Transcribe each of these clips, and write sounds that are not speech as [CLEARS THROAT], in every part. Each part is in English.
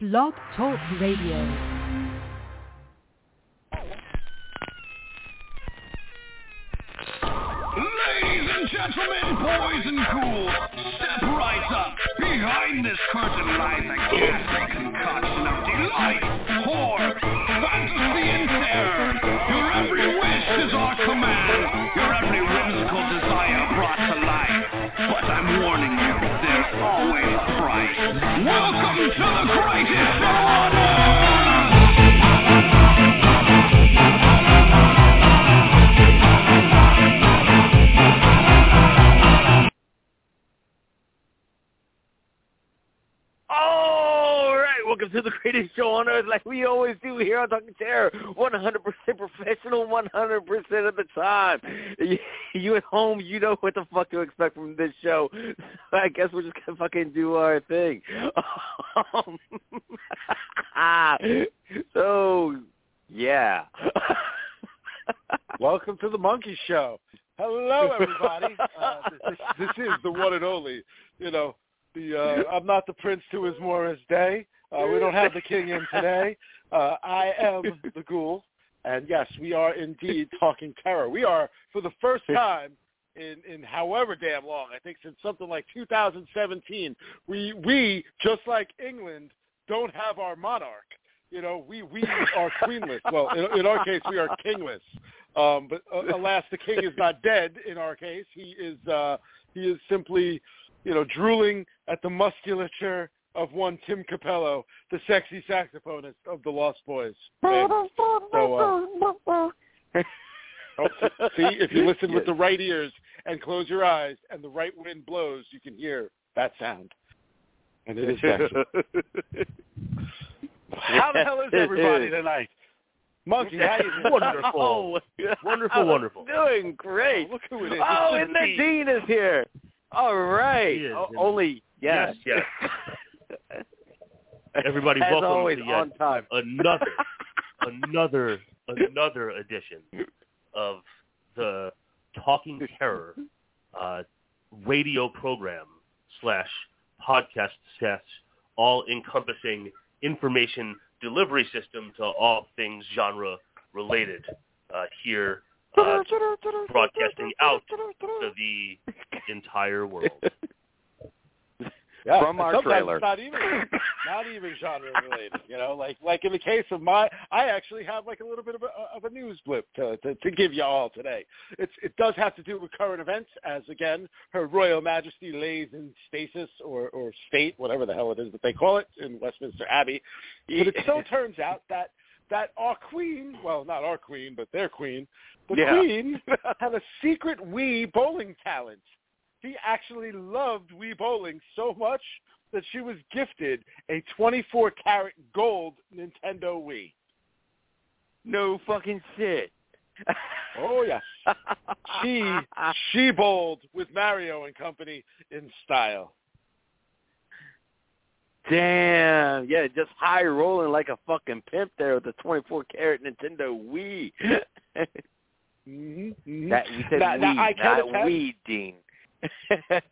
Blog Talk Radio. Ladies and gentlemen, boys and ghouls, step right up. Behind this curtain lies a ghastly concoction of delight, horror, fantasy, and terror. Your every wish is our command. Your every whimsical desire brought to life. Price. Welcome to the greatest show on welcome to the greatest show on earth, like we always do here on Talking Terror. 100% professional, 100% of the time. You, [LAUGHS] you at home, you know what the fuck to expect from this show. [LAUGHS] I guess we're just gonna fucking do our thing. Um, [LAUGHS] so, yeah. Welcome to the Monkey Show. Hello, everybody. Uh, this, this is the one and only. You know, the uh, I'm not the prince to his Morris Day. Uh, we don't have the [LAUGHS] king in today. Uh, I am the ghoul, and yes, we are indeed [LAUGHS] talking terror. We are for the first time in in however damn long. I think since something like 2017. We we just like England don't have our monarch. You know, we we are queenless. Well, in, in our case, we are kingless. Um, but uh, alas, the king is not dead. In our case, he is uh, he is simply, you know, drooling at the musculature of one Tim Cappello, the sexy saxophonist of the Lost Boys. So, uh, [LAUGHS] oh, see, if you listen with the right ears and close your eyes, and the right wind blows, you can hear that sound. And it is sexy. [LAUGHS] How the hell is everybody tonight? Monkey, how you doing? Wonderful. [LAUGHS] Wonderful, wonderful. Doing great. Look who it is. Oh, and the Dean. is here. All right. Is, O- and- only yes. Yes, Everybody, As welcome always, to yet on time. another, [LAUGHS] another, another edition of the Talking Terror uh, radio program slash podcast slash all-encompassing information delivery system to all things genre related uh, here, uh, broadcasting out to the entire world. Yeah, From our sometimes trailer. It's not even not even genre related, you know. Like like in the case of my, I actually have like a little bit of a, of a news blip to, to to give you all today. It's it does have to do with current events, as again Her Royal Majesty lays in stasis or or state, whatever the hell it is that they call it in Westminster Abbey. But it so [LAUGHS] turns out that that our queen, well, not our queen, but their queen, the Yeah. queen [LAUGHS] had a secret wee bowling talent. She actually loved Wii bowling so much that she was gifted a 24 karat gold Nintendo Wii. No fucking shit. Oh yeah. she she bowled with Mario and company in style. Damn. Yeah, just high rolling like a fucking pimp there with the 24 karat Nintendo Wii. [LAUGHS] Mm-hmm. that we said Now- I not attest- Wii, Dean. [LAUGHS]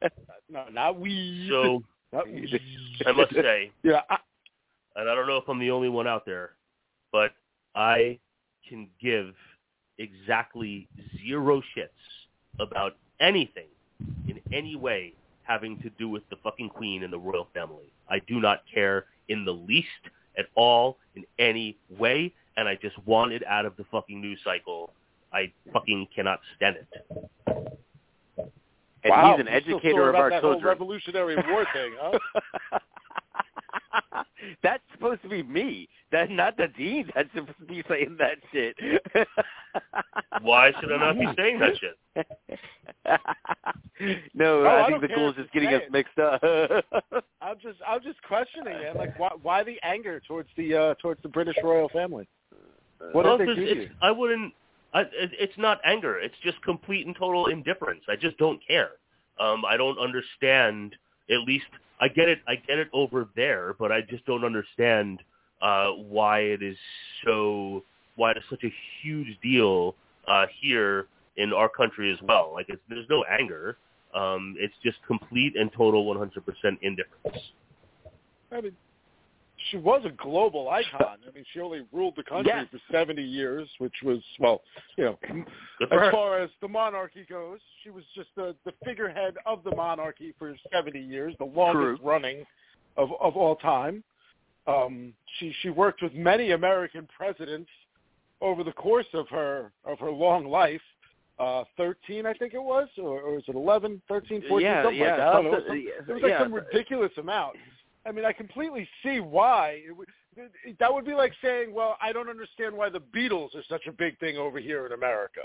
No, not Wii. So [LAUGHS] Not must say, [LAUGHS] yeah, I, and I don't know if I'm the only one out there, but I can give exactly zero shits about anything in any way having to do with the fucking queen and the royal family. I do not care in the least at all in any way, and I just want it out of the fucking news cycle. I fucking cannot stand it. And wow, he's an still educator of about our that whole children. Revolutionary War thing, huh? [LAUGHS] That's supposed to be me. That's not the dean. That's supposed to be saying that shit. [LAUGHS] Why should I not be [LAUGHS] saying that shit? no, Oh, I I think don't the care is just getting say us mixed up. I'm just I'm just questioning, man. Like, why why the anger towards the uh towards the British royal family? What well, did they do to it's, I wouldn't. I, it's not anger. It's just complete and total indifference. I just don't care. Um, I don't understand. At least I get it. I get it over there, but I just don't understand uh, why it is so. Why it's such a huge deal uh, here in our country as well. Like, it's, there's no anger. Um, it's just complete and total 100% indifference. I mean, she was a global icon. I mean, she only ruled the country Yes. for 70 years, which was well, you know, as her. far as the monarchy goes, she was just the the figurehead of the monarchy for 70 years, the longest True. running of of all time. Um, she she worked with many American presidents over the course of her of her long life. Uh, 13, I think it was, or, or was it 11, 13, 14, Yeah, something yeah, like that. I don't something- Some- yeah, it was like yeah. some ridiculous amount. I mean, I completely see why. It would, it- that would be like saying, well, I don't understand why the Beatles are such a big thing over here in America.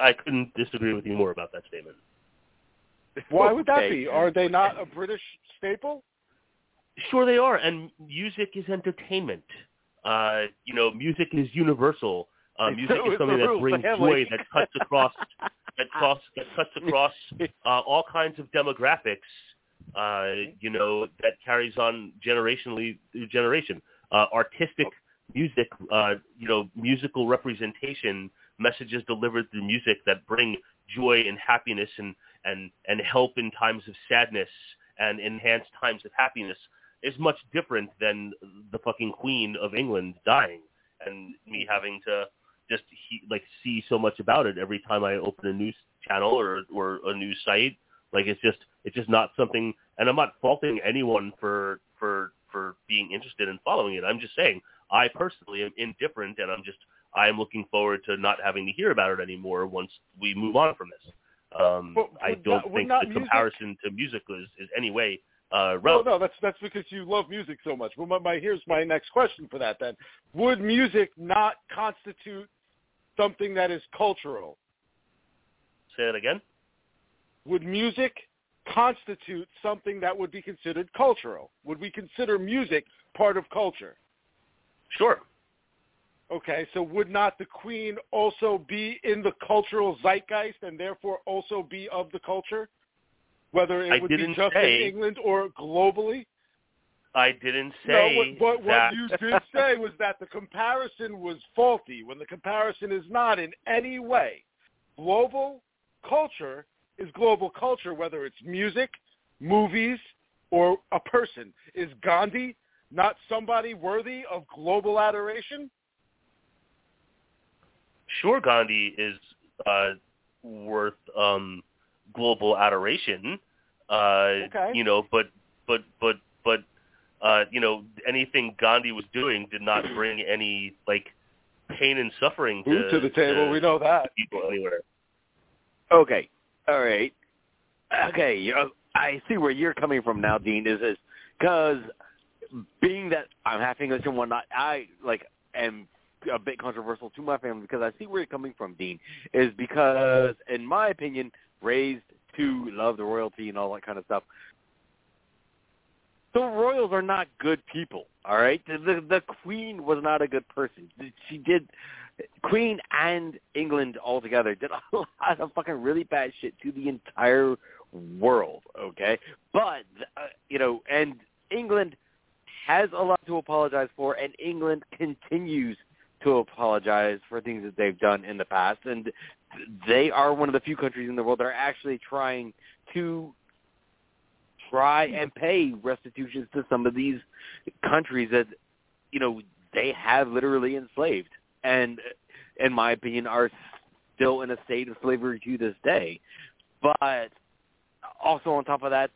I couldn't disagree with you more about that statement. Why would that Okay. be? Are they not a British staple? Sure, they are, and music is entertainment. Uh, you know, music is universal. Uh, music So is is something that brings family. joy, that cuts across, [LAUGHS] that cross, that cuts across [LAUGHS] uh, all kinds of demographics. Uh, you know, that carries on generationally through generation. Uh, artistic music, uh, you know, musical representation, messages delivered through music that bring joy and happiness and and and help in times of sadness and enhance times of happiness is much different than the fucking Queen of England dying and me having to just he, like see so much about it every time I open a news channel or or a news site. Like it's just it's just not something, and I'm not faulting anyone for for for being interested in following it. I'm just saying I personally am indifferent, and I'm just I'm looking forward to not having to hear about it anymore once we move on from this. Um, I don't not- think the music- comparison to music is, is any way uh, Well, relevant. no, that's that's because you love music so much. Well, my, my here's my next question for that. Then, would music not constitute something that is cultural? Say that again. Would music constitute something that would be considered cultural? Would we consider music part of culture? Sure. Okay, so would not the Queen also be in the cultural zeitgeist and therefore also be of the culture? Whether it I would be just say- in England or globally? I didn't say no, what, what, that. what you [LAUGHS] did say was that the comparison was faulty when the comparison is not in any way. Global culture is global culture, whether it's music, movies, or a person. Is Gandhi not somebody worthy of global adoration? sure Gandhi is uh, worth um, global adoration. Uh, Okay. You know, but but but but uh, you know anything Gandhi was doing did not bring any like pain and suffering to, Food to the table, we know that. people anywhere. Okay. All right. Okay. I see where you're coming from now, Dean. Is is because being that I'm half English and whatnot, I like am a bit controversial to my family because I see where you're coming from, Dean. Is because, in my opinion, raised to love the royalty and all that kind of stuff. The royals are not good people. All right, the the, the queen was not a good person. She did Queen and England altogether did [LAUGHS] a lot of fucking really bad shit to the entire world, okay? But, uh, you know, and England has a lot to apologize for, and England continues to apologize for things that they've done in the past, and they are one of the few countries in the world that are actually trying to try and pay restitutions to some of these countries that, you know, they have literally enslaved and in my opinion are still in a state of slavery to this day. But also on top of that,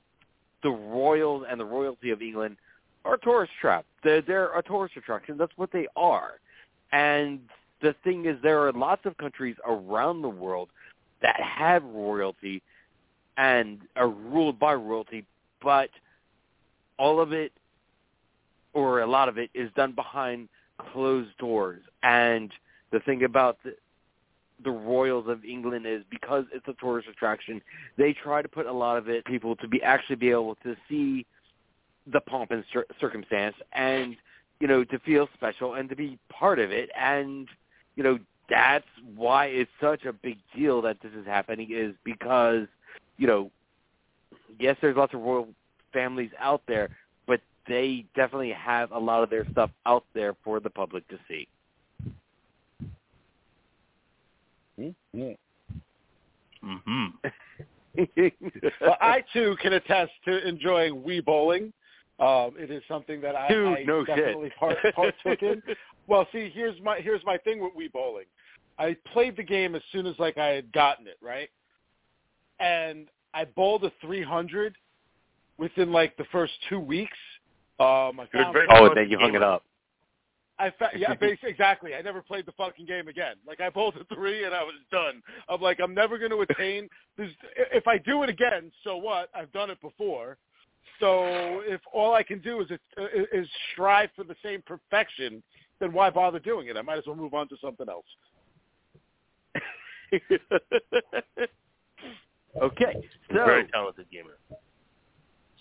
the royals and the royalty of England are tourist trap. They're, they're a tourist attraction. That's what they are. And the thing is, there are lots of countries around the world that have royalty and are ruled by royalty, but all of it, or a lot of it, is done behind closed doors. And the thing about the, the royals of England is because it's a tourist attraction, they try to put a lot of it people to be actually be able to see the pomp and cir- circumstance and you know to feel special and to be part of it and you know that's why it's such a big deal that this is happening is because you know yes there's lots of royal families out there they definitely have a lot of their stuff out there for the public to see hmm [LAUGHS] well, I too can attest to enjoying Wii bowling. Um, it is something that I, Dude, I no definitely shit. part, partook in. [LAUGHS] Well, see, here's my here's my thing with Wii bowling. I played the game as soon as like I had gotten it right, and I bowled a 300 within like the first two weeks. Um, I You're found very Oh, Fucking then you hung it up. I fa- [LAUGHS] yeah, basically, exactly. I never played the fucking game again. Like I pulled a three and I was done. I'm like, I'm never going to attain. [LAUGHS] This. If I do it again, so what? I've done it before. So if all I can do is is strive for the same perfection, then why bother doing it? I might as well move on to something else. [LAUGHS] okay, so very talented gamer.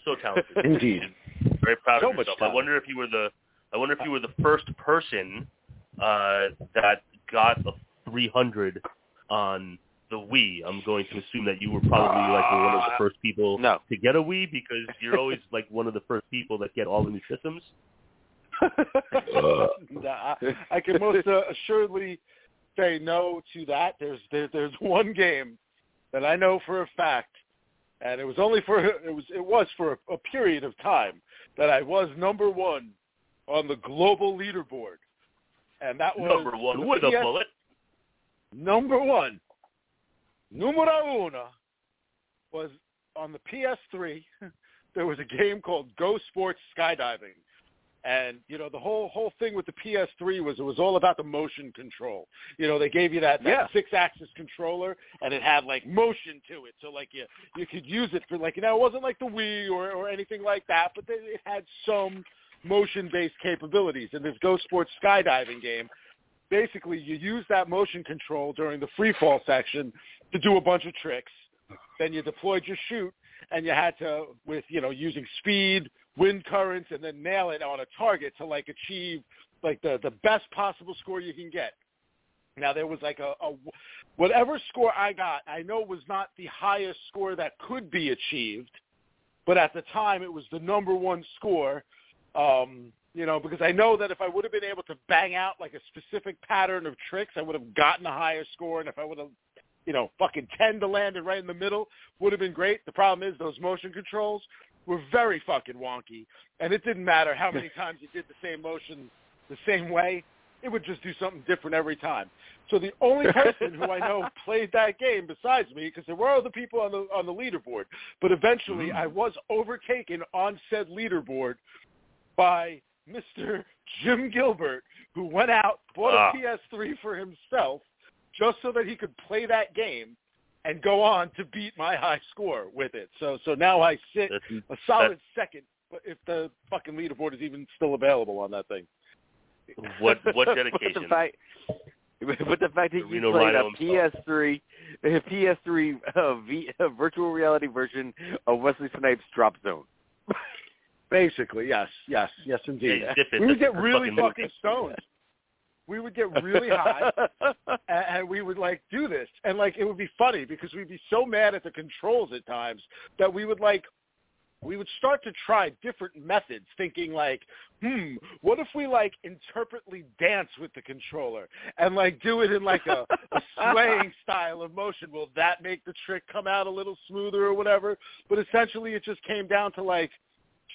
So talented. Indeed. Very proud So of much yourself. I wonder if you were the I wonder if you were the first person uh, that got a 300 on the Wii. I'm going to assume that you were probably like one of the first people No. to get a Wii because you're always like one of the first people that get all the new systems. [LAUGHS] Nah, I, I can most uh, assuredly say no to that. There's there, there's [LAUGHS] one game that I know for a fact, and it was only for [LAUGHS] it was it was for a, a period of time that I was number one on the global leaderboard, and that was Number one with a bullet. number one, numero uno, was on the PS3. [LAUGHS] There was a game called Go Sports Skydiving, and you know the whole whole thing with the PS3 was it was all about the motion control. You know they gave you that, that Yeah. six-axis controller, and it had like motion to it, so like you you could use it for like you know it wasn't like the Wii or or anything like that, but they, it had some motion-based capabilities. In this Go Sports Skydiving game, basically you use that motion control during the free fall section to do a bunch of tricks. Then you deployed your chute, and you had to, with you know, using speed, wind currents, and then nail it on a target to like achieve like the the best possible score you can get. Now there was like a, a whatever score I got, I know was not the highest score that could be achieved, but at the time it was the number one score. Um, you know, because I know that if I would have been able to bang out like a specific pattern of tricks, I would have gotten a higher score. And if I would have, you know, fucking ten to land it right in the middle, would have been great. The problem is those motion controls were very fucking wonky, and it didn't matter how many [LAUGHS] times you did the same motion the same way. It would just do something different every time. So the only person who I know [LAUGHS] played that game besides me, because there were other people on the on the leaderboard, but eventually I was overtaken on said leaderboard by Mr. [LAUGHS] Jim Gilbert, who went out, bought a Ah. PS3 for himself, just so that he could play that game and go on to beat my high score with it. So so now I sit That's, a solid second, but if the fucking leaderboard is even still available on that thing. what [LAUGHS] what But dedication? the fact, but the fact that The you Reno played a Rhino himself. PS3, a PS3 uh, [LAUGHS] v, uh, virtual reality version of Wesley Snipes Drop Zone. Basically, yes, yes, yes, indeed. Yeah, zip we would get really fucking fucking stoned. We would get really high, and, and we would like do this, and like it would be funny because we'd be so mad at the controls at times that we would like we would start to try different methods, thinking like, hmm, what if we like interpretly dance with the controller and like do it in like a, a swaying [LAUGHS] style of motion? Will that make the trick come out a little smoother or whatever? But essentially, it just came down to like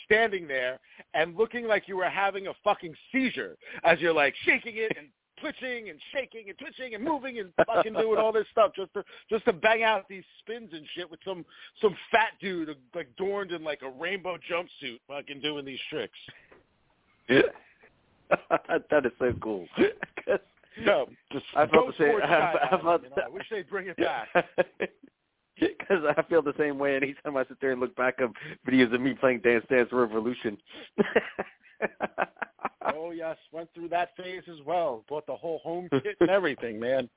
standing there and looking like you were having a fucking seizure as you're like shaking it and twitching and shaking and twitching and moving and fucking doing all this stuff just to just to bang out these spins and shit with some some fat dude like adorned in like a rainbow jumpsuit fucking doing these tricks. Yeah. [LAUGHS] that is so cool. [LAUGHS] No, just I go felt the same. sports [LAUGHS] I, I skydiving, felt you know? I wish they'd bring it back. [LAUGHS] Because I feel the same way anytime I sit there and look back up videos of me playing Dance Dance Revolution. [LAUGHS] Oh yes, went through that phase as well. Bought the whole home kit [LAUGHS] and everything, man.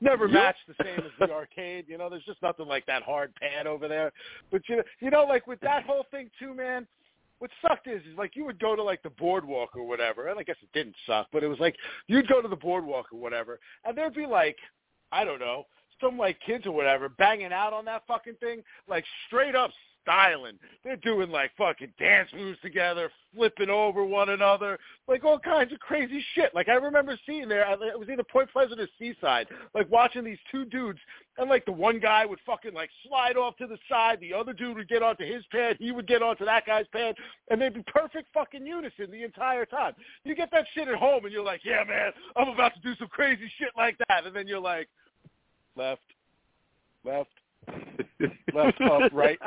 Never matched the same as the arcade. You know, there's just nothing like that hard pad over there. But you know, you know, like with that whole thing too, man. What sucked is, is like you would go to like the boardwalk or whatever, and I guess it didn't suck, but it was like you'd go to the boardwalk or whatever, and there'd be like, I don't know, some like kids or whatever banging out on that fucking thing, like straight up styling. They're doing like fucking dance moves together, flipping over one another, like all kinds of crazy shit. Like I remember seeing there, it was either Point Pleasant or Seaside, like watching these two dudes, and like the one guy would fucking like slide off to the side, the other dude would get onto his pad, he would get onto that guy's pad, and they'd be perfect fucking unison the entire time. You get that shit at home, and you're like, yeah, man, I'm about to do some crazy shit like that, and then you're like, left, left, [LAUGHS] left, up, right,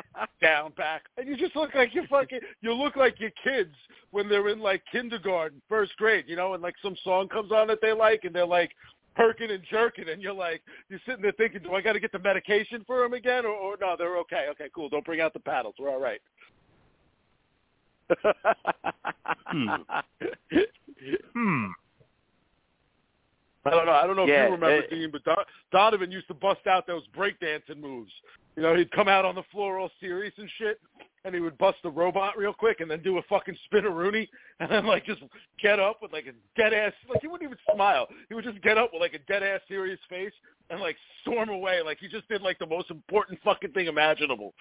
down, back, and you just look like you fucking. You look like your kids when they're in like kindergarten, first grade, you know, and like some song comes on that they like, and they're like perking and jerking, and you're like, you're sitting there thinking, do I got to get the medication for them again, or, or no, they're okay. Okay, cool. Don't bring out the paddles. We're all right. Hmm. Hmm. I don't know. I don't know Yeah, if you remember, it- Dean, but Don- Donovan used to bust out those breakdancing moves. You know, he'd come out on the floor all serious and shit, and he would bust the robot real quick and then do a fucking spinneroonie, [LAUGHS] and then like just get up with like a dead ass, like he wouldn't even smile. He would just get up with like a dead ass serious face and like storm away, like he just did like the most important fucking thing imaginable.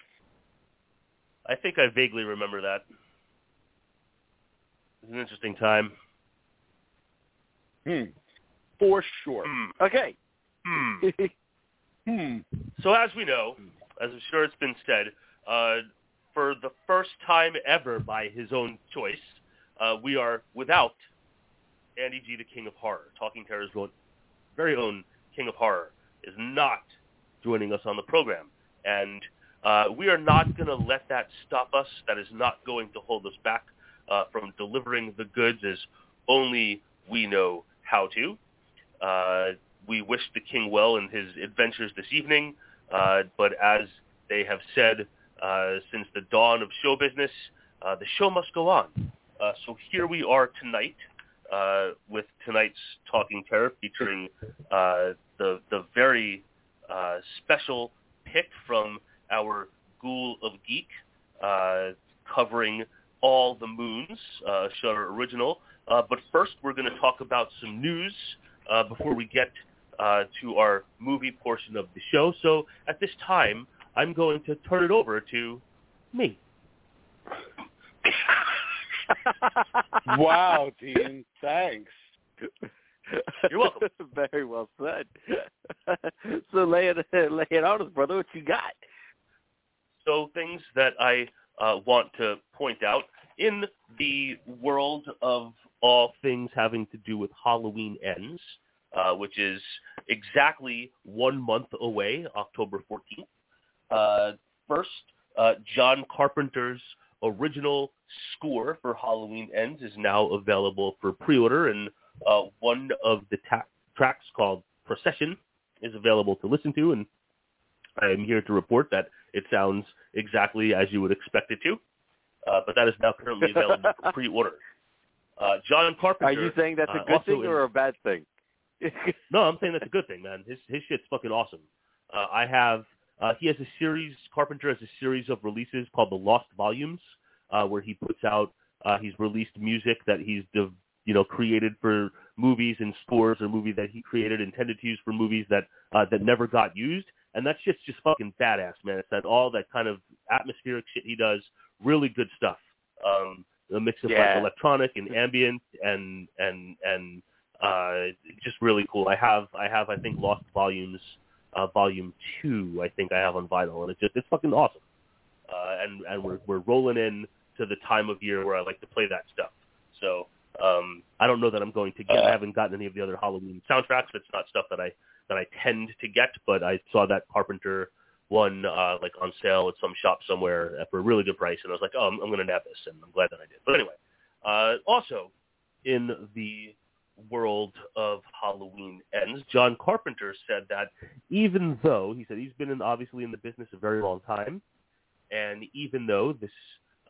I think I vaguely remember that. It was an interesting time. Hmm. For sure. Hmm. okay. Hmm. [LAUGHS] Hmm. So as we know, as I'm sure it's been said, uh, for the first time ever by his own choice, uh, we are without Andy G, the King of Horror. Talking Terror's very own King of Horror is not joining us on the program. And uh, we are not going to let that stop us. That is not going to hold us back uh, from delivering the goods as only we know how to. Uh, we wish the king well in his adventures this evening, uh, but as they have said uh, since the dawn of show business, uh, the show must go on. Uh, so here we are tonight with tonight's Talking Terror featuring the the very special pick from our Ghoul of Geek, covering all the moons, uh, Shudder original. Uh, but first, we're going to talk about some news uh, before we get uh, to our movie portion of the show. So at this time, I'm going to turn it over to me. wow, Dean. Thanks. You're welcome. [LAUGHS] Very well said. [LAUGHS] so lay it lay it on us, brother. What you got? So things that I uh, want to point out in the world of all things having to do with Halloween ends, uh, which is exactly one month away, October 14th. Uh, first, uh, John Carpenter's original score for Halloween Ends is now available for pre-order, and uh, one of the ta- tracks called Procession is available to listen to, and I am here to report that it sounds exactly as you would expect it to, uh, but that is now currently available for [LAUGHS] pre-order. Uh, John Carpenter. Are you saying that's a uh, good thing in- or a bad thing? [LAUGHS] no, I'm saying that's a good thing, man. His his shit's fucking awesome. Uh, I have uh, he has a series. Carpenter has a series of releases called the Lost Volumes, uh, where he puts out. Uh, he's released music that he's de- you know created for movies and scores, or movie that he created intended to use for movies that uh, that never got used. And that shit's just fucking badass, man. It's that all that kind of atmospheric shit he does. Really good stuff. Um, a mix of Yeah. like electronic and ambient and and and uh, just really cool. I have I have I think Lost Volumes uh, Volume Two. I think I have on vinyl, and it's just it's fucking awesome. Uh, and and we're we're rolling in to the time of year where I like to play that stuff. So um, I don't know that I'm going to get. I haven't gotten any of the other Halloween soundtracks. It's not stuff that I that I tend to get, but I saw that Carpenter one uh, like on sale at some shop somewhere for a really good price, and I was like, oh, I'm, I'm going to nab this, and I'm glad that I did. But anyway, uh, also in the world of Halloween ends, John Carpenter said that even though he said he's been in, obviously in the business a very long time, and even though this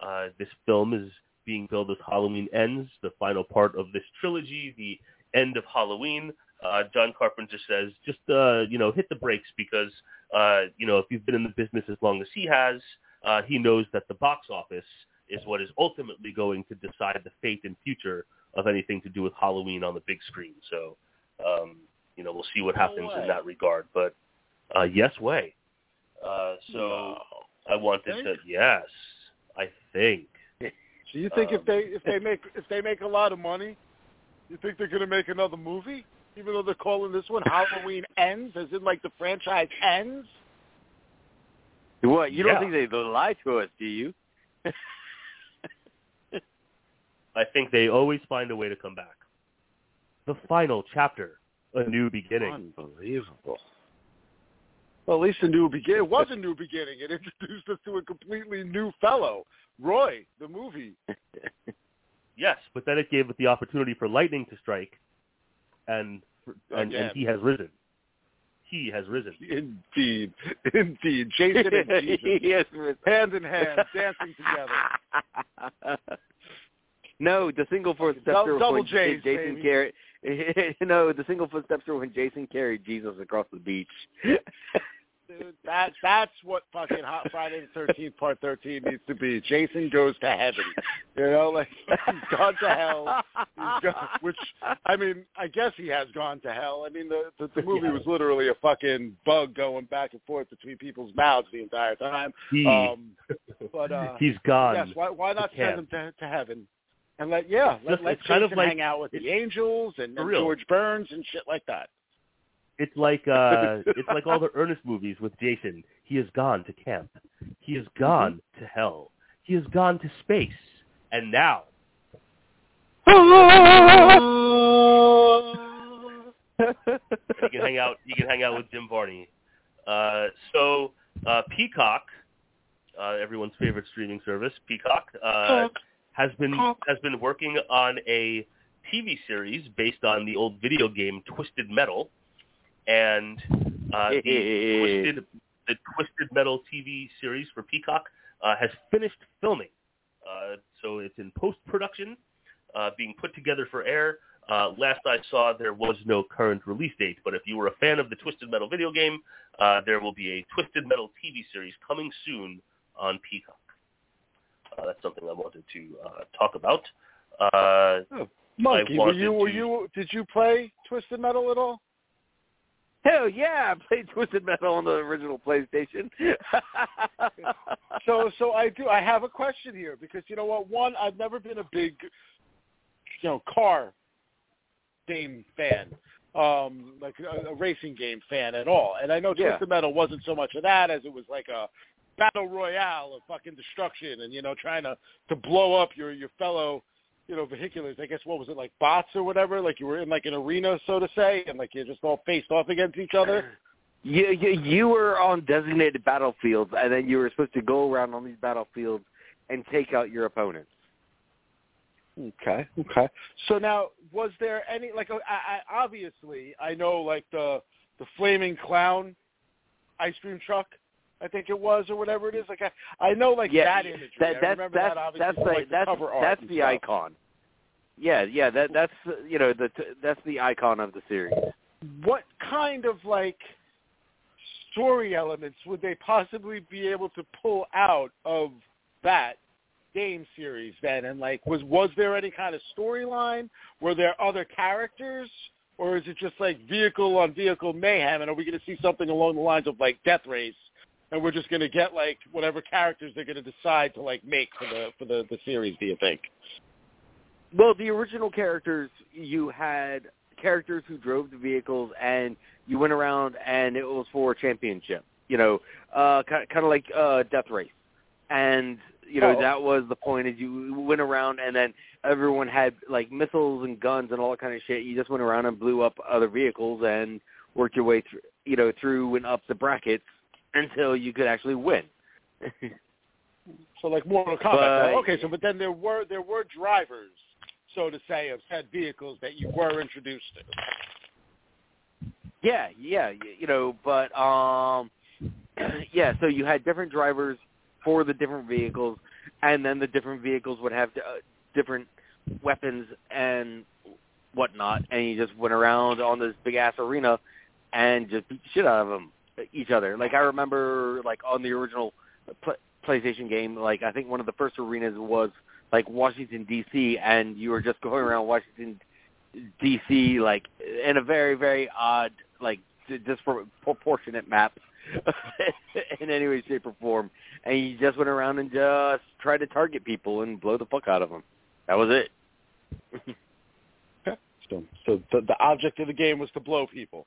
uh, this film is being billed as Halloween Ends, the final part of this trilogy, the end of Halloween, uh, John Carpenter says just uh, you know hit the brakes because uh, you know if you've been in the business as long as he has, uh, he knows that the box office is what is ultimately going to decide the fate and future of anything to do with Halloween on the big screen. So, um, you know, we'll see what happens way. in that regard. But uh, yes, way. Uh, so I wanted Think? to. Yes, I think. So you think if Um, they if they make if they make a lot of money, you think they're gonna make another movie? Even though they're calling this one Halloween [LAUGHS] Ends, as in like the franchise ends. What? You Yeah. don't think they they lie to us, do you? [LAUGHS] I think they always find a way to come back. The final chapter, a new beginning. Unbelievable. Well, at least a new beginning. It was a new beginning. It introduced us to a completely new fellow, Roy, the movie. [LAUGHS] Yes, but then it gave it the opportunity for lightning to strike, and and, and he has risen. He has risen. Indeed, [LAUGHS] indeed. Jason and [LAUGHS] Jesus, yes. hand in hand, dancing together. [LAUGHS] no, the single footsteps Double- are double when J's, Jason baby. carried. no, the single footsteps are when Jason carried Jesus across the beach. Dude, that that's what fucking Hot Friday the Thirteenth Part Thirteen needs to be. Jason goes to heaven. You know, like [LAUGHS] he's gone to hell. He's gone, which I mean, I guess he has gone to hell. I mean, the the, the movie Yeah. was literally a fucking bug going back and forth between people's mouths the entire time. He Um, but uh, [LAUGHS] he's gone. yes, why why not send him to, to heaven? And let yeah, let, Just- let it's kind Jason of like- hang out with the angels and, and. George Burns and shit like that. It's like uh [LAUGHS] it's like all the Ernest movies with Jason. He has gone to camp. He has gone to hell. He has gone to space. And now [LAUGHS] you can hang out you can hang out with Jim Varney. Uh so uh Peacock, uh everyone's favorite streaming service, Peacock, uh has been has been working on a TV series based on the old video game Twisted Metal, and uh, the Twisted the Twisted Metal TV series for Peacock uh, has finished filming. Uh, so it's in post production, uh, being put together for air. Uh, last I saw, there was no current release date, but if you were a fan of the Twisted Metal video game, uh, there will be a Twisted Metal TV series coming soon on Peacock. Uh, that's something I wanted to uh, talk about. Uh, Monkey, were you were you did you play Twisted Metal at all? Hell yeah, I played [LAUGHS] Twisted Metal on the original PlayStation. So so I do I have a question here because you know what one I've never been a big you know car game fan um like a, a racing game fan at all and I know Yeah. Twisted Metal wasn't so much of that as it was like a battle royale of fucking destruction and you know trying to to blow up your your fellow you know vehiculars I guess what was it like bots or whatever like you were in like an arena so to say and like you just all faced off against each other you, you you were on designated battlefields, and then you were supposed to go around on these battlefields and take out your opponents. Okay. Okay. So now, was there any like? I, I obviously I know like the the flaming clown ice cream truck. I think it was or whatever it is. Like I, I know like yeah, that imagery. That, I remember that's that obviously that's like, that's cover art that's the stuff. icon. Yeah, yeah, that that's you know the that's the icon of the series. What kind of like story elements would they possibly be able to pull out of that game series then? And like, was was there any kind of storyline? Were there other characters? Or is it just like vehicle on vehicle mayhem? And are we going to see something along the lines of like Death Race? And we're just going to get like whatever characters they're going to decide to like make for the for the, the series. Do you think? Well, the original characters, you had characters who drove the vehicles, and you went around, and it was for a championship. You know, uh, kind of like uh, Death Race, and you know Oh. that was the point. Is you went around, and then everyone had like missiles and guns and all that kind of shit. You just went around and blew up other vehicles and worked your way through, you know, through and up the brackets [LAUGHS] until you could actually win. So like Mortal Kombat. But- okay, so but then there were there were drivers, so to say, of said vehicles that you were introduced to. Yeah, yeah, you know, but um, [CLEARS THROAT] yeah. So you had different drivers for the different vehicles, and then the different vehicles would have uh, different weapons and whatnot, and you just went around on this big ass arena and just beat the shit out of them, each other. Like I remember, like on the original pl- PlayStation game, like I think one of the first arenas was like Washington D.C., and you were just going around Washington DC like in a very very odd like disproportionate map [LAUGHS] in any way, shape, or form, and you just went around and just tried to target people and blow the fuck out of them. That was it. [LAUGHS] okay. so, so the, the object of the game was to blow people.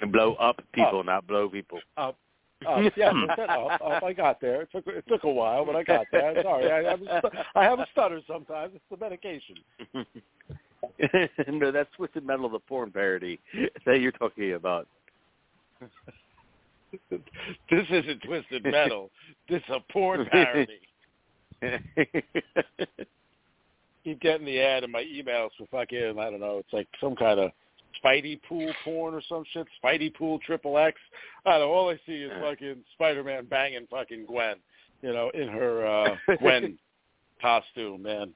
And blow up oh. people, Up. not blow people. Up. Up. Yeah, I said up, up. I got there. It took it took a while, but I got there. I'm sorry. I, have a I have a stutter sometimes. It's the medication. [LAUGHS] no, that's Twisted Metal, the porn parody that you're talking about. [LAUGHS] this isn't twisted metal. This is a porn parody. [LAUGHS] Keep getting the ad in my emails for fucking I don't know. It's like some kind of Spidey pool porn or some shit. Spidey pool triple X. I don't know. All I see is fucking Spider-Man banging fucking Gwen. You know, in her uh [LAUGHS] Gwen costume, man.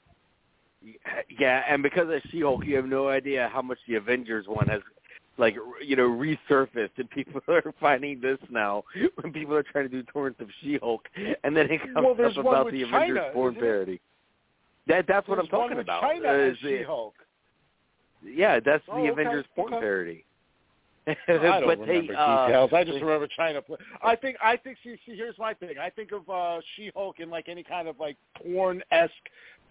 yeah, and because of She-Hulk, you have no idea how much the Avengers one has, like, you know, resurfaced, and people [LAUGHS] are finding this now when people are trying to do torrents of She-Hulk, and then it comes Well, up about the Avengers China, porn parody. That that's what I'm talking about. China uh, is She-Hulk. Yeah, that's Oh, the okay, Avengers porn okay. parody. [LAUGHS] I don't but remember they, uh, details. I just remember China. Play. I think. I think. See, see, here's my thing. I think of uh She-Hulk in like any kind of like porn-esque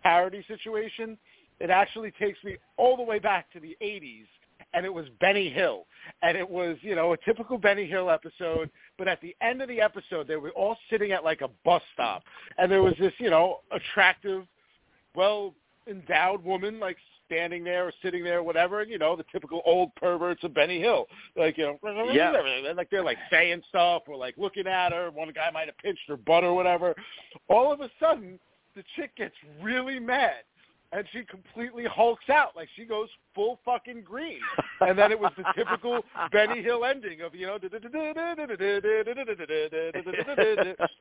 parody situation. It actually takes me all the way back to the '80s, and it was Benny Hill, and it was you know a typical Benny Hill episode. But at the end of the episode, they were all sitting at like a bus stop, and there was this you know attractive, well endowed woman like standing there or sitting there, or whatever, and you know, the typical old perverts of Benny Hill. Like, you know, [LAUGHS] Yeah. like they're like saying stuff or like looking at her. One guy might have pinched her butt or whatever. All of a sudden, the chick gets really mad. And she completely hulks out, like she goes full fucking green. And then it was the typical [LAUGHS] Benny Hill ending of, you know,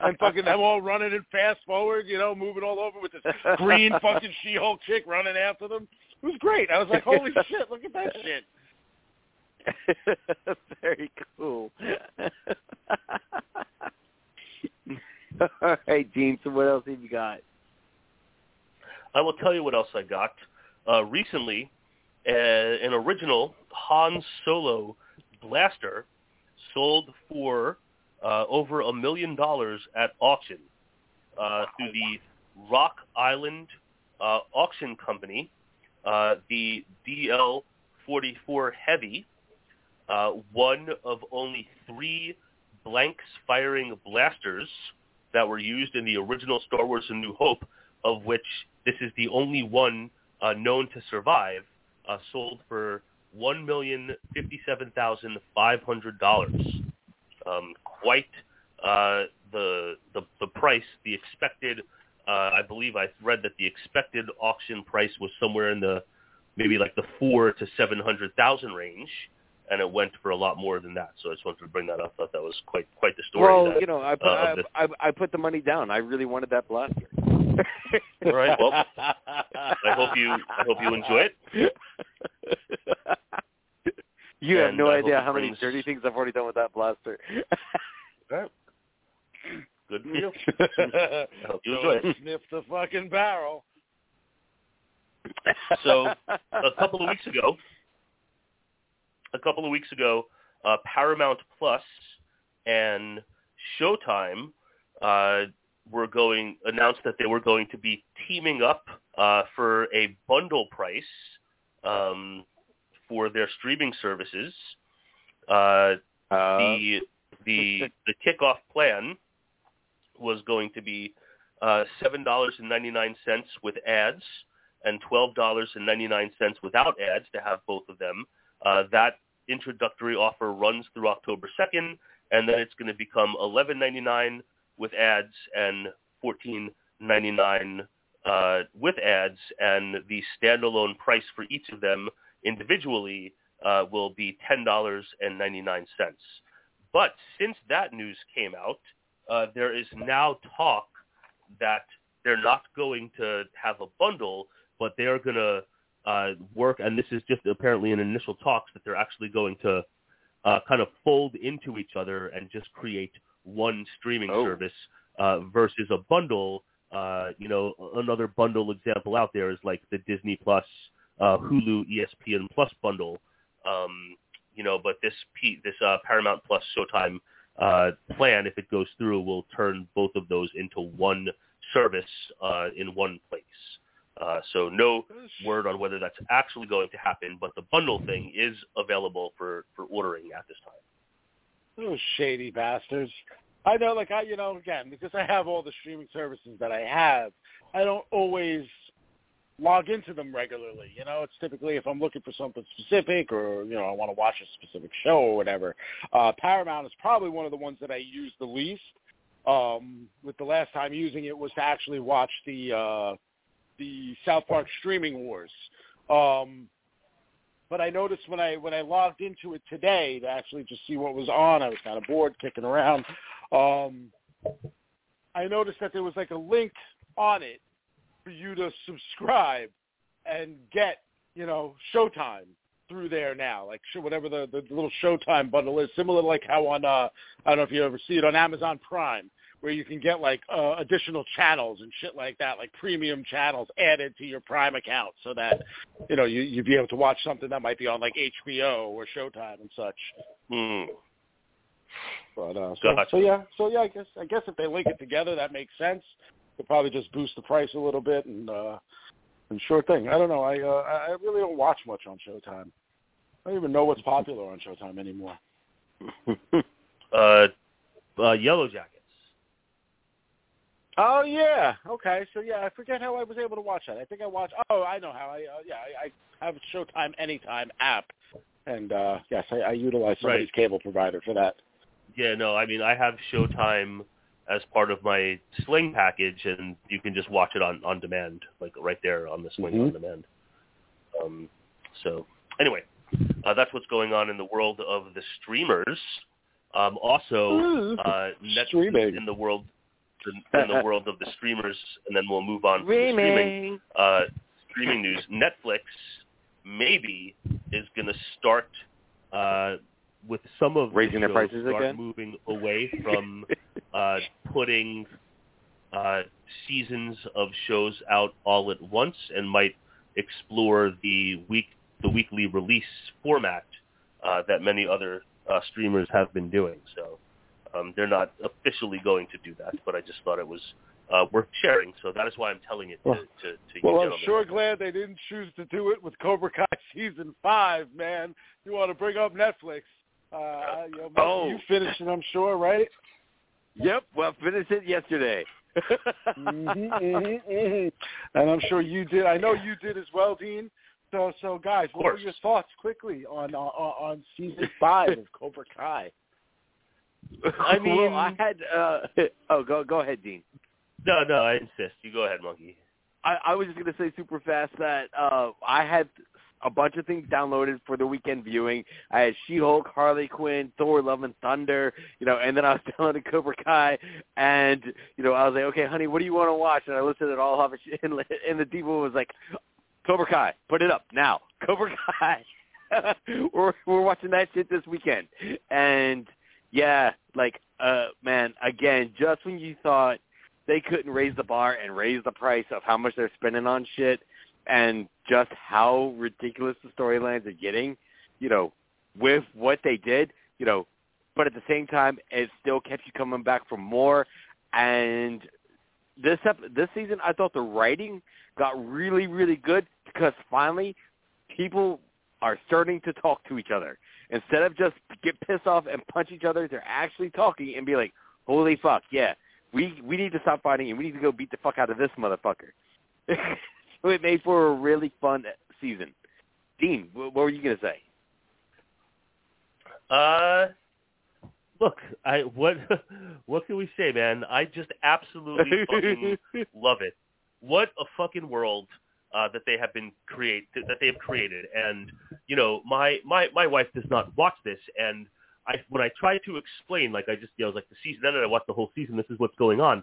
and fucking them all running and fast forward, you know, moving all over with this green fucking She-Hulk chick running after them. It was great. I was like, holy [LAUGHS] shit, look at that shit. [LAUGHS] Very cool. All right, Gene. So what else have you got? I will tell you what else I got. Uh, recently, uh, an original Han Solo blaster sold for uh, over a million dollars at auction uh, through the Rock Island uh, Auction Company. Uh, the DL-44 Heavy, uh, one of only three blanks firing blasters that were used in the original Star Wars A New Hope, of which this is the only one uh, known to survive, uh, sold for one million fifty-seven thousand five hundred dollars. Um, quite uh, the, the the price. The expected, uh, I believe, I read that the expected auction price was somewhere in the maybe like the four to seven hundred thousand range, and it went for a lot more than that. So I just wanted to bring that up. thought that was quite quite the story. well, that, you know, I put uh, I. I, I put the money down. I really wanted that blaster. All right. Well, I hope you I hope you enjoy it. you have no I idea how many dirty things I've already done with that blaster. Good [LAUGHS] for you. You enjoy it. Sniff the fucking barrel. So [LAUGHS] a couple of weeks ago, a couple of weeks ago, uh, Paramount Plus and Showtime uh, were going announced that they were going to be teaming up uh, for a bundle price um, for their streaming services. Uh, Uh, the the the kickoff plan was going to be uh, seven dollars and ninety nine cents with ads and twelve dollars and ninety nine cents without ads to have both of them. Uh, that introductory offer runs through October second, and then it's going to become $11.99 with ads and fourteen ninety nine uh, with ads, and the standalone price for each of them individually uh, will be ten dollars and ninety nine cents. But since that news came out, uh, there is now talk that they're not going to have a bundle, but they are going to uh, work, and this is just apparently in initial talks that they're actually going to uh, kind of fold into each other and just create one streaming Oh. service uh, versus a bundle. Uh, you know, another bundle example out there is like the Disney Plus, uh, Hulu, ESPN Plus bundle. Um, you know, but this P, this uh, Paramount Plus Showtime uh, plan, if it goes through, will turn both of those into one service uh, in one place. Uh, so no word on whether that's actually going to happen, but the bundle thing is available for, for ordering at this time. Those shady bastards. I know, like I, you know, again, because I have all the streaming services that I have, I don't always log into them regularly. You know, it's typically if I'm looking for something specific or, you know, I want to watch a specific show or whatever. Uh, Paramount is probably one of the ones that I use the least. Um, with the last time using it was to actually watch the uh, the South Park streaming wars. Um, but I noticed when I when I logged into it today to actually just see what was on, I was kind of bored kicking around. Um, I noticed that there was like a link on it for you to subscribe and get, you know, Showtime through there now, like whatever the, the little Showtime bundle is, similar to like how on uh, I don't know if you ever see it on Amazon Prime, where you can get like uh, additional channels and shit like that, like premium channels added to your Prime account, so that you know you you'd be able to watch something that might be on like HBO or Showtime and such. Hmm. But uh, so, Gotcha. so yeah, so yeah, I guess I guess if they link it together, that makes sense. They'll probably just boost the price a little bit and uh, and sure thing. I don't know. I uh, I really don't watch much on Showtime. I don't even know what's popular on Showtime anymore. [LAUGHS] uh, uh, Yellow Jackets. Oh yeah, okay. So yeah, I forget how I was able to watch that. I think I watched. Oh, I know how. I uh, yeah, I, I have a Showtime Anytime app, and uh yes, I, I utilize somebody's Right. cable provider for that. Yeah, no, I mean I have Showtime as part of my Sling package, and you can just watch it on on demand, like right there on the Sling Mhm. on demand. Um, so anyway, uh, that's what's going on in the world of the streamers. Um, also, Ooh, uh, Netflix streaming. in the world [LAUGHS] in, the world of the streamers, and then we'll move on to Streaming. uh, streaming news. Netflix maybe is going to start uh, with some of Raising the their prices start again? moving away from [LAUGHS] uh, putting uh, seasons of shows out all at once, and might explore the week the weekly release format uh, that many other uh, streamers have been doing. So um, they're not officially going to do that, but I just thought it was uh, worth sharing. So that is why I'm telling it to, Well- to, to you Well, I'm sure glad they didn't choose to do it with Cobra Kai [LAUGHS] season five, man. You want to bring up Netflix? Uh, you, know, Oh. you finished it, I'm sure, right? Yep. Well, finished it yesterday. hmm hmm And I'm sure you did. I know you did as well, Dean. So, so guys, what were your thoughts quickly on on, on season five of Cobra Kai? [LAUGHS] I mean- well, I had. Uh, [LAUGHS] oh, go go ahead, Dean. No, no, I insist. You go ahead, Monkey. I, I was just gonna say super fast that uh, I had a bunch of things downloaded for the weekend viewing. I had She-Hulk, Harley Quinn, Thor: Love and Thunder, you know, and then I was [LAUGHS] downloading Cobra Kai, and you know, I was like, okay, honey, what do you want to watch? And I listed it all off, and, [LAUGHS] and the diva was like, Cobra Kai, put it up now, Cobra Kai. [LAUGHS] we're we're watching that shit this weekend, and yeah, like, uh, man, again, just when you thought they couldn't raise the bar and raise the price of how much they're spending on shit and just how ridiculous the storylines are getting, you know, with what they did, you know, but at the same time, it still kept you coming back for more. And this ep- this season, I thought the writing got really, really good because finally people are starting to talk to each other. Instead of just get pissed off and punch each other, they're actually talking and be like, holy fuck, yeah, we we need to stop fighting and we need to go beat the fuck out of this motherfucker. [LAUGHS] so it made for a really fun season. Dean, wh- what were you gonna say? Uh, look, I what [LAUGHS] what can we say, man? I just absolutely fucking [LAUGHS] love it. What a fucking world uh, that they have been create that they have created, and you know, my my my wife does not watch this, and I when I try to explain, like I just you know, I was like the season ended, I watched the whole season. This is what's going on.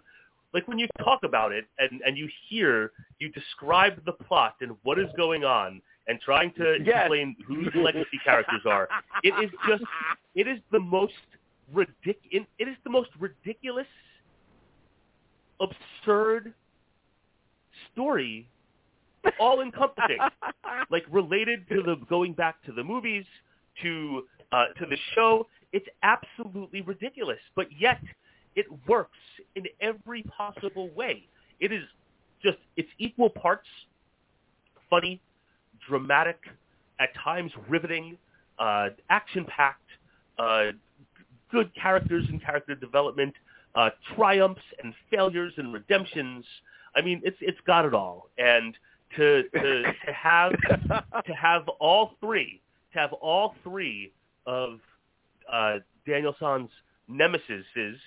Like when you talk about it and and you hear you describe the plot and what is going on, and trying to Yes. explain who the legacy characters are, it is just it is the most ridic- it it is the most ridiculous, absurd story, all encompassing, like related to the going back to the movies, to uh, to the show. It's absolutely ridiculous, but yet it works in every possible way. It is just it's equal parts funny, dramatic, at times riveting, uh, action-packed, uh, good characters and character development, uh, triumphs and failures and redemptions. I mean, it's it's got it all. And to to, to have to have all three, to have all three of uh, Daniel San's nemesises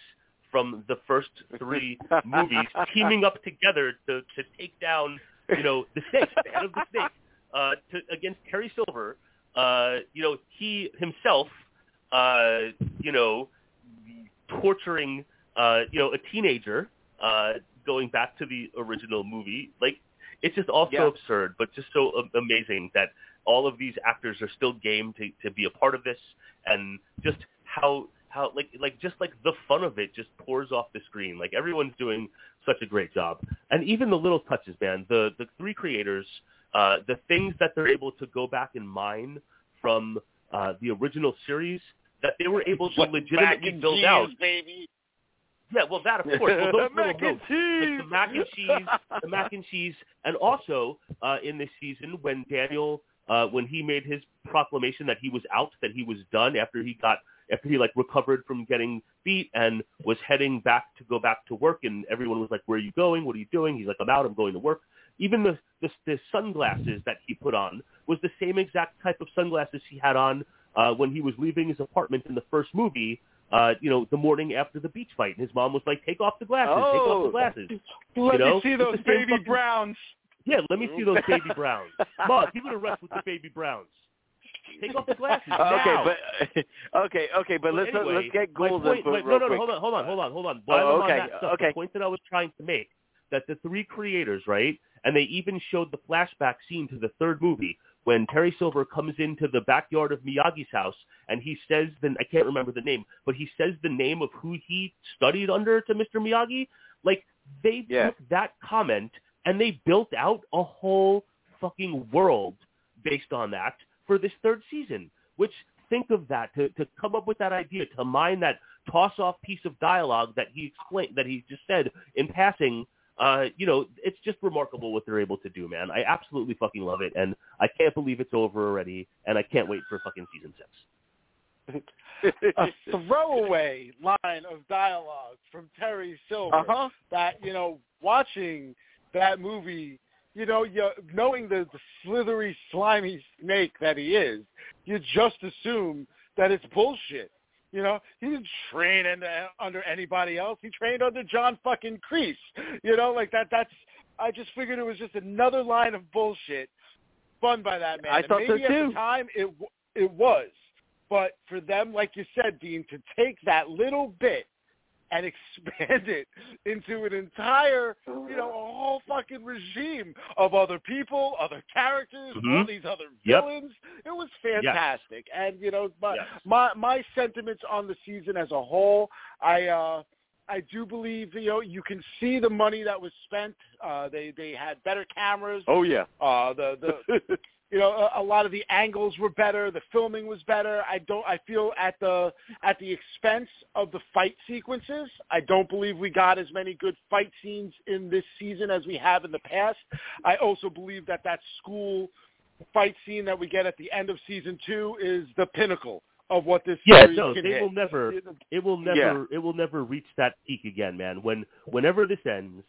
from the first three [LAUGHS] movies teaming up together to to take down you know the snake, the head of the snake, uh, to, against Terry Silver. Uh, you know, he himself, uh, you know, torturing, uh, you know, a teenager, uh, going back to the original movie. Like, it's just all so Yeah. absurd, but just so amazing that all of these actors are still game to, to be a part of this, and just how how like like just like the fun of it just pours off the screen. Like everyone's doing such a great job, and even the little touches, man. The the three creators, uh, the things that they're able to go back and mine from uh, the original series that they were able to Mac legitimately build cheese, out. baby. Yeah, well, that of course. Well, [LAUGHS] those Mac and notes, like the mac and cheese, the mac and cheese, and also uh, in this season when Daniel, uh, when he made his proclamation that he was out, that he was done after he got after he like recovered from getting beat and was heading back to go back to work, and everyone was like, "Where are you going? What are you doing?" He's like, "I'm out. I'm going to work." Even the the, the sunglasses that he put on was the same exact type of sunglasses he had on uh, when he was leaving his apartment in the first movie. Uh, you know, the morning after the beach fight, and his mom was like, "Take off the glasses. Take off Oh. the glasses." Let You know, me see those baby fucking- browns. Yeah, let me see those baby [LAUGHS] browns. Mom, give it a rest with the baby browns. Take off the glasses [LAUGHS] okay, but [LAUGHS] okay, okay, but let's anyway, let's get my Gould point, input wait, real no, no, no, quick. hold on, hold on, hold on, hold on. Oh, While Oh, okay, on stuff, okay. the point that I was trying to make, that the three creators, right, and they even showed the flashback scene to the third movie when Terry Silver comes into the backyard of Miyagi's house and he says, the, I can't remember the name, but he says the name of who he studied under to Mr. Miyagi. Like, they Yeah. took that comment and they built out a whole fucking world based on that for this third season. Which think of that to to come up with that idea to mine that toss off piece of dialogue that he explained that he just said in passing. Uh, you know, it's just remarkable what they're able to do, man. I absolutely fucking love it, and I can't believe it's over already, and I can't wait for fucking season six. a throwaway line of dialogue from Terry Silver Uh huh. that you know watching that movie you know you knowing the, the slithery slimy snake that he is you just assume that it's bullshit you know? He didn't train in, uh, under anybody else. He trained under John fucking Kreese you know? Like that that's I just figured it was just another line of bullshit spun by that man. I And thought so maybe at the time it w- it was. But for them, like you said, Dean, to take that little bit and [LAUGHS] expand it into an entire, you know, a whole fucking regime of other people, other characters, all Mhm. these other Yep. villains. It was fantastic. And, you know, my, Yes. my my sentiments on the season as a whole, I uh I do believe, you know, you can see the money that was spent. Uh they they had better cameras. Oh yeah. Uh the the [LAUGHS] you know a, a lot of the angles were better the filming was better. I don't i feel at the at the expense of the fight sequences. I don't believe we got as many good fight scenes in this season as we have in the past. I also believe that that school fight scene that we get at the end of season two is the pinnacle of what this Yeah, series no, can they hit. will never. It will never. Yeah. It will never reach that peak again, man. When whenever this ends,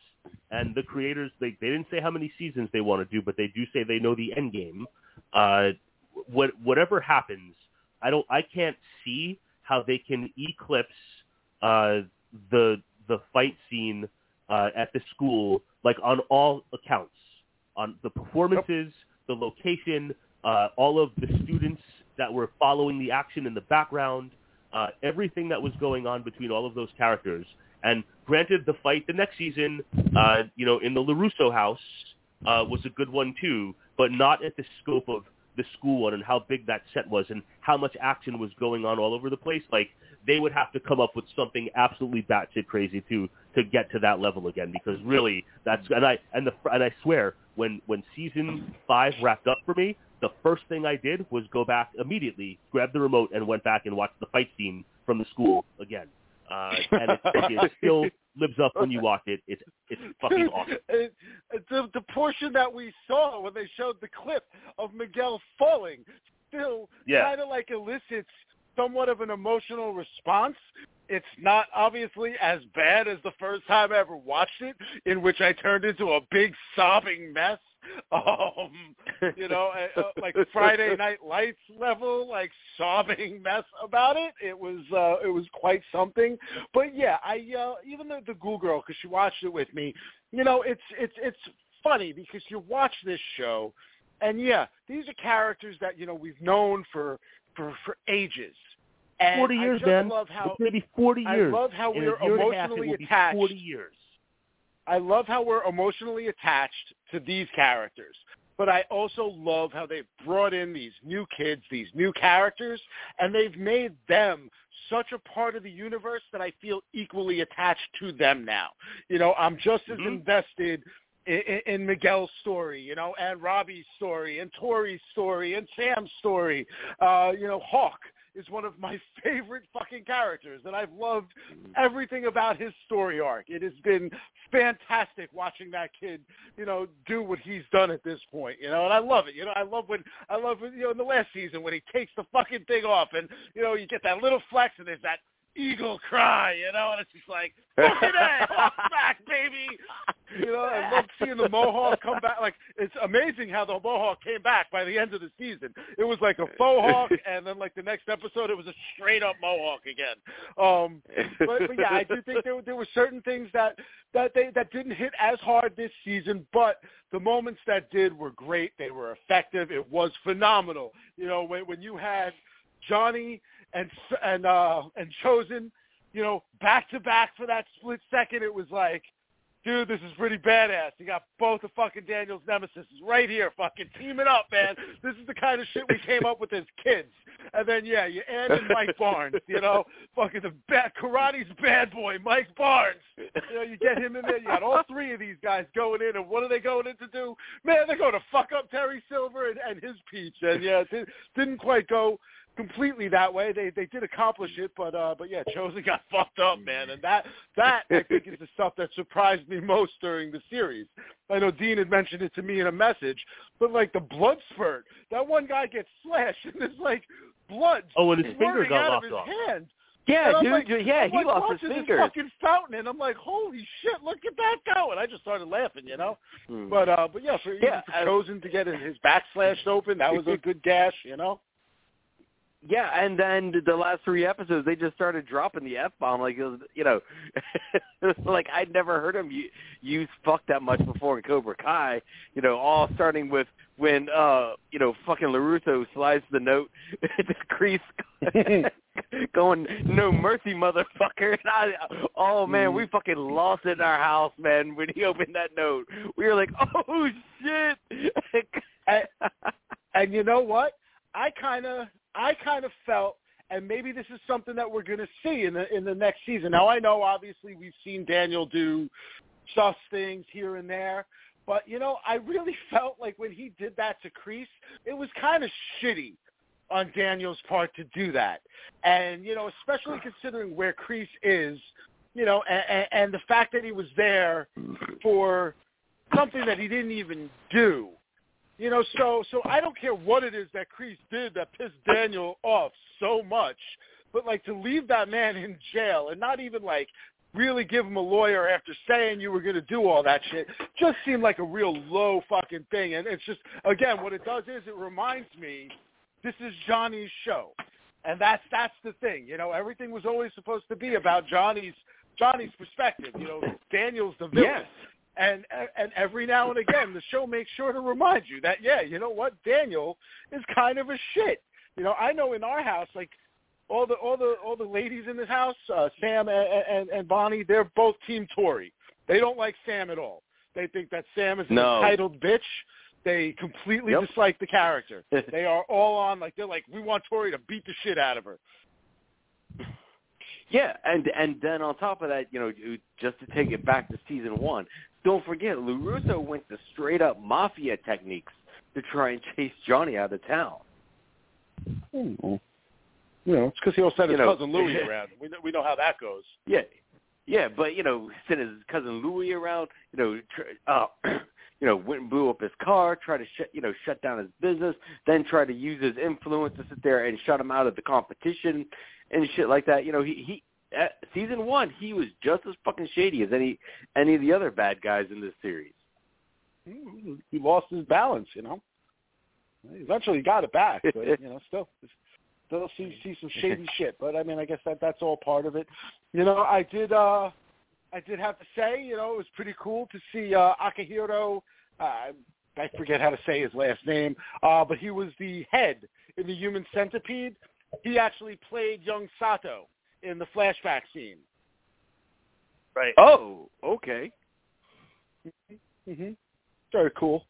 and the creators they they didn't say how many seasons they want to do, but they do say they know the end game. Uh, what whatever happens, I don't. I can't see how they can eclipse uh, the the fight scene uh, at the school, like on all accounts, on the performances, the location, uh, all of the students that were following the action in the background, uh, everything that was going on between all of those characters. And granted, the fight the next season, uh, you know, in the Larusso house uh, was a good one too, but not at the scope of the school one and how big that set was and how much action was going on all over the place. Like they would have to come up with something absolutely batshit crazy to to get to that level again because really that's and I and the and I swear when when season five wrapped up for me, the first thing I did was go back immediately, grab the remote, and went back and watched the fight scene from the school again. Uh, and it, it still lives up when you watch it. It's it's fucking awesome. It, it- the, the portion that we saw when they showed the clip of Miguel falling still Yeah. kind of like elicits somewhat of an emotional response. It's not obviously as bad as the first time I ever watched it, in which I turned into a big sobbing mess. [LAUGHS] Um, you know, uh, like Friday [LAUGHS] Night Lights level, like sobbing mess about it. It was uh, it was quite something. But yeah, I uh, even the the Ghoul Girl because she watched it with me. You know, it's it's it's funny because you watch this show, and yeah, these are characters that you know we've known for for for ages. And Forty I years, just man. love how it's gonna be forty I love how we're a year and a half, emotionally attached. Forty years. I love how we're emotionally attached to these characters, but I also love how they've brought in these new kids, these new characters, and they've made them such a part of the universe that I feel equally attached to them now. You know, I'm just as Mhm. invested in, in, Miguel's story, you know, and Robbie's story, and Tory's story, and Sam's story. Uh, you know, Hawk is one of my [LAUGHS] favorite fucking characters, and I've loved everything about his story arc. It has been fantastic watching that kid, you know, do what he's done at this point, you know, and I love it. You know, I love when I love when, you know in the last season when he takes the fucking thing off and you know you get that little flex and there's that eagle cry, you know, and it's just like fucking A, Hawk's [LAUGHS] back, baby. You know, I love seeing the Mohawk come back. Like it's amazing how the Mohawk came back by the end of the season. It was like a faux hawk, [LAUGHS] and then like the next episode, it was a straight up Mohawk again. Um, but, but yeah, I do think there, there were certain things that that they that didn't hit as hard this season, but the moments that did were great. They were effective. It was phenomenal. You know, when when you had Johnny and and uh and Chozen, you know, back to back for that split second, it was like. Dude, this is pretty badass. You got both of fucking Daniel's nemesis right here, fucking teaming up, man. This is the kind of shit we came up with as kids. And then yeah, you add in Mike Barnes, you know, fucking the bad karate's bad boy, Mike Barnes. You know, you get him in there. You got all three of these guys going in, and what are they going in to do? Man, they're going to fuck up Terry Silver and, and his peach. And yeah, it did, didn't quite go completely that way. They they did accomplish it, but uh, but yeah, [LAUGHS] Chozen got fucked up, man, and that that I think is the stuff that surprised me most during the series. I know Dean had mentioned it to me in a message, but like the blood spurt, that one guy gets slashed, [LAUGHS] and there's like blood. Oh, and his finger got out of his off. hand. Yeah, dude. like- yeah, I'm he like lost his finger. Fucking fountain, and I'm like, holy shit, look at that go! And I just started laughing, you know. Hmm. But uh, but yeah, for, Yeah, for I- Chozen to get his back slashed open, that was a good gash, you know. Yeah, and then the last three episodes, they just started dropping the f bomb. Like it was, you know, [LAUGHS] like I'd never heard him use "fuck" that much before in Cobra Kai. You know, all starting with when uh, you know, fucking Larusso slides the note [LAUGHS] to Kreese, [LAUGHS] going "No mercy, motherfucker." And I, oh man, we fucking lost it in our house, man. When he opened that note, we were like, "Oh shit!" and, and you know what? I kind of, I kind of felt, and maybe this is something that we're going to see in the in the next season. Now I know, obviously, we've seen Daniel do sus things here and there, but you know, I really [LAUGHS] felt like when he did that to Kreese, it was kind of shitty on Daniel's part to do that, and you know, especially considering where Kreese is, you know, and, and the fact that he was there for something that he didn't even do. You know, so so I don't care what it is that Kreese did that pissed Daniel off so much, but like to leave that man in jail and not even like really give him a lawyer after saying you were going to do all that shit just seemed like a real low fucking thing. And it's just again, what it does is it reminds me this is Johnny's show, and that's that's the thing. You know, everything was always supposed to be about Johnny's Johnny's perspective. You know, Daniel's the villain. Yes. And and every now and again, the show makes sure to remind you that yeah, you know what, Daniel is kind of a shit. You know, I know in our house, like all the all the all the ladies in this house, uh, Sam and, and and Bonnie, they're both Team Tory. They don't like Sam at all. They think that Sam is an No. entitled bitch. They completely Yep. dislike the character. [LAUGHS] they are all on like they're like we want Tory to beat the shit out of her. Yeah, and and then on top of that, you know, just to take it back to season one, don't forget, LaRusso went to straight up mafia techniques to try and chase Johnny out of town. Hmm. You know, it's because he also had his You know- cousin Louis [LAUGHS] around. We know, we know how that goes. Yeah, yeah, but you know, sent his cousin Louis around. You know, tr- uh, [CLEARS THROAT] you know, went and blew up his car, tried to shut, you know, shut down his business, then tried to use his influence to sit there and shut him out of the competition and shit like that. You know, he he. At season one, he was just as fucking shady as any any of the other bad guys in this series. He lost his balance, you know. He Eventually got it back, but [LAUGHS] you know, still, still see see some shady [LAUGHS] shit. But I mean, I guess that that's all part of it. You know, I did uh I did have to say, you know, it was pretty cool to see uh Akihiro. Uh, I forget how to say his last name, uh, but he was the head in the Human Centipede. He actually played young Sato in the flashback scene. Right. Oh, okay. hmm Very cool.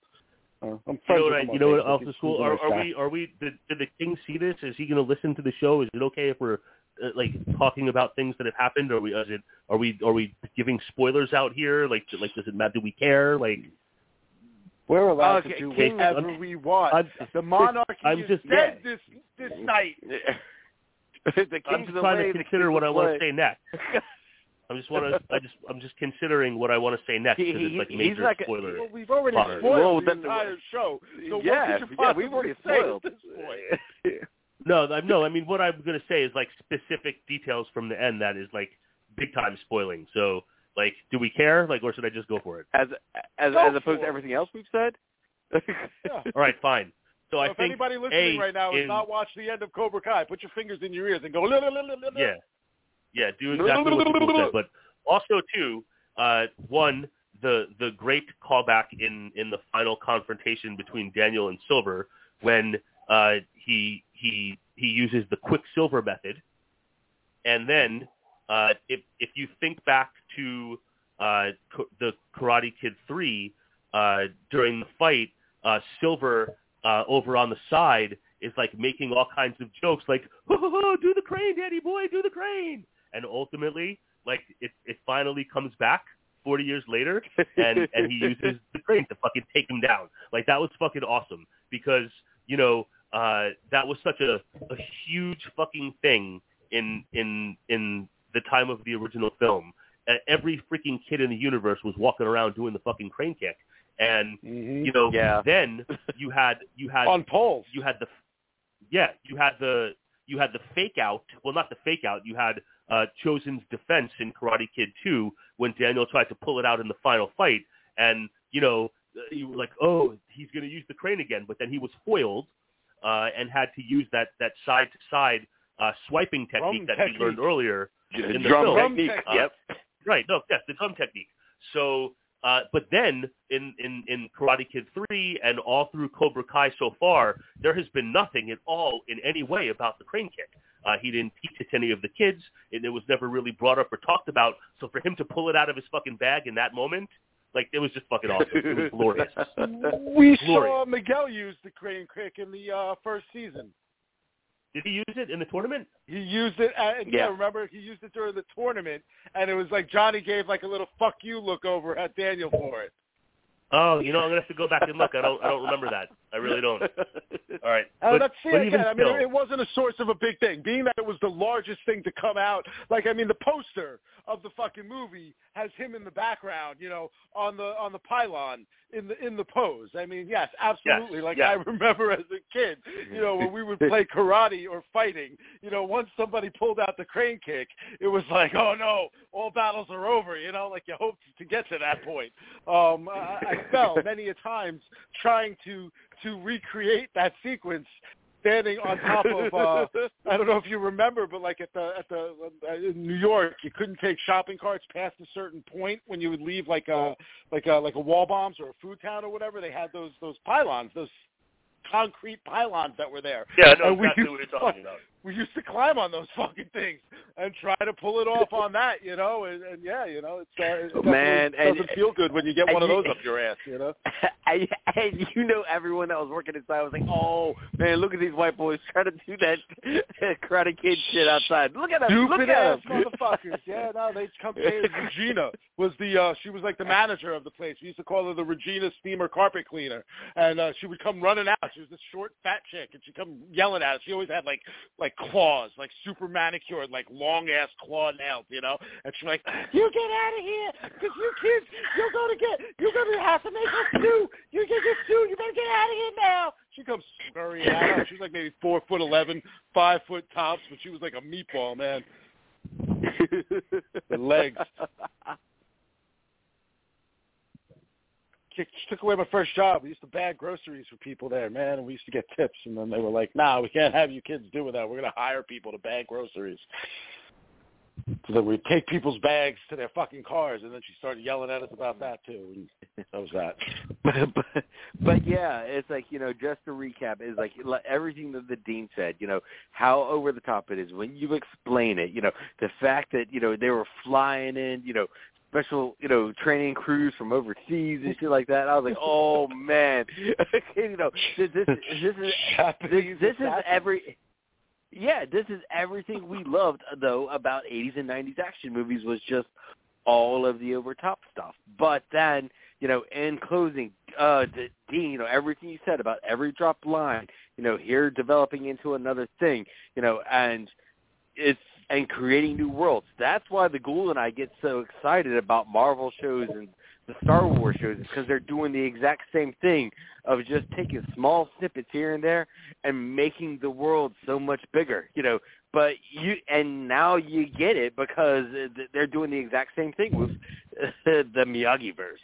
Uh, I'm You know what? I, you know what else He's- is cool? Are, are we? Are we? Did, did the king see this? Is he going to listen to the show? Is it okay if we're uh, like talking about things that have happened? Are we? Is it? Are we? Are we giving spoilers out here? Like, like does it matter? Do we care? Like, We're allowed Okay, to do King- whatever I'm- we want. I'm, the monarchy I'm is just- dead this this night. [LAUGHS] [LAUGHS] the I'm just trying way, to consider what the I want to say next. [LAUGHS] I'm just want to. I just. I'm just considering what I want to say next He- because it's he- like he's major like a- spoiler. Well, we've already spoiled Well, the then- entire show. So yeah, what could you yeah, we've already say spoiled. at this point? [LAUGHS] No, I- no. I mean, what I'm going to say is like specific details from the end that is like big time spoiling. So, like, do we care? Like, or should I just go for it? as as Go as opposed to everything else we've said. Yeah. All right, fine. So, So I if think anybody listening A, right now has not watched the end of Cobra Kai, put your fingers in your ears and go. "La, la, la, la, la, la." Yeah, yeah. Do [LAUGHS] exactly what people said. But also, too, uh, one the the great callback in in the final confrontation between Daniel and Silver when uh, he he he uses the Quicksilver method, and then uh, if if you think back to uh, the Karate Kid three uh, during the fight, uh, Silver uh, over on the side is like making all kinds of jokes, like "Ho, ho, ho, "Do the crane, Daddy boy, do the crane," and ultimately, like it it finally comes back forty years later, and and he uses [LAUGHS] the crane to fucking take him down. Like that was fucking awesome because you know uh, that was such a a huge fucking thing in in in the time of the original film. Uh, every freaking kid in the universe was walking around doing the fucking crane kick, and Mhm. you know Yeah. then you had you had [LAUGHS] on poles. you had the yeah you had the you had the fake out well not the fake out you had uh chozen's defense in karate kid 2 when daniel tried to pull it out in the final fight and you know you were like oh he's going to use the crane again but then he was foiled uh and had to use that that side to side uh swiping technique Drum that technique. he learned earlier in the Drum film. technique. Uh, Yep. Right. No. Yes, the drum technique. So, uh, but then in, in in Karate Kid three and all through Cobra Kai so far, there has been nothing at all in any way about the crane kick. Uh, he didn't teach it to any of the kids, and it was never really brought up or talked about. So for him to pull it out of his fucking bag in that moment, like it was just fucking awesome. It was [LAUGHS] glorious. We Glorious. saw Miguel use the crane kick in the uh, first season. Did he use it in the tournament? He used it, at, yeah. Yeah. Remember, he used it during the tournament, and it was like Johnny gave like a little "fuck you" look over at Daniel for it. Oh, you know, I'm gonna have to go back and look. I don't I don't remember that. I really don't. [LAUGHS] All right. Uh, But, let's see but again. I mean, still, it wasn't a source of a big thing, being that it was the largest thing to come out. Like, I mean, the poster of the fucking movie has him in the background, you know, on the on the pylon in the in the pose. I mean, yes, absolutely. Yes, like yes. I [LAUGHS] remember as a kid, you know, when we would play [LAUGHS] karate or fighting, you know, once somebody pulled out the crane kick, it was like, oh no, all battles are over. You know, like you hoped to get to that point. Um, I, I fell many a times trying to to recreate that sequence standing on top of uh I don't know if you remember but like at the at the uh, in New York you couldn't take shopping carts past a certain point when you would leave like a like a like a Waldbaum's or a Foodtown or whatever they had those those pylons those concrete pylons that were there yeah, I know and we exactly what you're [LAUGHS] talking about. We used to climb on those [LAUGHS] fucking things and try to pull it off on that, you know. And, and yeah, you know, it's uh, it Man, definitely and- doesn't feel good when you get one of you- those up your ass, you know. [LAUGHS] and, and you know everyone that was working inside was like, "Oh man, look at these white boys trying to do that [LAUGHS] Karate Kid shit outside. Look at them, look Stupid at ass them." motherfuckers. Yeah, no, they come. Regina was the uh she was like the manager of the place. We used to call her the Regina Steamer Carpet Cleaner, and uh she would come running out. She was this short, fat chick, and she'd come yelling at us. She always had like like claws, like super manicured, like long ass claw nails, you know. And she's like, "You get out of here, because you kids, you're gonna get, you're gonna have to make us stew. You're gonna get stew. You better get out of here now." She comes scurrying out. She was like maybe four foot eleven, five foot tops, but she was like a meatball, man. [LAUGHS] The legs. She took away my first job. We used to bag groceries for people there, man, and we used to get tips. And then they were like, "Nah, we can't have you kids doing that. We're gonna hire people to bag groceries." So then we'd take people's bags to their fucking cars, and then she started yelling at us about that too. And [LAUGHS] that was that. [LAUGHS] but, but but yeah, it's like you know, just to recap, is like li- everything that the dean said. You know how over the top it is when you explain it. You know the fact that you know they were flying in. You know special you know training crews from overseas and shit like that. I was like, [LAUGHS] oh man, [LAUGHS] you know this this, this is this, this is every yeah this is everything we loved though about 80s and 90s action movies was just all of the over top stuff. But then you know in closing uh dean you know everything you said about every drop line you know here developing into another thing you know and it's and creating new worlds that's why the ghoul and i get so excited about marvel shows and the Star Wars shows because they're doing the exact same thing of just taking small snippets here and there and making the world so much bigger, you know. But you and now you get it because they're doing the exact same thing with [LAUGHS] the Miyagi verse.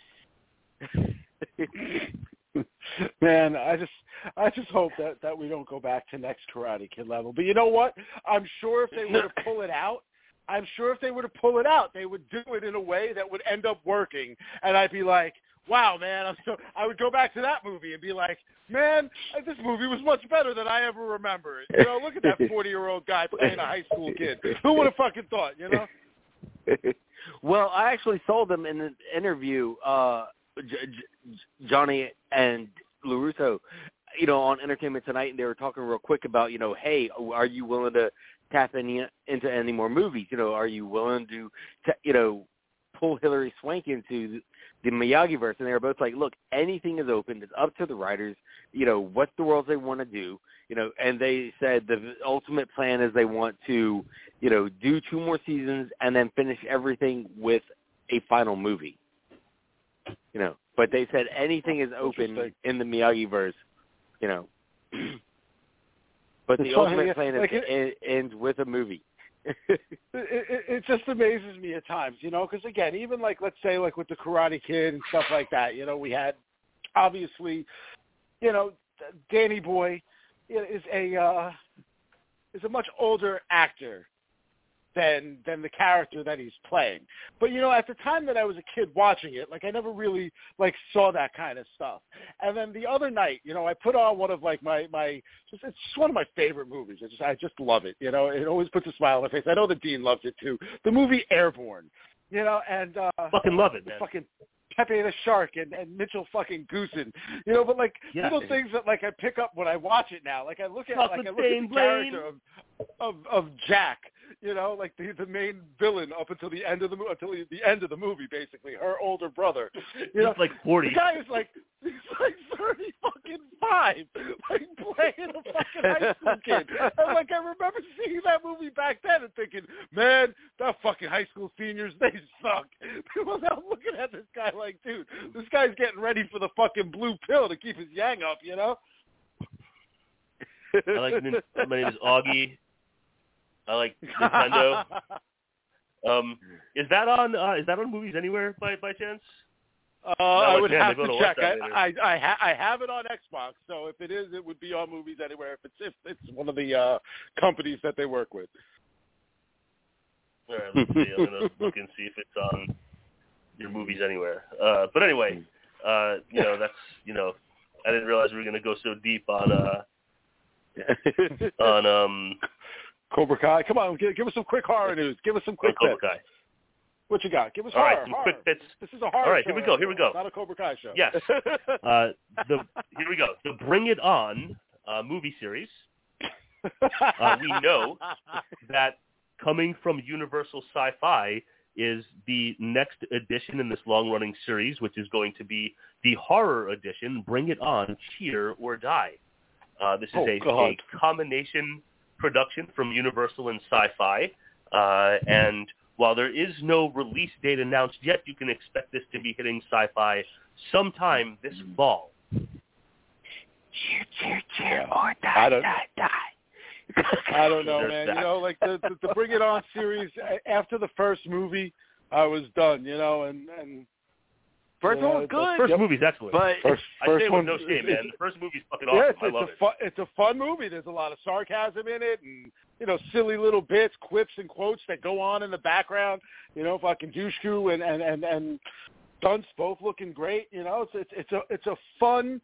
[LAUGHS] [LAUGHS] Man, I just I just hope that that we don't go back to next Karate Kid level. But you know what? I'm sure if they were to pull it out, I'm sure if they were to pull it out, they would do it in a way that would end up working, and I'd be like, "Wow, man!" I'm so I would go back to that movie and be like, "Man, this movie was much better than I ever remember it." You know, look at that [LAUGHS] 40 year old guy playing a high school kid. Who would have fucking thought? You know? [LAUGHS] well, I actually saw them in an interview, uh, J- J- Johnny and Larusso, you know, on Entertainment Tonight, and they were talking real quick about, you know, hey, are you willing to tap any into any more movies? You know, are you willing to, to you know, pull Hilary Swank into the Miyagi verse? And they were both like, look, anything is open. It's up to the writers. You know, what the worlds they want to do. You know, and they said the ultimate plan is they want to, you know, do two more seasons and then finish everything with a final movie. You know, but they said anything is open in the Miyagi verse. You know. [CLEARS THROAT] But the It's funny, ultimate plan is like it- end, end with a movie. [LAUGHS] it, it, it just amazes me at times, you know, because again, even like let's say like with the Karate Kid and stuff like that, you know, we had obviously, you know, Danny Boy is a uh, is a much older actor than than the character that he's playing. But you know, at the time that I was a kid watching it, like I never really like saw that kind of stuff. And then the other night, you know, I put on one of like my my just it's just one of my favorite movies. I just I just love it. You know, it always puts a smile on my face. I know the dean loves it too. The movie Airborne. You know, and uh Fucking love it, the man. fucking Pepe the Shark and, and Mitchell fucking Goosen. You know, but like Yeah. little things that like I pick up when I watch it now. Like I look at like I look at the Blaine. character of of of Jack. You know, like the the main villain up until the end of the until the, end of the movie, basically her older brother. You know, He's like 40. the guy is like he's like thirty fucking five, like playing a fucking high school kid. And like I remember seeing that movie back then and thinking, man, that fucking high school seniors they suck. [LAUGHS] Because I'm looking at this guy like, dude, this guy's getting ready for the fucking blue pill to keep his yang up, you know. I like my name is Augie. I like [LAUGHS] Nintendo. Um, is that on? Uh, is that on movies anywhere by by chance? Uh, I would man, have to check. I I I, ha- I have it on Xbox, so if it is, it would be on movies anywhere. If it's if it's one of the uh companies that they work with. All right, let's see. I'm gonna look and see if it's on your movies anywhere. Uh, but anyway, uh, you know that's you know I didn't realize we were gonna go so deep on uh [LAUGHS] on um Cobra Kai. Come on, give, give us some quick horror news. Give us some quick Cobra bits. Kai. What you got? Give us All horror. right, some horror. quick bits. This is a horror All right, here we go, here we go. Not a Cobra Kai show. Yes. [LAUGHS] Uh, the here we go. The Bring It On uh, movie series. Uh, we know that coming from Universal Syfy is the next edition in this long-running series, which is going to be the horror edition, Bring It On, Cheer or Die. Uh, this is Oh, a, a combination production from Universal and Syfy, uh, and while there is no release date announced yet, you can expect this to be hitting Syfy sometime this fall. Cheer, cheer, cheer, or die, I don't- die, die. I don't know, man. that. You know, like the, the the Bring It On series. After the first movie, I was done. You know, and and First Yeah, one was good, First Yep. movie's excellent. but first I first say one with no shame, it's- man. The first movie's fucking Yeah, awesome. it's, I it's love a it. fun, it's a fun movie. There's a lot of sarcasm in it, and you know, silly little bits, quips, and quotes that go on in the background. You know, fucking Dushku and and and and Dunst both looking great. You know, it's it's it's a it's a fun.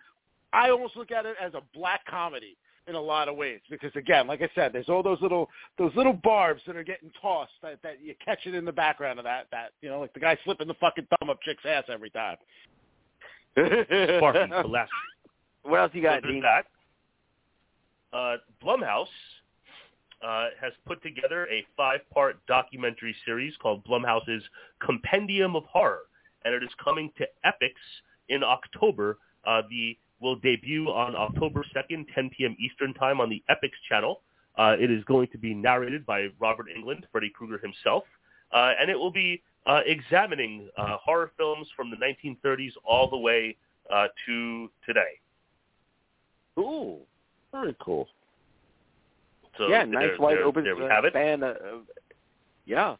I almost look at it as a black comedy in a lot of ways because again, like I said, there's all those little those little barbs that are getting tossed that that you catch it in the background of that that you know, like the guy slipping the fucking thumb up chick's ass every time. Sparky, the [LAUGHS] last what else you So got, there's Dean? that. Uh, Blumhouse uh, has put together a five-part documentary series called Blumhouse's Compendium of Horror, and it is coming to Epix in October. Uh, the will debut on October 2nd, 10 p.m. Eastern Time on the Epix channel. Uh, it is going to be narrated by Robert Englund, Freddy Krueger himself, uh, and it will be uh, examining uh, horror films from the 1930s all the way uh, to today. Cool. Very cool. So yeah, there- nice wide there- open There we have it. yeah.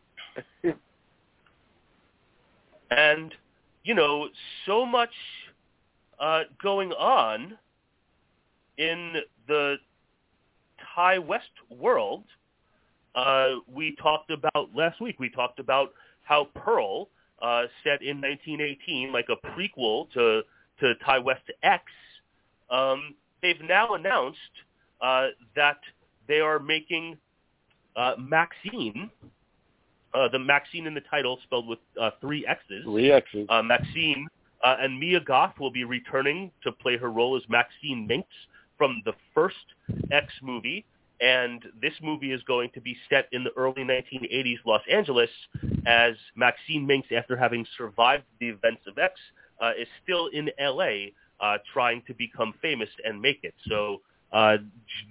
[LAUGHS] And you know, so much uh, going on in the Ti West world. Uh, we talked about last week. We talked about how Pearl, uh, set in 1918, like a prequel to to Ti West X, um, they've now announced uh, that they are making uh, Maxine, uh, the Maxine in the title spelled with uh, three X's. Three X's. Uh, Maxine uh, and Mia Goth will be returning to play her role as Maxine Minx from the first X movie. And this movie is going to be set in the early 1980s Los Angeles as Maxine Minx, after having survived the events of X, uh, is still in L.A. Uh, trying to become famous and make it. So uh,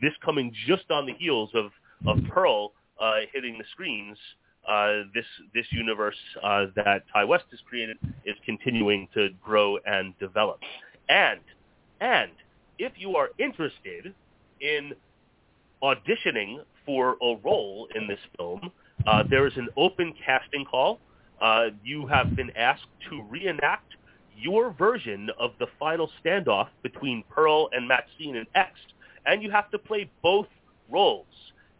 this coming just on the heels of, of Pearl uh, hitting the screens, uh, this this universe uh, that Ti West has created is continuing to grow and develop. And and if you are interested in auditioning for a role in this film, uh, there is an open casting call. Uh, you have been asked to reenact your version of the final standoff between Pearl and Maxine in X, and you have to play both roles.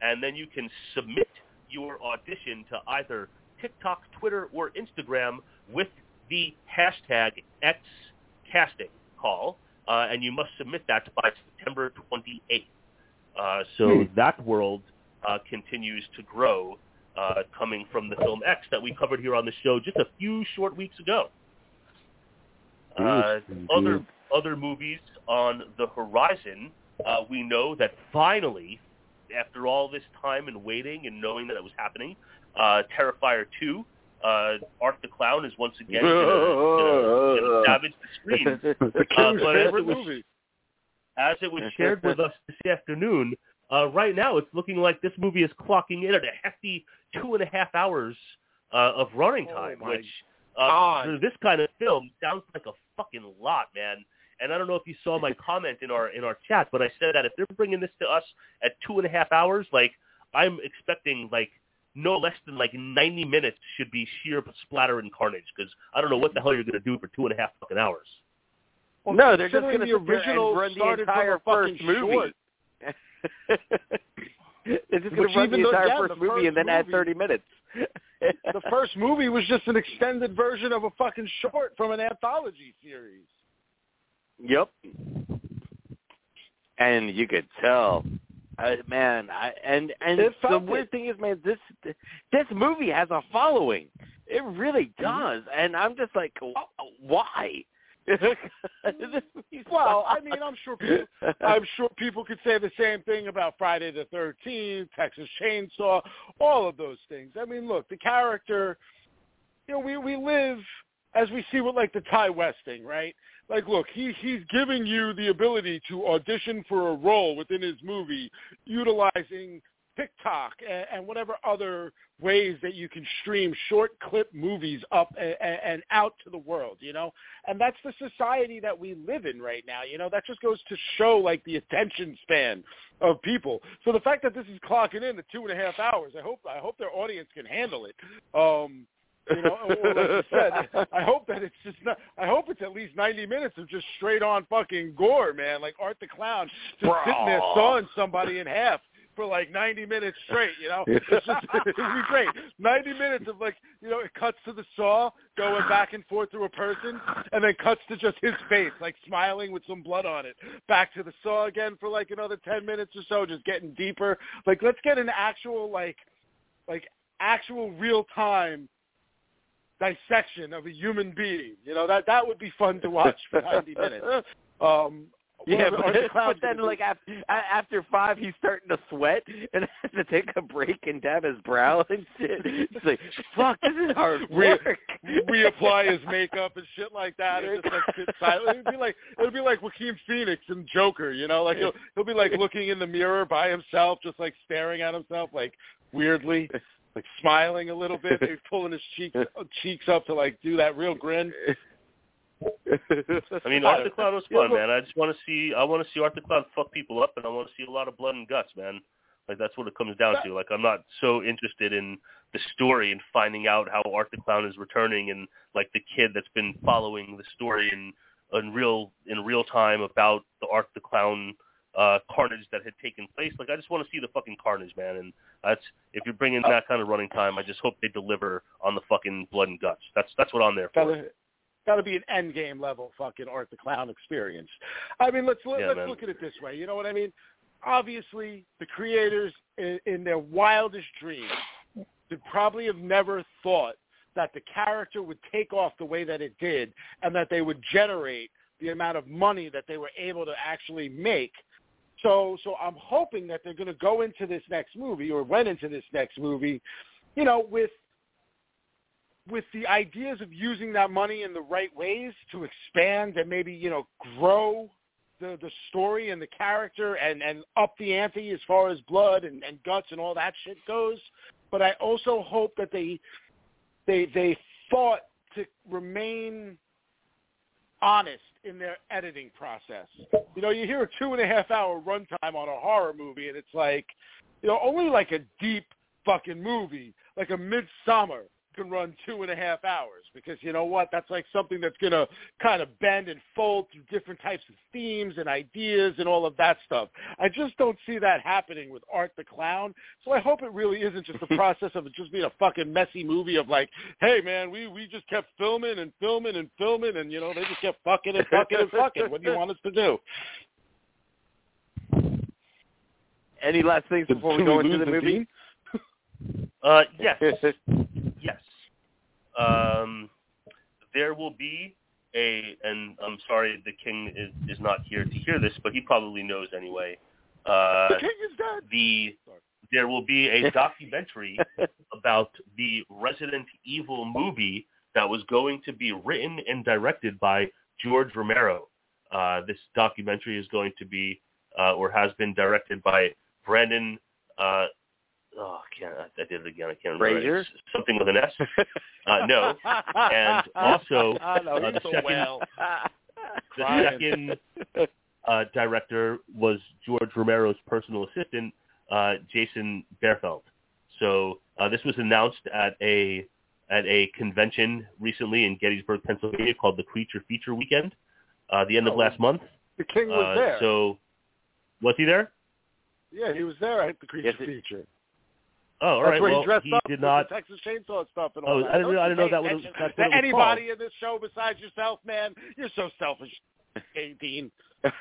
And then you can submit your audition to either TikTok, Twitter, or Instagram with the hashtag XCasting call, uh, and you must submit that by September 28th. Uh, so that world uh, continues to grow, uh, coming from the film X that we covered here on the show just a few short weeks ago. Uh, Yes, other other movies on the horizon. Uh, we know that finally, after all this time and waiting and knowing that it was happening, uh, Terrifier 2, uh, Art the Clown is once again going to savage the screen. Uh, but as it was- As it was shared with us this afternoon, uh, right now it's looking like this movie is clocking in at a hefty two and a half hours uh, of running Oh, time, my which uh, God. for this kind of film sounds like a fucking lot, man. And I don't know if you saw my comment in our in our chat, but I said that if they're bringing this to us at two and a half hours, like I'm expecting like no less than like 90 minutes should be sheer splatter and carnage because I don't know what the hell you're going to do for two and a half fucking hours. Well, no, they're just going to the original run the entire first movie. short. [LAUGHS] they're just going Which to run the even though- entire yeah, first the movie and first then add 30 minutes. the first movie was just an extended version of a fucking short from an anthology series. Yep. And you could tell uh, man, I, and and It the weird it. thing is, man, this this movie has a following. It really Mm-hmm. does, and I'm just like, wh- why? [LAUGHS] Well, I mean, I'm sure people, I'm sure people could say the same thing about Friday the 13th, Texas Chainsaw, all of those things. I mean, look, the character, you know, we we live as we see with like the Ti West thing, right? Like, look, he he's giving you the ability to audition for a role within his movie, utilizing TikTok and, and whatever other ways that you can stream short clip movies up and, and out to the world, you know? And that's the society that we live in right now, you know? That just goes to show, like, the attention span of people. So the fact that this is clocking in to two and a half hours, I hope I hope their audience can handle it. Um, you know, or like you said, I hope that it's just not. I hope it's at least ninety minutes of just straight on fucking gore, man. Like Art the Clown just sitting there sawing somebody in half for like ninety minutes straight. You know, it's just [LAUGHS] it'd be great. Ninety minutes of like, you know, it cuts to the saw going back and forth through a person, and then cuts to just his face, like smiling with some blood on it. Back to the saw again for like another ten minutes or so, just getting deeper. Like, let's get an actual like, like actual real time dissection of a human being. You know that that would be fun to watch for ninety minutes. [LAUGHS] Um, Yeah, but, the but then like after, after five, he's starting to sweat [LAUGHS] and has to take a break and dab his brow [LAUGHS] and shit. It's like, fuck, this is hard work. do? reapply his makeup and shit like that, and just like sit silent. It'd be like it'd be like Joaquin Phoenix and Joker. You know, like he'll he'll be like looking in the mirror by himself, just like staring at himself, like weirdly. Like smiling a little bit, maybe [LAUGHS] pulling his cheeks cheeks up to like do that real grin. I mean, Art the Clown was [LAUGHS] fun, man. I just want to see, I want to see Arthur the Clown fuck people up, and I want to see a lot of blood and guts, man. Like that's what it comes down to. Like I'm not so interested in the story and finding out how Arthur the Clown is returning, and like the kid that's been following the story in in real in real time about the Arthur the Clown uh carnage that had taken place. Like I just want to see the fucking carnage, man. And that's if you're bringing that kind of running time, I just hope they deliver on the fucking blood and guts. That's that's what I'm there for. Gotta, gotta be an end game level fucking Art the Clown experience. I mean, let's let, Yeah, let's man. look at it this way. You know what I mean? Obviously, the creators in, in their wildest dreams would probably have never thought that the character would take off the way that it did, and that they would generate the amount of money that they were able to actually make. So, so I'm hoping that they're going to go into this next movie, or went into this next movie, you know, with with the ideas of using that money in the right ways to expand and maybe you know grow the the story and the character and and up the ante as far as blood and, and guts and all that shit goes. But I also hope that they they they fought to remain honest in their editing process. You know, you hear a two and a half hour runtime on a horror movie, and it's like, you know, only like a deep fucking movie, like a Midsommar, can run two and a half hours because you know what? That's like something that's gonna kind of bend and fold through different types of themes and ideas and all of that stuff. I just don't see that happening with Art the Clown. So I hope it really isn't just the [LAUGHS] process of it just being a fucking messy movie of like, hey man, we we just kept filming and filming and filming and you know they just kept fucking and fucking and fucking. What do you want us to do? Any last things before we go into lose the the movie? Uh, yes, yes. [LAUGHS] Um, there will be a, and I'm sorry the king is, is not here to hear this, but he probably knows anyway. Uh, the king is dead. the there will be a [LAUGHS] documentary about the Resident Evil movie that was going to be written and directed by George Romero. Uh, this documentary is going to be, uh, or has been directed by Brandon. Uh, oh, I can't. I did it again. I can't remember. It's something with an S. Uh, no. [LAUGHS] And also, I know uh, the so second- well. [LAUGHS] The second uh, director was George Romero's personal assistant, uh, Jason Berfeld. So uh, this was announced at a at a convention recently in Gettysburg, Pennsylvania, called the Creature Feature Weekend, uh, the end of Oh. last month. The king was Uh, there. So was he there? yeah, he was there at the creature Yes, it- feature. Oh, all That's right. where well, he dressed he up did not. the Texas Chainsaw stuff and oh, all Oh, that. I didn't know- I didn't know that was- that's what anybody called. in this show besides yourself, man. You're so selfish. Dean. [LAUGHS]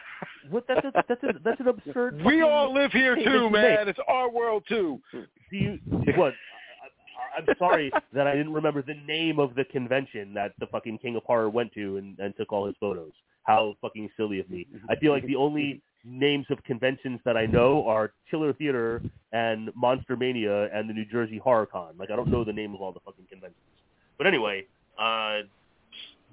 What? That's a, that's a, that's an absurd. We all live here too, man. It's our world too. Do you what? I, I'm sorry that I didn't remember the name of the convention that the fucking King of Horror went to and, and took all his photos. How fucking silly of me! I feel like the only names of conventions that I know are Chiller Theater and Monster Mania and the New Jersey Horror Con. Like I don't know the name of all the fucking conventions. But anyway, uh,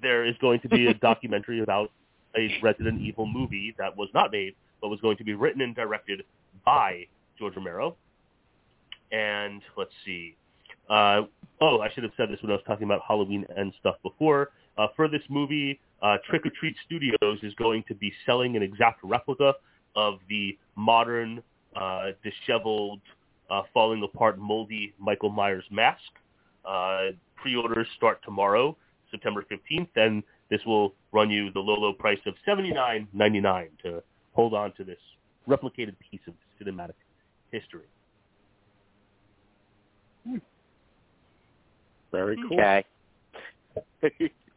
there is going to be a [LAUGHS] documentary about a Resident Evil movie that was not made, but was going to be written and directed by George Romero. And let's see. Uh, oh, I should have said this when I was talking about Halloween and stuff before. Uh, for this movie, uh, Trick or Treat Studios is going to be selling an exact replica of the modern, uh, disheveled, uh, falling apart, moldy Michael Myers mask. Uh, pre-orders start tomorrow, September 15th, and this will run you the low, low price of $79.99 to hold on to this replicated piece of cinematic history. Very cool. Okay. [LAUGHS]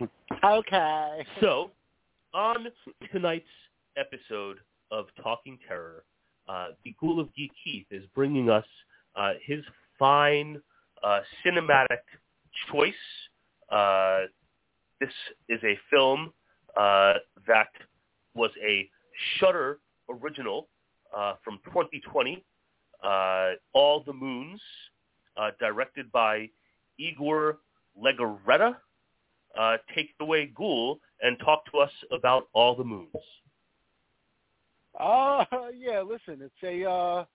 Okay. So, on tonight's episode of Talking Terror, uh, the Ghoul of Geek Keith is bringing us uh, his fine uh, cinematic choice. Uh, this is a film uh, that was a Shudder original uh, from 2020, uh, All the Moons, directed by Igor Legarreta. Uh, take away, Ghoul, and talk to us about All the Moons. Uh [LAUGHS] yeah, listen, it's a uh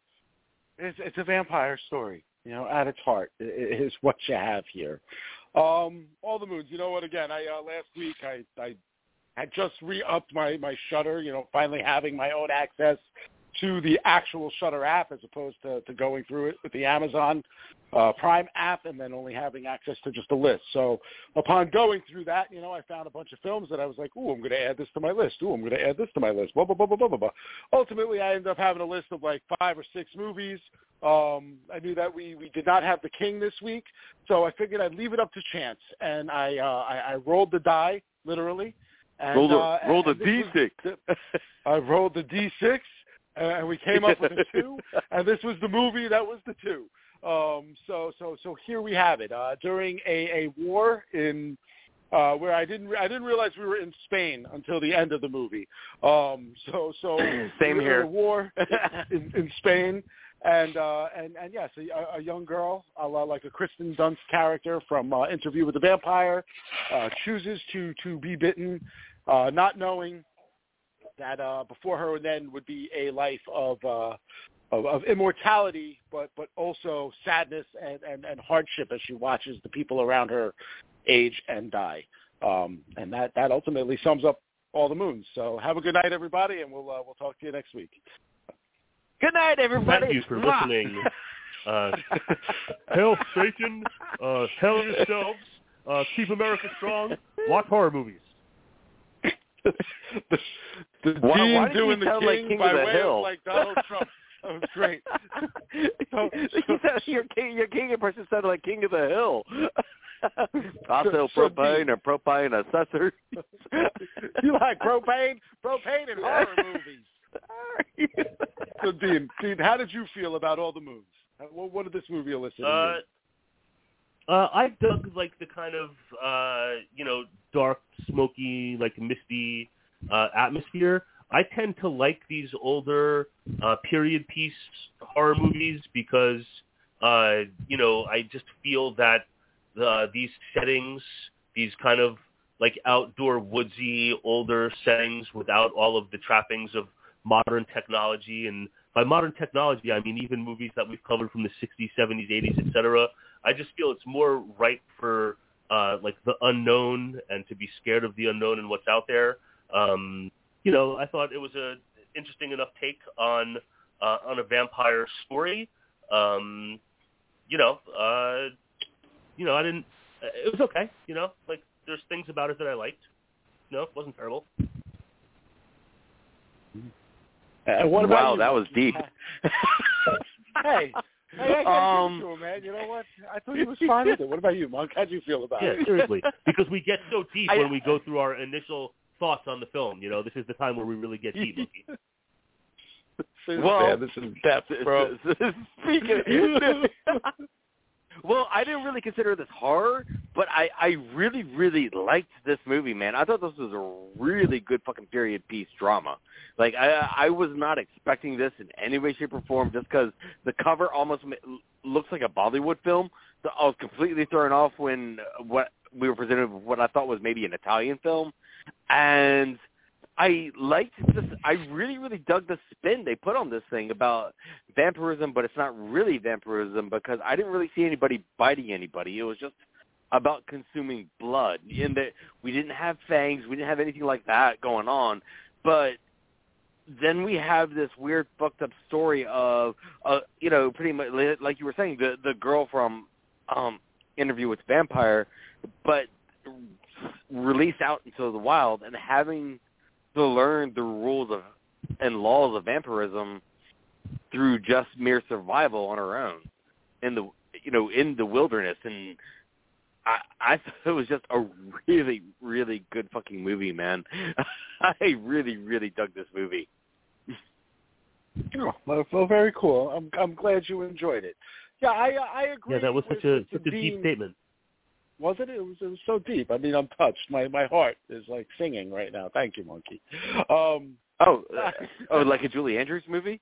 it's it's a vampire story, you know, at its heart i- i- is [LAUGHS] what you have here. Um all the moons, you know what again, I uh last week I I had just re-upped my my Shudder, you know, finally having my own access to the actual Shudder app as opposed to, to going through it with the Amazon uh, Prime app and then only having access to just a list. So upon going through that, you know, I found a bunch of films that I was like, ooh, I'm going to add this to my list. Ooh, I'm going to add this to my list. Blah, blah, blah, blah, blah, blah, blah. Ultimately, I ended up having a list of like five or six movies. Um, I knew that we, we did not have The King this week, so I figured I'd leave it up to chance. And I, uh, I, I rolled the die, literally. And, roll the uh, roll the and this D was six. I rolled the D6, and we came up with a two, [LAUGHS] and this was the movie that was the two. Um, so so so here we have it. Uh, during a, a war in uh, where I didn't re- I didn't realize we were in Spain until the end of the movie. Um, so so Same [CLEARS THROAT] we were in here. A war [LAUGHS] in, in Spain. And uh, and and yes, a, a young girl, a like a Kirsten Dunst character from uh, Interview with the Vampire, uh, chooses to to be bitten, uh, not knowing that uh, before her and then would be a life of, uh, of of immortality, but but also sadness and, and, and hardship as she watches the people around her age and die. Um, and that that ultimately sums up all the moons. So have a good night, everybody, and we'll uh, we'll talk to you next week. Good night, everybody. Thank you for Mwah. listening. Uh, [LAUGHS] hail Satan, uh, hail yourselves, uh, keep America strong, watch horror movies. [LAUGHS] the the Why- Dean why did doing you the sound king, like King by of the way Hill? of like Donald Trump. That was great. [LAUGHS] So- you sound, your king, your king impression sounded like King of the Hill. also, [LAUGHS] so propane or propane assessor. you like propane? Propane in horror movies. So Dean, Dean, how did you feel about all the moons? How- What, what did this movie elicit? Uh, uh, I dug like the kind of uh, you know dark, smoky, like misty uh, atmosphere. I tend to like these older uh, period piece horror movies because uh, you know I just feel that the, these settings, these kind of like outdoor woodsy older settings without all of the trappings of modern technology and by modern technology I mean even movies that we've covered from the 60s, 70s, 80s, etc. I just feel it's more ripe for uh, like the unknown and to be scared of the unknown and what's out there. Um, you know, I thought it was a interesting enough take on uh, on a vampire story. Um, you know, uh, you know, I didn't. It was okay. You know, like there's things about it that I liked. No, it wasn't terrible. And what about wow, you? that was deep. [LAUGHS] hey, hey, I got Um, to him, man. You know what? I thought he was [LAUGHS] fine with it. What about you, Monk? How'd you feel about Yeah, it? seriously, because we get so deep [LAUGHS] I- when we go through our initial thoughts on the film. You know, this is the time where we really get deep. [LAUGHS] Well, Man, this is depth, bro. Speaking. Of, well, I didn't really consider this horror, but I I really really liked this movie, man. I thought this was a really good fucking period piece drama. Like I I was not expecting this in any way, shape, or form, just because the cover almost looks like a Bollywood film. So I was completely thrown off when uh, what we were presented with what I thought was maybe an Italian film, and I liked this. I really, really dug the spin they put on this thing about vampirism, but it's not really vampirism because I didn't really see anybody biting anybody. It was just about consuming blood. In that we didn't have fangs, we didn't have anything like that going on, but then we have this weird fucked up story of uh you know pretty much like you were saying the the girl from um interview with vampire but released out into the wild and having to learn the rules of and laws of vampirism through just mere survival on her own in the you know in the wilderness and I I [LAUGHS] thought it was just a really really good fucking movie man [LAUGHS] I really really dug this movie Oh, well, well, very cool. I'm I'm glad you enjoyed it. Yeah, I I agree. Yeah, that was such a such a deep Dean- statement. Was it? It was. It was so deep. I mean, I'm touched. My my heart is like singing right now. Thank you, Monkey. Um, oh [LAUGHS] uh, oh like a Julie Andrews movie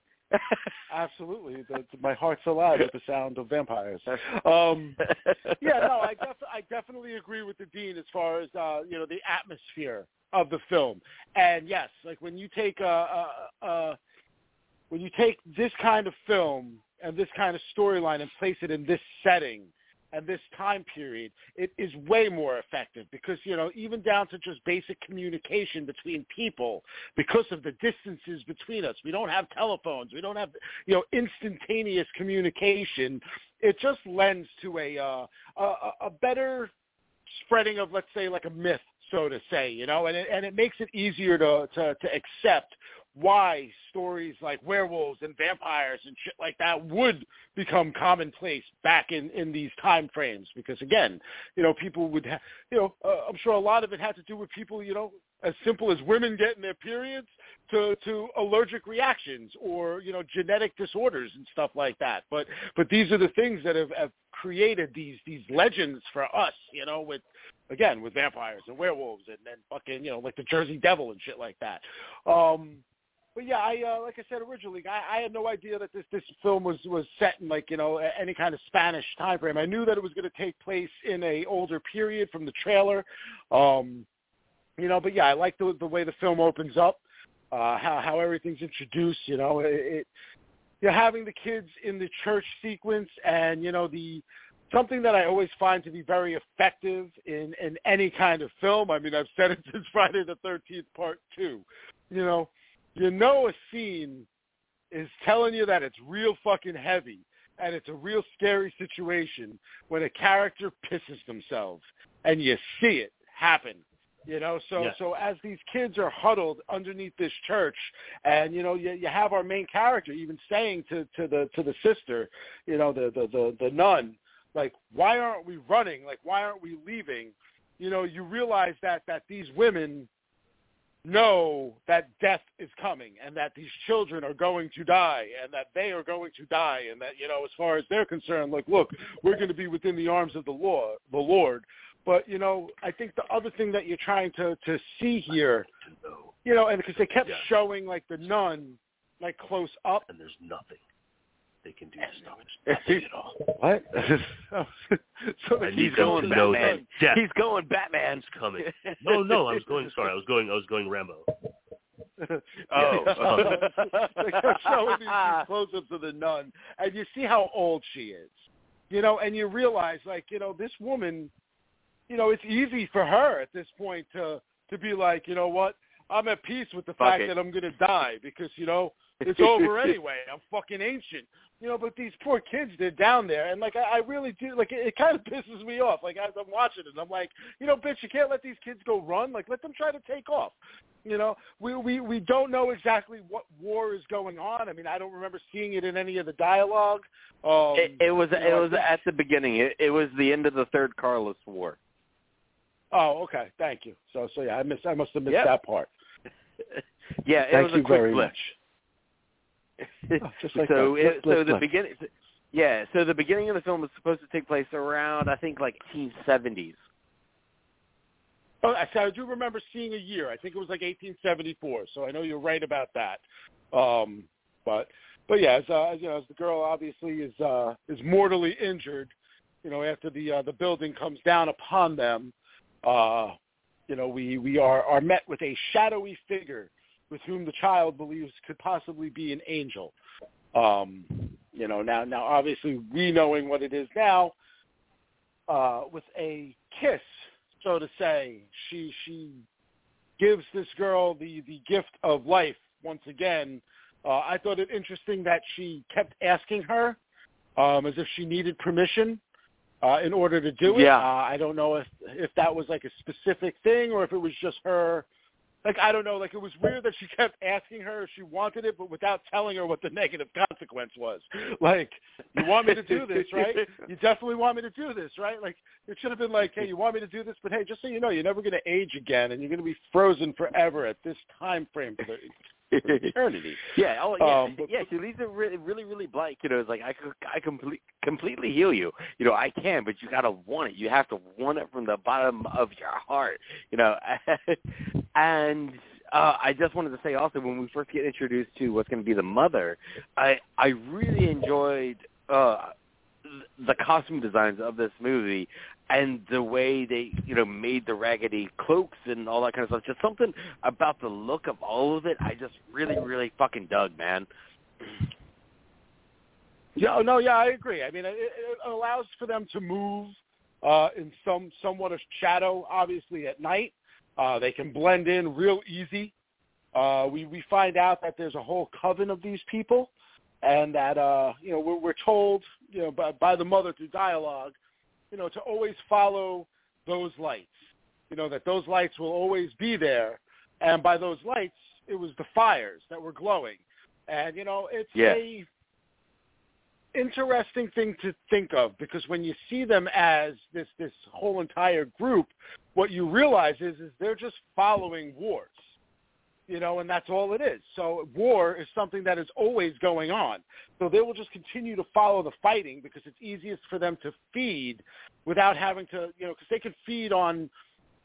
absolutely. The, my heart's alive with the sound of vampires. [LAUGHS] Um, yeah, no, I, def- I definitely agree with the dean as far as uh, you know the atmosphere of the film. And yes, like when you take a, a, a when you take this kind of film and this kind of storyline and place it in this setting and this time period, it is way more effective because, you know, even down to just basic communication between people because of the distances between us. We don't have telephones. We don't have, you know, instantaneous communication. It just lends to a, uh, a, a better spreading of, let's say, like a myth, so to say, you know, and it, and it makes it easier to, to, to accept why stories like werewolves and vampires and shit like that would become commonplace back in in these time frames. Because again you know people would ha- you know uh, i'm sure a lot of it had to do with people you know as simple as women getting their periods to to allergic reactions or you know genetic disorders and stuff like that. But but these are the things that have, have created these these legends for us you know with again with vampires and werewolves and then fucking you know like the jersey devil and shit like that. Um but yeah, I uh, like I said originally, I, I had no idea that this this film was was set in like you know any kind of Spanish time frame. I knew that it was going to take place in a older period from the trailer, um, you know. But yeah, I like the the way the film opens up, uh, how how everything's introduced. You know, it, it you know, having the kids in the church sequence, and you know the something that I always find to be very effective in in any kind of film. I mean, I've said it since [LAUGHS] Friday the Thirteenth Part Two. You know you know a scene is telling you that it's real fucking heavy and it's a real scary situation when a character pisses themselves and you see it happen you know? So Yes. so as these kids are huddled underneath this church and you know you you have our main character even saying to to the to the sister you know the the the, the nun like why aren't we running? Like why aren't we leaving? You know you realize that that these women know that death is coming and that these children are going to die and that they are going to die and that you know as far as they're concerned like look we're going to be within the arms of the law the lord. But you know i think the other thing that you're trying to to see here you know and because they kept Yeah. showing like the nun like close up. And there's nothing they can do to stop it. Nothing what [LAUGHS] so I they need keep them going to know Batman. that death he's going Batman's coming. [LAUGHS] No, no, I was going. Sorry, I was going. I was going Rambo. [LAUGHS] oh they kept showing these, these close-ups of the nun, and you see how old she is, you know, and you realize, like, you know, this woman, you know, it's easy for her at this point to to be like, you know what, I'm at peace with the Fuck fact it. that I'm gonna die because you know it's [LAUGHS] over anyway. I'm fucking ancient. You know, but these poor kids, they're down there, and like I, I really do, like it, it kind of [LAUGHS] pisses me off. Like as I'm watching it, I'm like, you know, bitch, you can't let these kids go run. Like let them try to take off. You know, we we we don't know exactly what war is going on. I mean, I don't remember seeing it in any of the dialogue. Um, it, it was you it was at the beginning it, it was the end of the third Carlist war Oh, okay. Thank you. So, so yeah, I missed. I must have missed Yep. that part. [LAUGHS] yeah, it Thank was a you quick very blip. much. Oh, just like [LAUGHS] so that. it, Blip, so blip, the blip. beginning yeah so the beginning of the film was supposed to take place around i think like 1870s Oh, I I do remember seeing a year. I think it was like 1874. So I know you're right about that. Um, but but yeah, as uh, you know, as the girl obviously is uh, is mortally injured, you know, after the uh, the building comes down upon them, uh, you know, we we are are met with a shadowy figure with whom the child believes could possibly be an angel. Um, you know, now now obviously we knowing what it is now, uh, with a kiss, so to say, she she gives this girl the the gift of life once again. Uh, I thought it interesting that she kept asking her um, as if she needed permission uh, in order to do it. Yeah. Uh, I don't know if if that was like a specific thing or if it was just her. Like I don't know. Like it was weird that she kept asking her if she wanted it, but without telling her what the [LAUGHS] negative consequence was. Like you want me to do this, right? [LAUGHS] You definitely want me to do this, right? Like it should have been like, hey, you want me to do this, but hey, just so you know, you're never going to age again, and you're going to be frozen forever at this time frame for, [LAUGHS] the, eternity. [LAUGHS] yeah oh yeah Um, but- yeah she leaves it really really really blank you know it's like i could i complete completely heal you. You know i can but you got to want it. You have to want it from the bottom of your heart you know. [LAUGHS] And uh, I just wanted to say also when we first get introduced to what's going to be the mother, I I really enjoyed uh, the costume designs of this movie and the way they you know made the raggedy cloaks and all that kind of stuff. Just something about the look of all of it. I just really really fucking dug, man. Yeah, oh, no, yeah, I agree. I mean, it, it allows for them to move uh, in some somewhat of shadow, obviously at night. Uh, they can blend in real easy. Uh, we we find out that there's a whole coven of these people, and that uh, you know we're, we're told you know by, by the mother through dialogue, you know to always follow those lights. You know that those lights will always be there, and by those lights, it was the fires that were glowing, and you know it's Yeah. a interesting thing to think of because when you see them as this this whole entire group, what you realize is is they're just following wars. You know, and that's all it is. So war is something that is always going on. So they will just continue to follow the fighting because it's easiest for them to feed without having to, you know, because they can feed on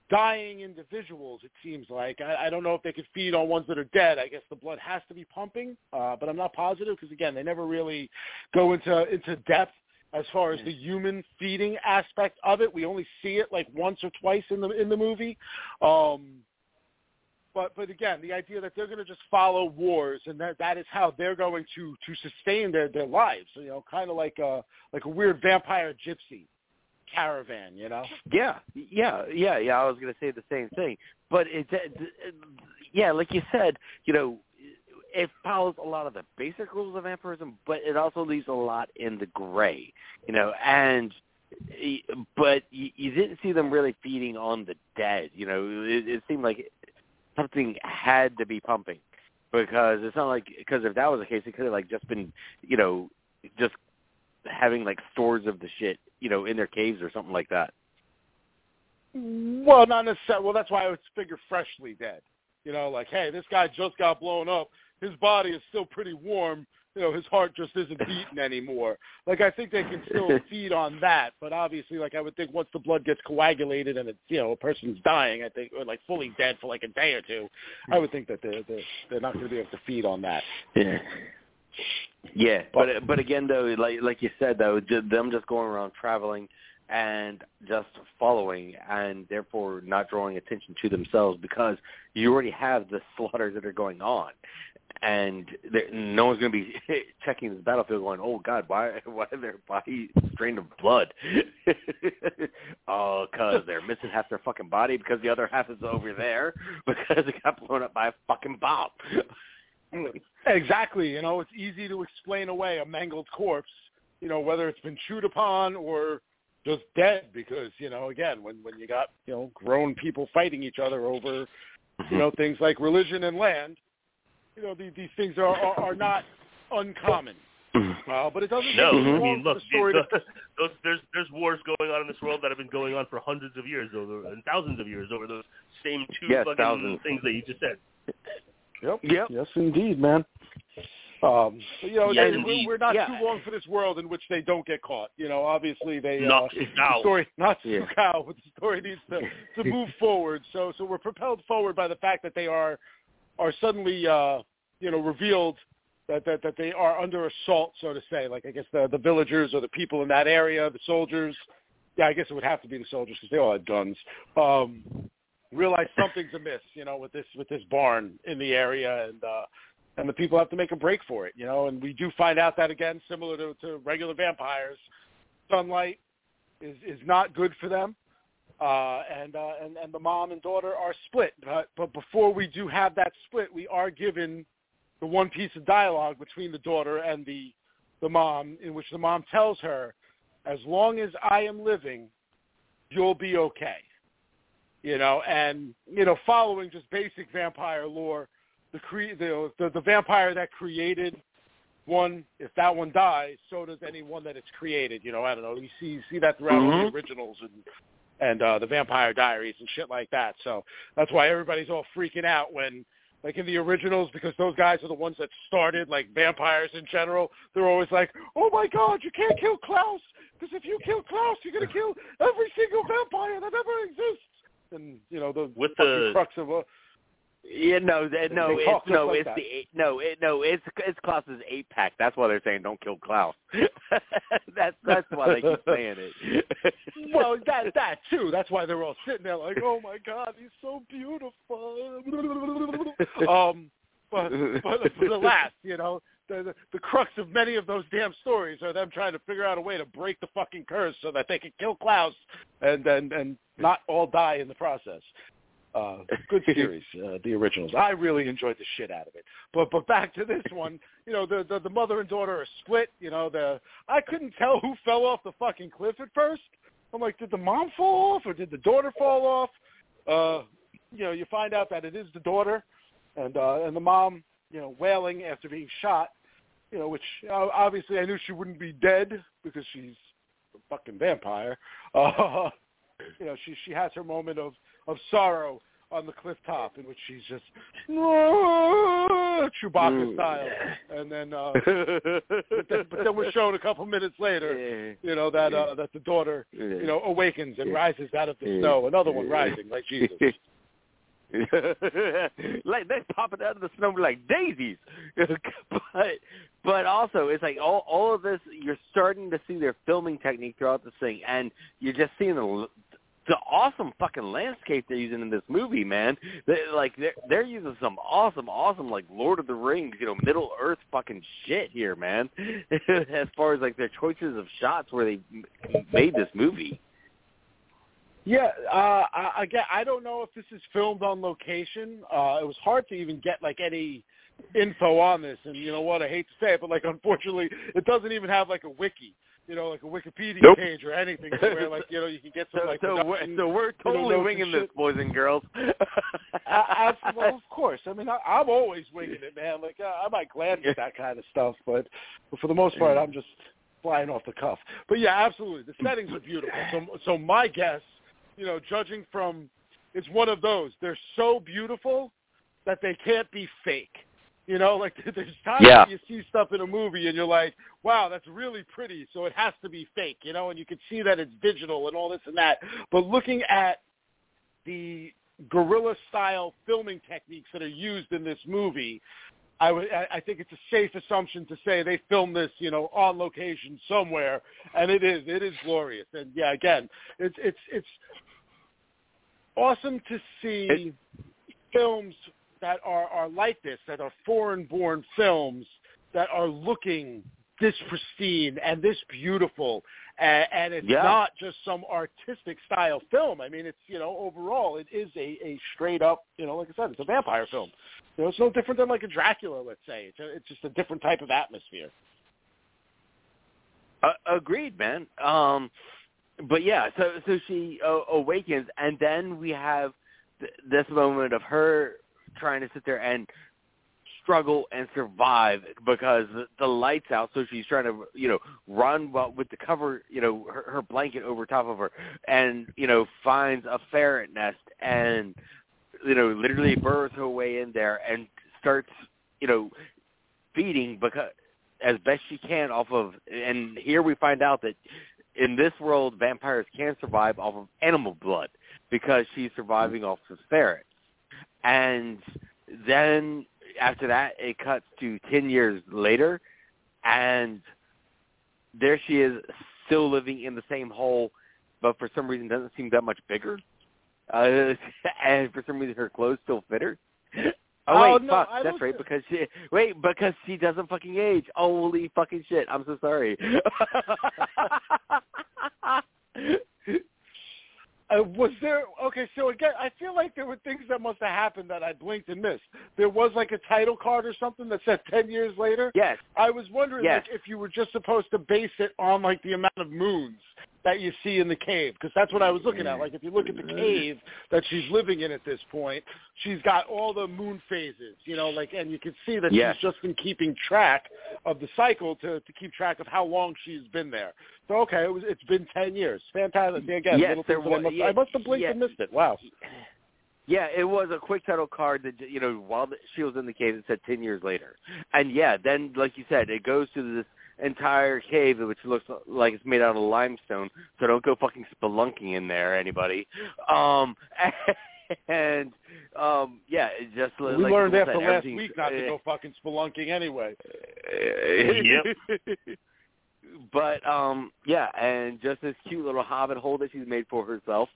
dying individuals. It seems like I, I don't know if they could feed on ones that are dead. I guess the blood has to be pumping, uh, but I'm not positive because again, they never really go into into depth as far as the human feeding aspect of it. We only see it like once or twice in the in the movie. Um, but but again, the idea that they're going to just follow wars and that that is how they're going to to sustain their their lives. You know, kind of like a like a weird vampire gypsy caravan. You know. Yeah, yeah, yeah, yeah. I was going to say the same thing, but uh, yeah, like you said, you know, it follows a lot of the basic rules of vampirism, but it also leaves a lot in the gray, you know, and but you, you didn't see them really feeding on the dead. You know, it, it seemed like something had to be pumping because it's not like because if that was the case, it could have like just been, you know, just having like stores of the shit, you know, in their caves or something like that. Well, not necessarily. Well, that's why I would figure freshly dead. You know, like, hey, this guy just got blown up. His body is still pretty warm. You know, his heart just isn't beating anymore. Like, I think they can still [LAUGHS] feed on that. But obviously, like, I would think once the blood gets coagulated and it's, you know, a person's dying, I think, or like fully dead for like a day or two, I would think that they're they're, they're not going to be able to feed on that. Yeah. Yeah, but but again though, like like you said though, them just going around traveling and just following, and therefore not drawing attention to themselves because you already have the [LAUGHS] slaughters that are going on, and there, no one's going to be [LAUGHS] checking this battlefield going, oh God, why [LAUGHS] why are their body drained of blood? [LAUGHS] oh, because they're missing half their fucking body because the other half is over there because it got blown up by a fucking bomb. Exactly. You know, it's easy to explain away a mangled corpse, you know, whether it's been chewed upon or just dead because, you know, again, when when you got, you know, grown people fighting each other over, you mm-hmm. know, things like religion and land, you know, these, these things are, are are not uncommon. Uh, but it doesn't No, take too I long mean, for look, the story these- to those, there's there's wars going on in this world that have been going on for hundreds of years over and thousands of years over those same two Yes, fucking thousands. things that you just said. Yep. Yep. Yes, indeed, man. Um, but, you know, Yes, they- indeed. we're not Yeah. too long for this world in which they don't get caught. You know, obviously they uh, Not the story not Yeah. [LAUGHS] Sukao, but the story needs to to [LAUGHS] move forward. So so we're propelled forward by the fact that they are are suddenly uh, you know revealed that, that that they are under assault, so to say. Like I guess the the villagers or the people in that area, the soldiers. Yeah, I guess it would have to be the soldiers because they all had guns. Um, realize something's amiss, you know, with this with this barn in the area, and uh, and the people have to make a break for it, you know. And we do find out that again, similar to, to regular vampires, sunlight is is not good for them, uh, and uh, and and the mom and daughter are split. But but before we do have that split, we are given the one piece of dialogue between the daughter and the the mom, in which the mom tells her, "As long as I am living, you'll be okay." You know, and you know, following just basic vampire lore, the cre- the, the the vampire that created one, if that one dies, so does anyone that it's created. You know, I don't know. You see you see that throughout all Mhm. the originals and and uh, the Vampire Diaries and shit like that. So that's why everybody's all freaking out when, like in the originals, because those guys are the ones that started like vampires in general. They're always like, "Oh my God, you can't kill Klaus because if you kill Klaus, you're gonna kill every single vampire that ever exists." And you know the With the- crux of uh, Yeah, no, that, no, it's no, like it's that. the eight, no, it, no, it's it's Klaus's eight pack. That's why they're saying don't kill Klaus. [LAUGHS] that's that's why they keep saying it. [LAUGHS] well, that that too. That's why they're all sitting there like, "Oh my God, he's so beautiful." [LAUGHS] um, but but for the last, you know, the, the the crux of many of those damn stories are them trying to figure out a way to break the fucking curse so that they can kill Klaus and and and not all die in the process. Uh, good series, uh, the originals. I really enjoyed the shit out of it. But but back to this one, you know, the, the the mother and daughter are split. You know, the I couldn't tell who fell off the fucking cliff at first. I'm like, did the mom fall off or did the daughter fall off? Uh, you know, you find out that it is the daughter, and uh, and the mom, you know, wailing after being shot. You know, which uh, obviously I knew she wouldn't be dead because she's a fucking vampire. [LAUGHS] Uh, you know, she she has her moment of of sorrow on the cliff top in which she's just Chewbacca Mm. style, and then uh, [LAUGHS] but, then, but then we're shown a couple minutes later, you know, that uh, that the daughter you know awakens and Yeah. rises out of the Yeah. snow. Another one rising like [LAUGHS] Jesus. [LAUGHS] like they're popping out of the snow like daisies. but but also it's like all all of this you're starting to see their filming technique throughout this thing and you're just seeing the the awesome fucking landscape they're using in this movie, man. They, like they're they're using some awesome, awesome like Lord of the Rings, you know, Middle Earth fucking shit here, man. [LAUGHS] as far as like their choices of shots where they made this movie. Yeah, uh, I, again, I don't know if this is filmed on location. Uh, it was hard to even get like any info on this, and you know what? I hate to say it, but like [LAUGHS] unfortunately, it doesn't even have like a wiki, you know, like a Wikipedia Nope. page or anything, to where like you know you can get some [LAUGHS] like so, we're, so we're you know, totally winging this, boys and girls. [LAUGHS] I, I, well, of course. I mean, I, I'm always winging it, man. Like uh, I might glance at that kind of stuff, but, but for the most part, I'm just flying off the cuff. But yeah, absolutely, the settings are beautiful. So, so my guess, you know, judging from, it's one of those. They're so beautiful that they can't be fake. You know, like [LAUGHS] there's times Yeah. you see stuff in a movie and you're like, wow, that's really pretty, so it has to be fake, you know, and you can see that it's digital and all this and that. But looking at the guerrilla style filming techniques that are used in this movie, I would- I- I think it's a safe assumption to say they filmed this, you know, on location somewhere, and it is it is glorious. And yeah, again, it's it's it's awesome to see films that are are like this, that are foreign-born films that are looking this pristine and this beautiful, and, and it's Yeah. not just some artistic style film. I mean, it's you know overall it is a a straight up you know like I said, it's a vampire film. You know, it's no different than like a Dracula, let's say. It's a, it's just a different type of atmosphere. Uh, agreed, man. Um, but yeah, so so she uh, awakens, and then we have th- this moment of her trying to sit there and struggle and survive because the lights out. So she's trying to, you know, run while, with the cover, you know, her, her blanket over top of her, and you know, finds a ferret nest and, you know, literally burrows her way in there and starts, you know, feeding because as best she can off of. And here we find out that in this world, vampires can survive off of animal blood because she's surviving off of ferrets. And then after that, it cuts to 10 years later, and there she is still living in the same hole, but for some reason doesn't seem that much bigger. Uh, [LAUGHS] and for some reason her clothes still fit her. Oh, Oh, wait, no, fuck. I That's right, because she wait, because she doesn't fucking age. Holy fucking shit. I'm so sorry. [LAUGHS] [LAUGHS] Uh, was there okay? So again, I feel like there were things that must have happened that I blinked and missed. There was like a title card or something that said ten years later. yes. I was wondering Yes. like if you were just supposed to base it on like the amount of moons that you see in the cave because that's what I was looking at. Like if you look at the cave that she's living in at this point, she's got all the moon phases, you know, like and you can see that Yes. she's just been keeping track of the cycle to to keep track of how long she's been there. So okay, it was it's been ten years. Fantastic. Again, Yes, there that I was- must, yeah, I must have blinked yeah. and missed it. Wow. Yeah, it was a quick title card that you know while the, she was in the cave, it said ten years later, and yeah, then like you said, it goes to this entire cave which looks like it's made out of limestone. So don't go fucking spelunking in there, anybody. Um, [LAUGHS] and um, yeah, it just we like learned after said, last week not to uh, go fucking spelunking anyway. yep. [LAUGHS] but um yeah, and just this cute little hobbit hole that she's made for herself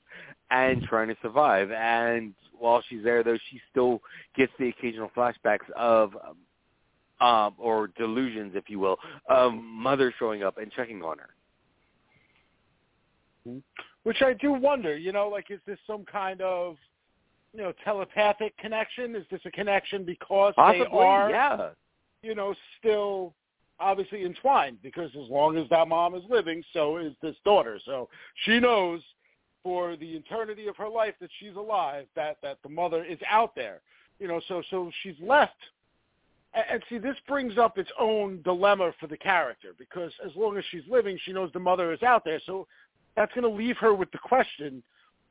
and trying to survive. And while she's there though, she still gets the occasional flashbacks of um or delusions, if you will, of mother showing up and checking on her. Which I do wonder, you know, like is this some kind of you know, telepathic connection? Is this a connection because Possibly, they are yeah. you know, still obviously entwined because as long as that mom is living, so is this daughter. So she knows for the eternity of her life that she's alive, that that the mother is out there. You know, so so she's left. And, see, this brings up its own dilemma for the character because as long as she's living, she knows the mother is out there. So that's going to leave her with the question,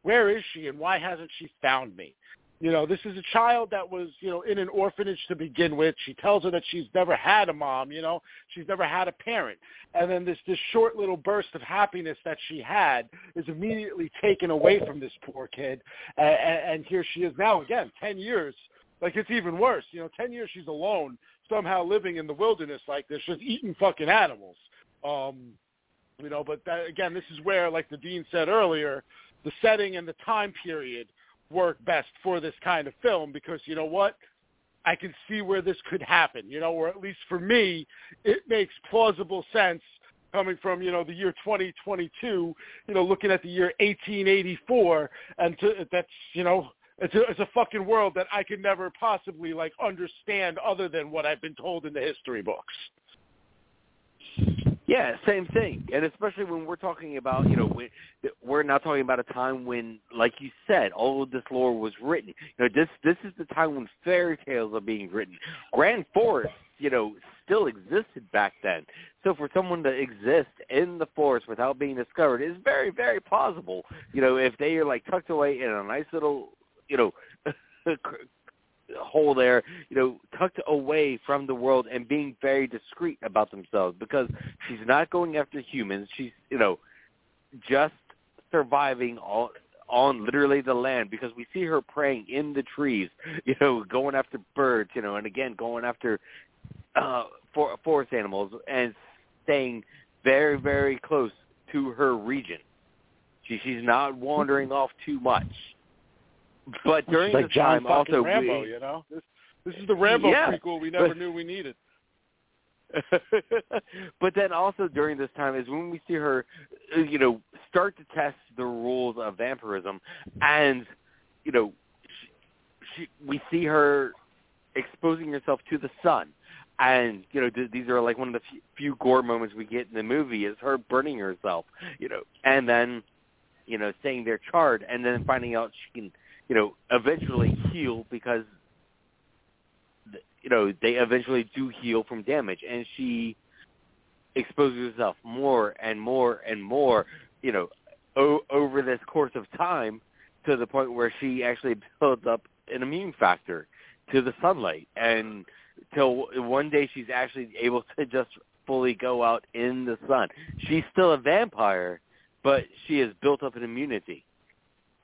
where is she and why hasn't she found me? You know, this is a child that was, you know, in an orphanage to begin with. She tells her that she's never had a mom, you know, she's never had a parent. And then this this short little burst of happiness that she had is immediately taken away from this poor kid. And, and here she is now again, 10 years. Like it's even worse. You know, 10 years she's alone, somehow living in the wilderness like this, just eating fucking animals. Um, you know, but that, again, this is where, like the dean said earlier, the setting and the time period work best for this kind of film because you know what? I can see where this could happen, you know, or at least for me, it makes plausible sense coming from, you know, the year 2022, you know, looking at the year 1884 and to, that's, you know, it's a, it's a fucking world that I could never possibly like understand other than what I've been told in the history books. Yeah, same thing, and especially when we're talking about, you know, when, we're not talking about a time when, like you said, all of this lore was written. You know, this this is the time when fairy tales are being written. Grand Forest, you know, still existed back then. So for someone to exist in the forest without being discovered is very, very plausible. You know, if they are like tucked away in a nice little, you know, [LAUGHS] hole there, you know, tucked away from the world and being very discreet about themselves because she's not going after humans. She's, you know, just surviving on on literally the land because we see her preying in the trees, [LAUGHS] you know, going after birds, you know, and again going after uh for forest animals and staying very very close to her region. She she's not wandering off too much. But during like this John time, also Rambo, we, you know. This this is the Rambo Yeah, prequel we never but- knew we needed. [LAUGHS] but then also during this time is when we see her, uh, you know, start to test the rules of vampirism, and you know, she, she, we see her exposing herself to the sun, and you know, th- these are like one of the few, few gore moments we get in the movie is her burning herself, you know, and then, you know, saying they're charred, and then finding out she can, you know, eventually heal because you know they eventually do heal from damage, and she exposes herself more and more and more, you know, o- over this course of time to the point where she actually [LAUGHS] builds up an immune factor to the sunlight, and till one day she's actually able to just fully go out in the sun. She's still a vampire, but she has built up an immunity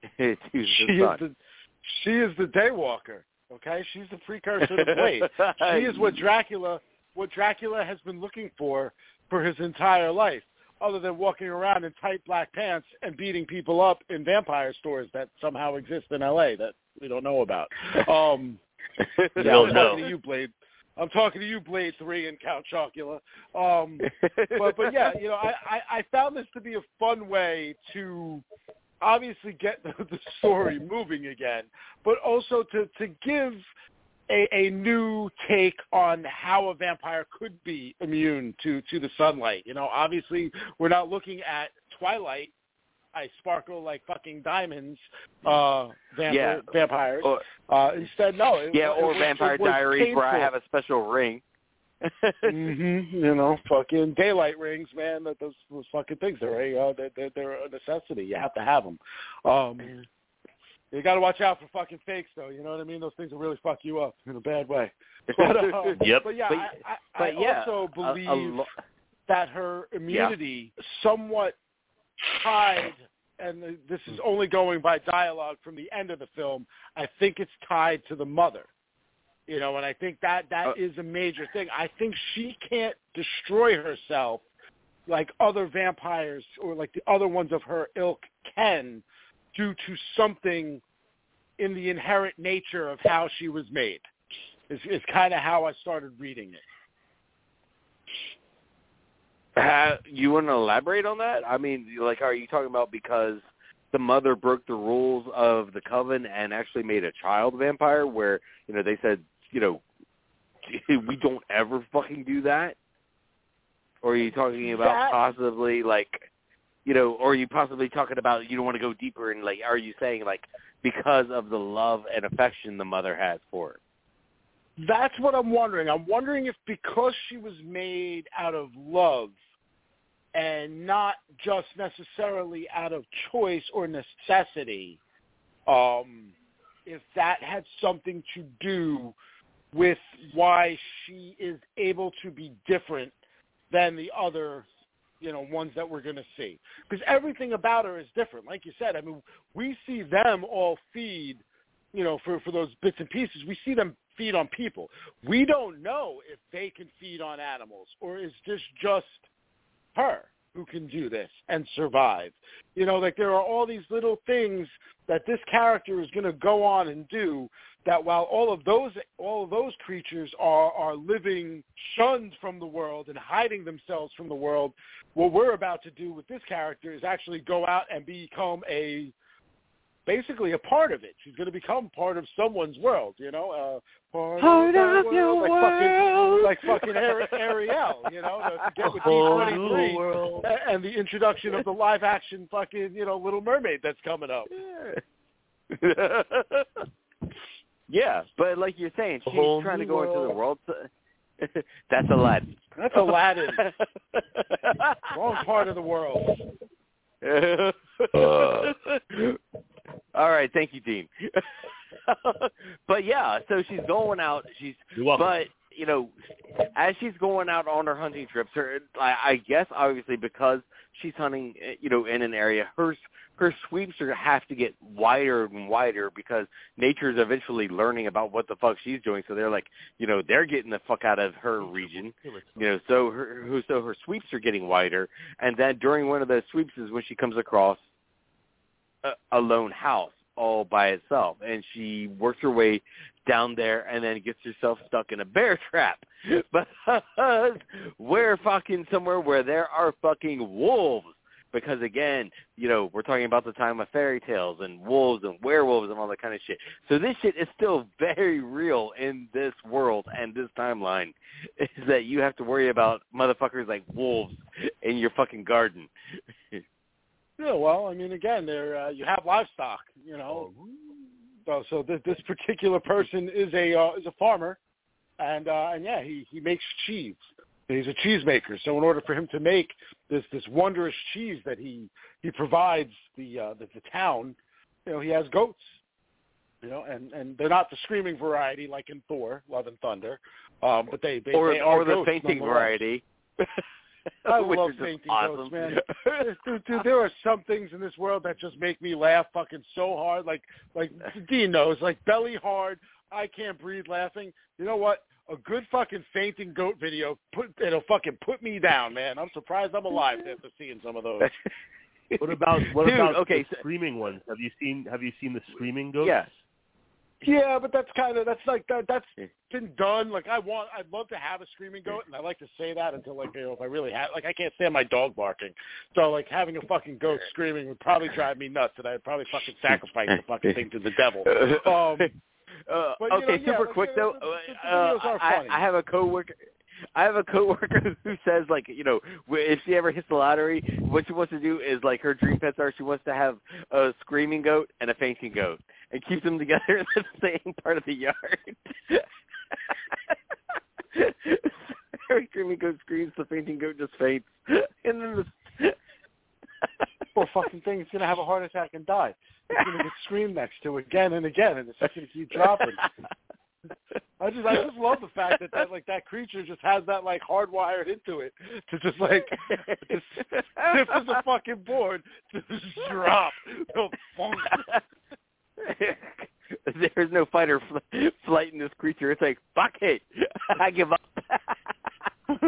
[LAUGHS] she is the she is the daywalker. Okay, she's the precursor to Blade. [LAUGHS] she is what Dracula what Dracula has been looking for for his entire life, other than walking around in tight black pants and beating people up in vampire stores that somehow exist in L.A. that we don't know about. [LAUGHS] Um, yeah, don't I'm talking to you, Blade. I'm talking to you, Blade Three and Count Chocula. Um, but but yeah, you know, I, I I found this to be a fun way to obviously get [LAUGHS] the, the story [LAUGHS] moving again, but also to to give a, a new take on how a vampire could be immune to to the sunlight. You know, obviously we're not looking at Twilight. I sparkle like fucking diamonds. Uh, vamp- Yeah. vampires. or, Uh, instead, no. It, yeah, it or Vampire it was Diaries where I have a special ring. Hmm You know, fucking daylight rings, man. That those those fucking things are a uh, they're, they're they're a necessity. You have to have them. Um, you got to watch out for fucking fakes, though. You know what I mean? Those things will really fuck you up in a bad way. [LAUGHS] But, uh, Yep. But yeah, But- I, I, but I yeah, also a- a believe lo- that her immunity somewhat tied, and this is only going by dialogue from the end of the film. I think it's tied to the mother. You know, and I think that that Uh, is a major thing. I think she can't destroy herself like other vampires or like the other ones of her ilk can due to something in the inherent nature of how she was made. Is is kind of how I started reading it. Ha you want to elaborate on that? I mean, like, are you talking about because the mother broke the rules of the coven and actually made a child vampire, where you know they said, you know, [LAUGHS] we don't ever fucking do that? Or are you talking about That- possibly like, you know, or are you possibly talking about you don't want to go deeper and like, are you saying like because of the love and affection the mother has for her? That's what I'm wondering. I'm wondering if because she was made out of love and not just necessarily out of choice or necessity, um, if that had something to do with why she is able to be different than the other, you know, ones that we're going to see. Because everything about her is different. Like you said, I mean, we see them all feed you know, for, for those bits and pieces, we see them feed on people. We don't know if they can feed on animals or is this just her who can do this and survive. You know, like there are all these little things that this character is going to go on and do that while all of those all of those creatures are are living shunned from the world and hiding themselves from the world, what we're about to do with this character is actually go out and become a basically a part of it. She's going to become part of someone's world, you know, uh, part, Part of, of the your like world. fucking like fucking Ari- Ariel, you know, to, to get with Whole D23 world. and the introduction of the live action fucking you know Little Mermaid that's coming up. yeah, [LAUGHS] but like you're saying, she's whole trying to new go into the world. world. To, [LAUGHS] that's Aladdin. That's Aladdin, [LAUGHS] wrong part of the world. Uh. [LAUGHS] All right, thank you, Dean. but yeah, so she's going out. She's You're welcome. but you know, as she's going out on her hunting trips, her I, I guess obviously because she's hunting, eh, you know, in an area, her her sweeps are have to get wider and wider because nature's eventually learning about what the fuck she's doing. So they're like, you know, they're getting the fuck out of her region. You know, so her who so her sweeps are getting wider, and then during one of those sweeps is when she comes across a, a lone house all by itself, and she works her way down there, and then gets yourself stuck in a bear [LAUGHS] trap. But we're fucking somewhere where there are fucking wolves. Because again, you know, we're talking about the time of fairy tales and wolves and werewolves and all that kind of shit. So this shit is still [LAUGHS] very real in this world and this timeline. [LAUGHS] Is that you have to worry about motherfuckers like wolves in your fucking garden. Yeah, well, I mean, again, there uh, you have livestock, you know. So, so this, this particular person is a uh, is a farmer, and uh, and yeah, he he makes cheese. He's a cheesemaker. So in order for him to make this this wondrous cheese that he he provides the uh, the, the town, you know, he has goats. You know, and and they're not the screaming variety like in Thor: Love and Thunder, um, but they they, or they are or the goats fainting variety. [LAUGHS] [LAUGHS] I Which love is fainting awesome. goats, man. [LAUGHS] dude, dude, there are some things in this world that just make me laugh fucking so hard. Like, like Dean knows, like belly hard. I can't breathe laughing. You know what? A good fucking fainting goat video put it'll fucking put me down, man. I'm surprised I'm alive after seeing some of those. [LAUGHS] What about what Dude, about okay, the so- screaming ones? Have you seen Have you seen the screaming goats? yes. Yeah, but that's kind of that's like that that's been done. Like I want, I'd love to have a screaming goat, and I like to say that until like you know if I really have like I can't stand my dog barking. So like having a fucking goat screaming would probably drive me nuts, and I'd probably fucking [LAUGHS] sacrifice the fucking thing to the devil. [LAUGHS] Um, Uh, But, okay, know, yeah, super like, quick though. the- the- the uh, I. I have a coworker. I have a coworker [LAUGHS] who says like you know if she ever hits the lottery, what she wants to do is like her dream pets are she wants to have a screaming goat and a fainting goat and keep them together [LAUGHS] in the same part of the yard. [LAUGHS] Every screaming goat screams, the fainting goat just faints, and then the [LAUGHS] poor fucking thing is gonna have a heart attack and die. It's gonna get screamed next to again and again, and it's just gonna keep dropping. I just I just love the fact that that like that creature just has that like hardwired into it to just like just stiff as a fucking board to just drop. No funk. [LAUGHS] There's no fight or fl- flight in this creature. It's like fuck it, [LAUGHS] I give up. [LAUGHS]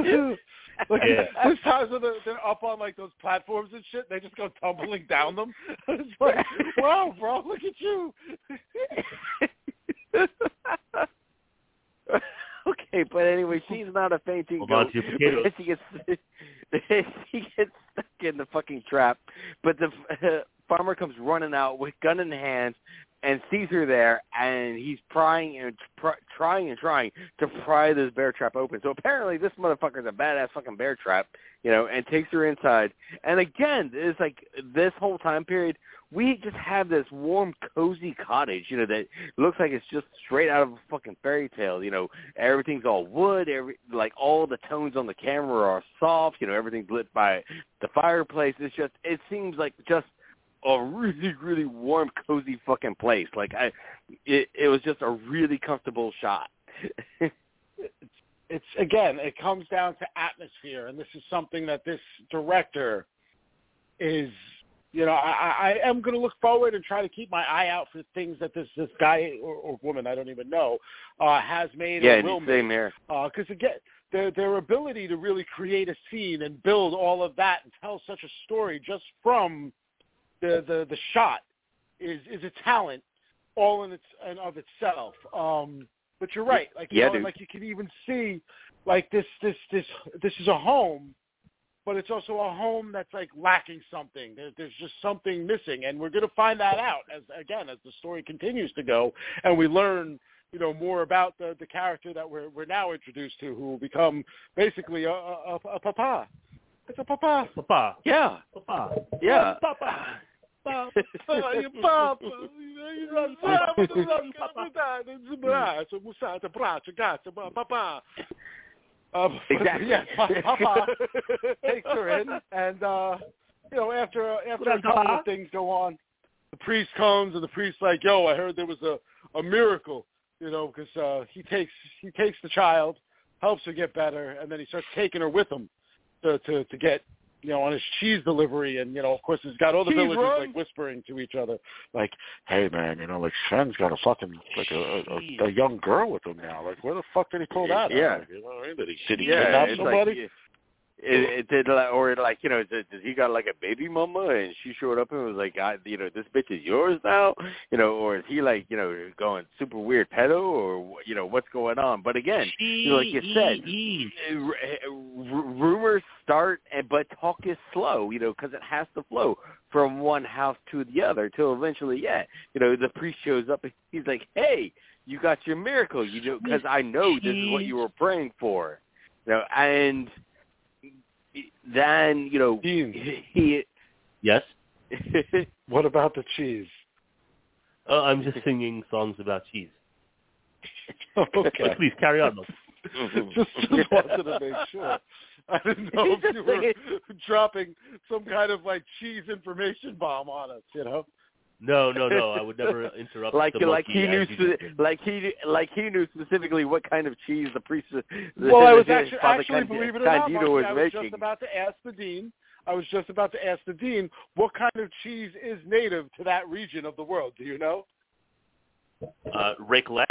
like Yeah. there's times when they're, they're up on like those platforms and shit, they just go tumbling down them. It's like, wow, bro, look at you. okay, but anyway, she's not a fainting Hold on goat. to your she gets she gets stuck in the fucking trap. But the uh, farmer comes running out with gun in hand and sees her there, and he's prying and pr- trying and trying to pry this bear trap open. So apparently, this motherfucker's a badass fucking bear trap, you know, and takes her inside. And again, it's like this whole time period, we just have this warm, cozy cottage, you know, that looks like it's just straight out of a fucking fairy tale. You know, everything's all wood, every like all the tones on the camera are soft. You know, everything's lit by the fireplace. It's just, it seems like just a really, really warm, cozy fucking place. Like I, it, it was just a really comfortable shot. it's again, it comes down to atmosphere, and this is something that this director is. You know, I, I am going to look forward and try to keep my eye out for things that this this guy or, or woman I don't even know uh, has made yeah, or will make. because again, their their ability to really create a scene and build all of that and tell such a story just from the the the shot is is a talent all in its and of itself. Um, but you're right, like you Yeah, know, dude. like you can even see like this this this this is a home. But it's also a home that's like lacking something. There, there's just something missing, and we're going to find that out as again as the story continues to go, and we learn you know more about the the character that we're we're now introduced to, who will become basically a a, a, a papa. It's a papa. Papa, Yeah, papa, yeah. papa. Papa, you papa. Papa. Exactly. Yes, Papa takes her in, and uh, you know, after after a couple of things go on, the priest comes, and the priest's like, "Yo, I heard there was a a miracle, you know, because uh, he takes he takes the child, helps her get better, and then he starts taking her with him to to to get." You know, on his cheese delivery, and you know, of course, he's got all the Cheese villagers run. like whispering to each other, like, "Hey, man, you know, like Shen's got a fucking like a, a, a young girl with him now. Like, where the fuck did he pull that? out Yeah. of? You know what I mean? Did he did he yeah, kidnap somebody? like it, it did like, or like you know, does, he got like a baby mama and she showed up and was like, I, you know, this bitch is yours now, you know, or is he like, you know, going super weird pedo or you know what's going on? But again, you know, like you said, r- r- rumors start, and but talk is slow, you know, because it has to flow from one house to the other till eventually, yeah, you know, the priest shows up and he's like, hey, you got your miracle, you know, because I know this is what you were praying for, you know, and then you know Dean, he. Yes, [LAUGHS] what about the cheese? uh, I'm just singing songs about cheese. [LAUGHS] okay. But please carry on. Milton. [LAUGHS] just just wanted to make sure. I didn't know if you were dropping some kind of like cheese information bomb on us, you know. No, no, no. I would never [LAUGHS] interrupt. like the like he knew spe- like he like he knew specifically what kind of cheese the priest. Well, I was his actually, actually Cand- believe it or not, Candido Monkey, was I was making. just about to ask the dean. I was just about to ask the dean what kind of cheese is native to that region of the world. Do you know? Uh, Raclette.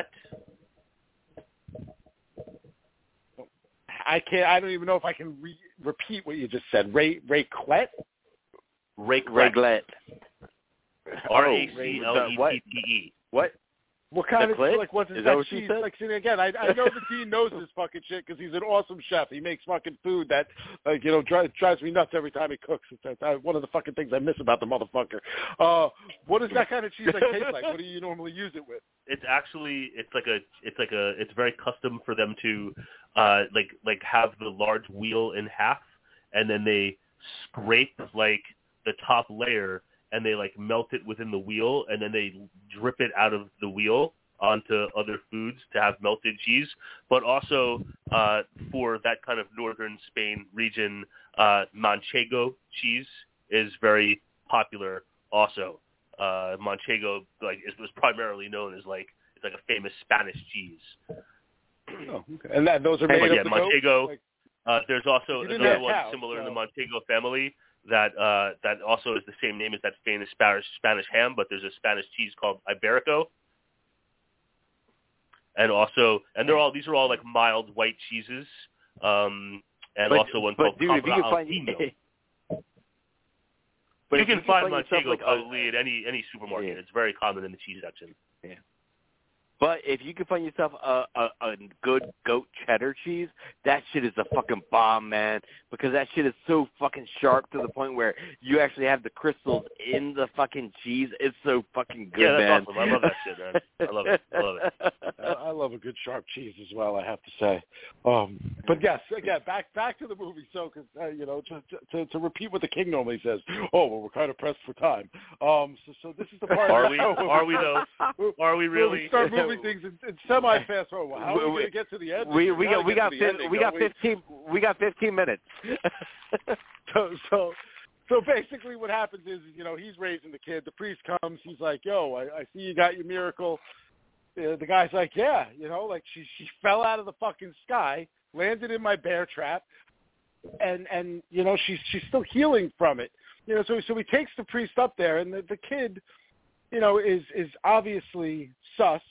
I can't. I don't even know if I can re- repeat what you just said. Ray Raclette. Raclette. Reglet. [LAUGHS] R A C L E? T T E. What? What kind Raclette? of like what's Is that, what cheese? Like see, again, I I know the dean knows this fucking shit because he's an awesome chef. He makes fucking food that like you know drives drives me nuts every time he cooks. It's, it's uh, one of the fucking things I miss about the motherfucker. Uh, what is that kind of cheese like taste like? What do you normally use it with? [LAUGHS] It's actually it's like a it's like a it's very custom for them to uh like like have the large wheel in half and then they scrape like the top layer and they like melt it within the wheel and then they drip it out of the wheel onto other foods to have melted cheese. But also uh for that kind of northern Spain region uh manchego cheese is very popular also. Uh manchego like is was primarily known as like it's like a famous Spanish cheese. Oh, okay. And that, those are made but of yeah? Manchego Like, uh, there's also another one cows, similar in the so- Montego family that uh, that also is the same name as that famous Spanish Spanish ham, but there's a Spanish cheese called Iberico. And also, and they're all these are all like mild white cheeses, um, and But- also one but called dude, if you can find [LAUGHS] but you can find Manchego like, probably at any any supermarket. Yeah. It's very common in the cheese section. But if you can find yourself a, a a good goat cheddar cheese, that shit is a fucking bomb, man. Because that shit is so fucking sharp to the point where you actually have the crystals in the fucking cheese. It's so fucking good, yeah, that's man. awesome. I love that shit, man. I love it. I love it. [LAUGHS] I, I love a good sharp cheese as well. I have to say. Um, but yes, again, back back to the movie. So, because uh, you know, to, to to repeat what the king normally says. Oh, well, we're kind of pressed for time. Um, so so this is the part. Are we? show Are we though? [LAUGHS] Are we really? we start [LAUGHS] moving things in, in semi fast forward. How are we We- going to get to the end? we we got we got ending, we got fifteen we got fifteen minutes. [LAUGHS] so so so basically what happens is you know he's raising the kid the priest comes he's like yo i, I see you got your miracle uh, the guy's like yeah you know like she she fell out of the fucking sky landed in my bear trap and and you know she's she's still healing from it you know so so he takes the priest up there and the, the kid you know is is obviously sus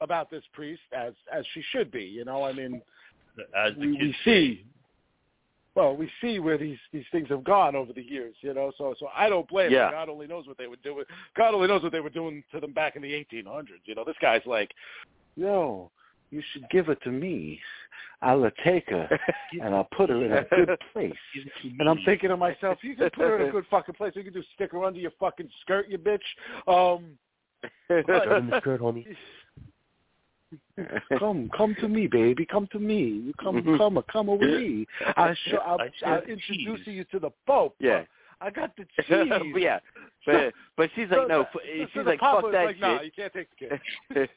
about this priest as as she should be you know? I mean As the we, we see well we see where these these things have gone over the years you know? So so i don't blame Yeah. them god only knows what they were doing god only knows what they were doing to them back in the 1800s you know? This guy's like yo you should give it to me. I'll take her [LAUGHS] and i'll put her in a good [LAUGHS] place. Give it to and i'm thinking to myself you can put her in a good fucking place. You can just stick her under your fucking skirt you bitch. Um [LAUGHS] Throw in the skirt, homie. [LAUGHS] come, come to me, baby. Come to me. You come, Mhm. come, come over me. I show, I'll, I I'll introduce you to the Pope. Yeah. I got the [LAUGHS] cheese. yeah, but [LAUGHS] but she's like no, so she's the like fuck that like, shit. Nah, you can't take the kid.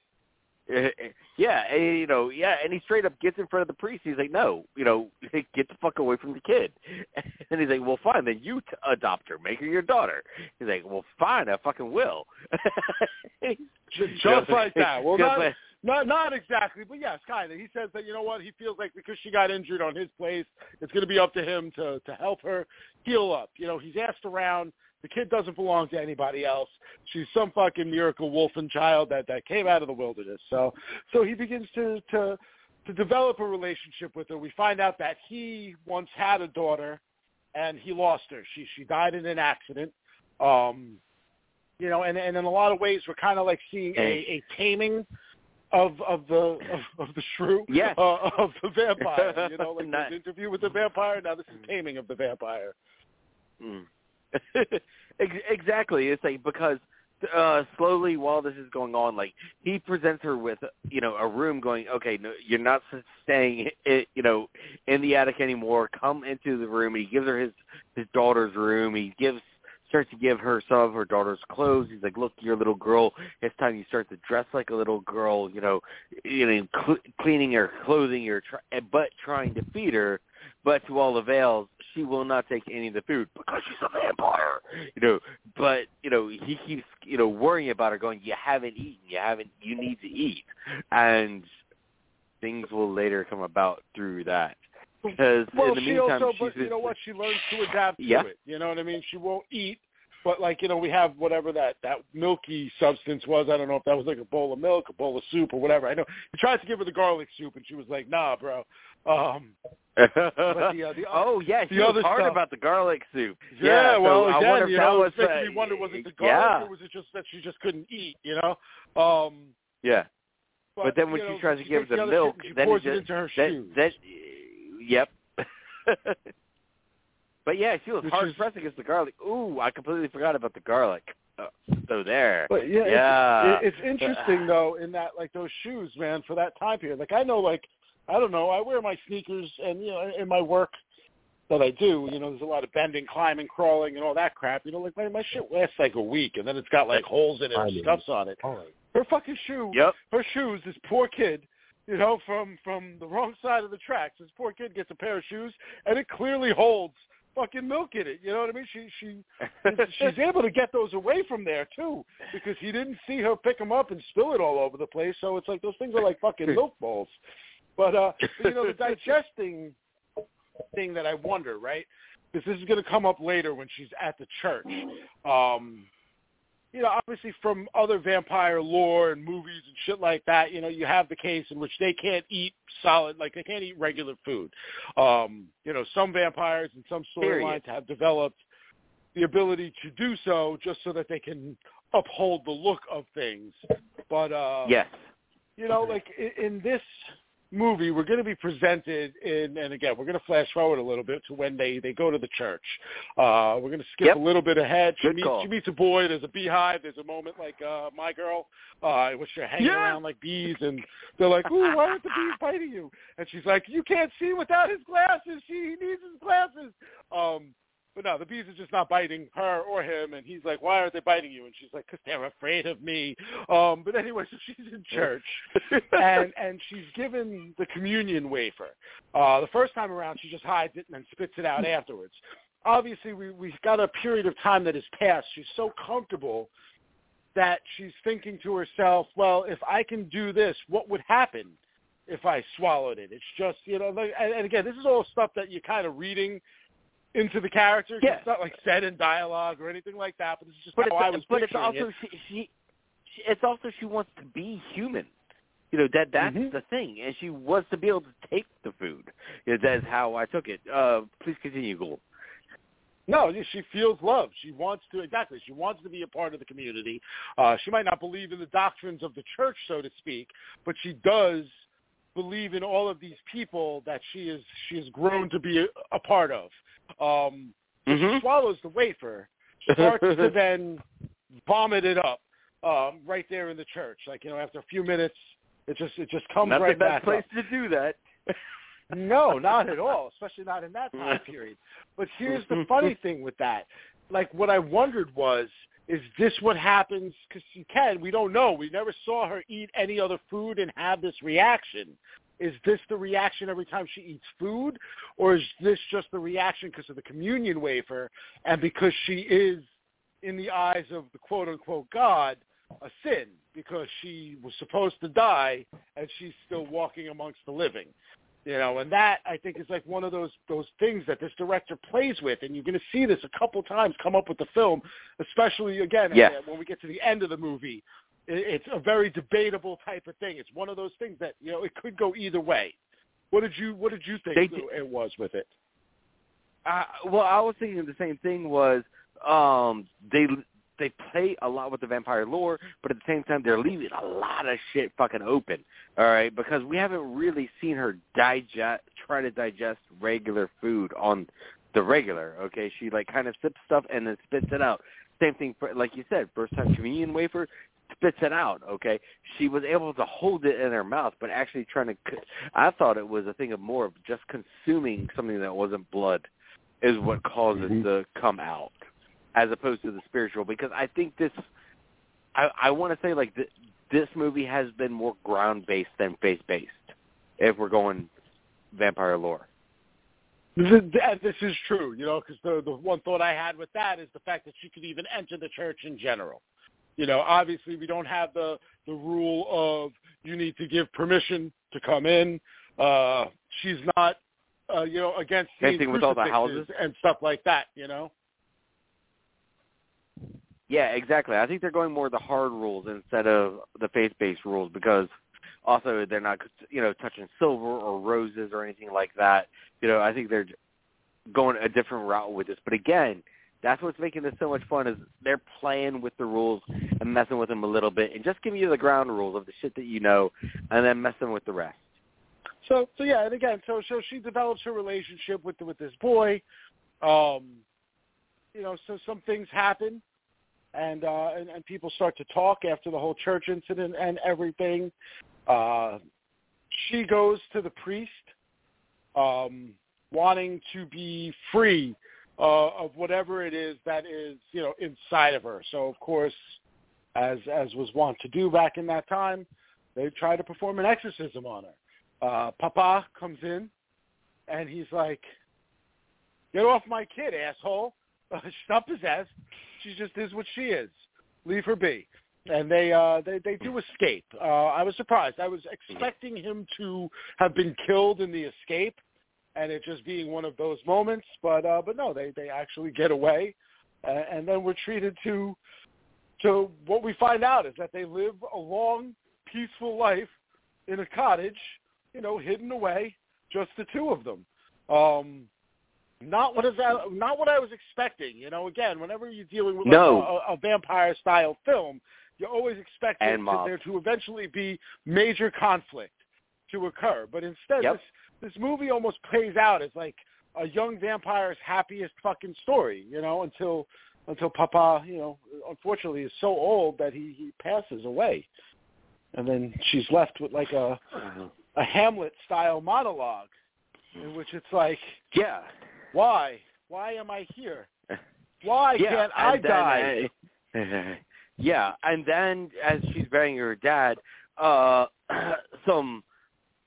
yeah, and, you know, yeah, and he straight up gets in front of the priest. He's like, "No, you know, get the fuck away from the kid." And he's like, "Well, fine, then you t- adopt her, make her your daughter." He's like, "Well, fine, I fucking will." Just like that. Well, Just not, like- not not exactly, but yes, kind of. He says that you know what he feels like because she got injured on his place, it's going to be up to him to to help her heal up. You know, he's asked around. The kid doesn't belong to anybody else. She's some fucking miracle wolfen child that that came out of the wilderness. So so he begins to to to develop a relationship with her. We find out that he once had a daughter, and he lost her. She she died in an accident. Um, you know, and and in a lot of ways, we're kind of like seeing a, a taming of of the of, of the shrew, Yes. uh, of the vampire. You know, like [LAUGHS] this interview with the vampire. Now this is taming of the vampire. [LAUGHS] Mm. Exactly. It's like because uh slowly while this is going on, like he presents her with you know a room, going, okay, no, you're not staying, you know, in the attic anymore. Come into the room. He gives her his his daughter's room. He gives starts to give her some of her daughter's clothes. He's like, "Look, you're a little girl. It's time you start to dress like a little girl. You know, you know, cl- cleaning her clothing, your tr- eh, but trying to feed her. But to all avails, she will not take any of the food because she's a vampire. You know, but you know, he keeps you know worrying about her, going, "You haven't eaten. You haven't. You need to eat." And things will later come about through that. Because well, in the she meantime, also, she's but you know what? She learns to adapt Yeah. to it. You know what I mean? She won't eat, but like you know, we have whatever that that milky substance was. I don't know if that was like a bowl of milk, a bowl of soup, or whatever. I know he tried to give her the garlic soup, and she was like, "Nah, bro." Um, but the, uh, the [LAUGHS] oh yeah, she the was other hard stuff- about the garlic soup. yeah, so well, I again, wonder if you that know, was it's making uh, me wonder: was it the garlic, yeah, or was it just that she just couldn't eat? You know. Um, yeah. But, then when she know, tries to give takes the other milk, shit and she then pours it it just into her that, shoes. that, yep. [LAUGHS] but yeah, she was Which hard is- pressed against the garlic. Ooh, I completely forgot about the garlic. Uh, so there. But yeah, Yeah. It's, it's interesting [LAUGHS] though in that like those shoes, man, for that time period. Like I know, like I don't know, I wear my sneakers, and you know, in my work that I do, you know, there's a lot of bending, climbing, crawling, and all that crap. You know, like my my shit lasts like a week, and then it's got like holes in it and stuffs on it. Her fucking shoe, Yep. her shoes. This poor kid. You know, from from the wrong side of the tracks. This poor kid gets a pair of shoes, and it clearly holds fucking milk in it. You know what I mean? She she [LAUGHS] she's able to get those away from there too because he didn't see her pick them up and spill it all over the place. So it's like those things are like fucking [LAUGHS] milk balls. But uh, but, you know, the [LAUGHS] digesting thing that I wonder, right? Because this is going to come up later when she's at the church. Um, you know, obviously from other vampire lore and movies and shit like that, you know, you have the case in which they can't eat solid, like they can't eat regular food. Um, you know, some vampires and some storylines have developed the ability to do so just so that they can uphold the look of things. But uh yes. you know, like in, in this movie, we're going to be presented in, and again, we're going to flash forward a little bit to when they they go to the church. Uh, we're going to skip Yep. a little bit ahead. She Good meets call. she meets a boy. There's a beehive. There's a moment like uh, my girl, uh, in which they're hanging Yeah. around like bees, and they're like, "Ooh, why aren't the bees [LAUGHS] biting you?" And she's like, "You can't see without his glasses. She he needs his glasses." Um, but no, the bees are just not biting her or him, and he's like, "Why aren't they biting you?" And she's like, "Cause they're afraid of me." Um, but anyway, so she's in church, [LAUGHS] and and she's given the communion wafer. Uh, the first time around, she just hides it and then spits it out afterwards. Obviously, we we've got a period of time that has passed. She's so comfortable that she's thinking to herself, "Well, if I can do this, what would happen?" If I swallowed it, it's just you know, like, and, and again, this is all stuff that you're kind of reading into the character. Yeah. It's not like said in dialogue or anything like that, but it's just But how it's, I was but it's also it. she, she, she it's also she wants to be human. You know that that's Mhm. the thing, and she wants to be able to take the food. You know, that's how I took it. Uh, please continue, Ghoul. No, she feels love. She wants to exactly. She wants to be a part of the community. Uh, she might not believe in the doctrines of the church, so to speak, but she does believe in all of these people that she is she has grown to be a, a part of. Um, Mhm. Swallows the wafer, starts to [LAUGHS] then vomit it up um, right there in the church. Like you know, after a few minutes, it just it just comes Not right the best back place up. to do that. [LAUGHS] No, not at all, especially not in that time [LAUGHS] period. But here's the funny thing with that. Like what I wondered was, is this what happens? Because you can, we don't know. We never saw her eat any other food and have this reaction. Is this the reaction every time she eats food, or is this just the reaction because of the communion wafer and because she is, in the eyes of the quote unquote God, a sin because she was supposed to die and she's still walking amongst the living? You know, and that I think is like one of those those things that this director plays with, and you're going to see this a couple times come up with the film, especially again Yes. when we get to the end of the movie. It, it's a very debatable type of thing. It's one of those things that you know it could go either way. What did you What did you think did- it was with it? Uh, well, I was thinking the same thing. Was um, they they play a lot with the vampire lore, but at the same time they're leaving a lot of shit fucking open. All right, because we haven't really seen her digest, try to digest regular food on the regular. Okay, she like kind of sips stuff and then spits it out. Same thing for like you said, first time communion wafer spits it out. Okay, she was able to hold it in her mouth, but actually trying to. I thought it was a thing of more of just consuming something that wasn't blood is what caused it mm-hmm. to come out. as opposed to the spiritual because I think this I I want to say like th- this movie has been more ground based than face based if we're going vampire lore. This, this is true, you know, because the the one thought I had with that is the fact that she could even enter the church in general. You know, obviously we don't have the the rule of you need to give permission to come in. Uh She's not, uh, you know, against Same with all the houses and stuff like that. You know. Yeah, exactly. I think they're going more the hard rules instead of the faith-based rules because also they're not, you know, touching silver or roses or anything like that. You know, I think they're going a different route with this. But again, that's what's making this so much fun is they're playing with the rules and messing with them a little bit and just giving you the ground rules of the shit that you know and then messing with the rest. So so yeah, and again, so so she develops her relationship with with this boy. Um you know, so some things happen and uh and, and people start to talk after the whole church incident and everything. Uh she goes to the priest um wanting to be free uh, of whatever it is that is, you know, inside of her. So of course, as as was wont to do back in that time, they try to perform an exorcism on her. Uh, Papa comes in, and he's like, "Get off my kid, asshole! Uh, she's not possessed. She just is what she is. Leave her be." And they uh, they they do escape. Uh, I was surprised. I was expecting him to have been killed in the escape and it just being one of those moments. But uh, but no, they they actually get away, uh, and then we're treated to to what we find out is that they live a long, peaceful life in a cottage, you know, hidden away, just the two of them. Um, not what is that, not what I was expecting. You know, again, whenever you're dealing with no. like a, a vampire style film, you're always expect and to, there to eventually be major conflict to occur. But instead, yep. this this movie almost plays out as like a young vampire's happiest fucking story, you know, until until Papa, you know, unfortunately is so old that he he passes away, and then she's left with like a a Hamlet style monologue, in which it's like, yeah, why, why am I here? Why yeah, can't I die? Uh, [LAUGHS] yeah, and then as she's burying her dad, uh, [CLEARS THROAT] some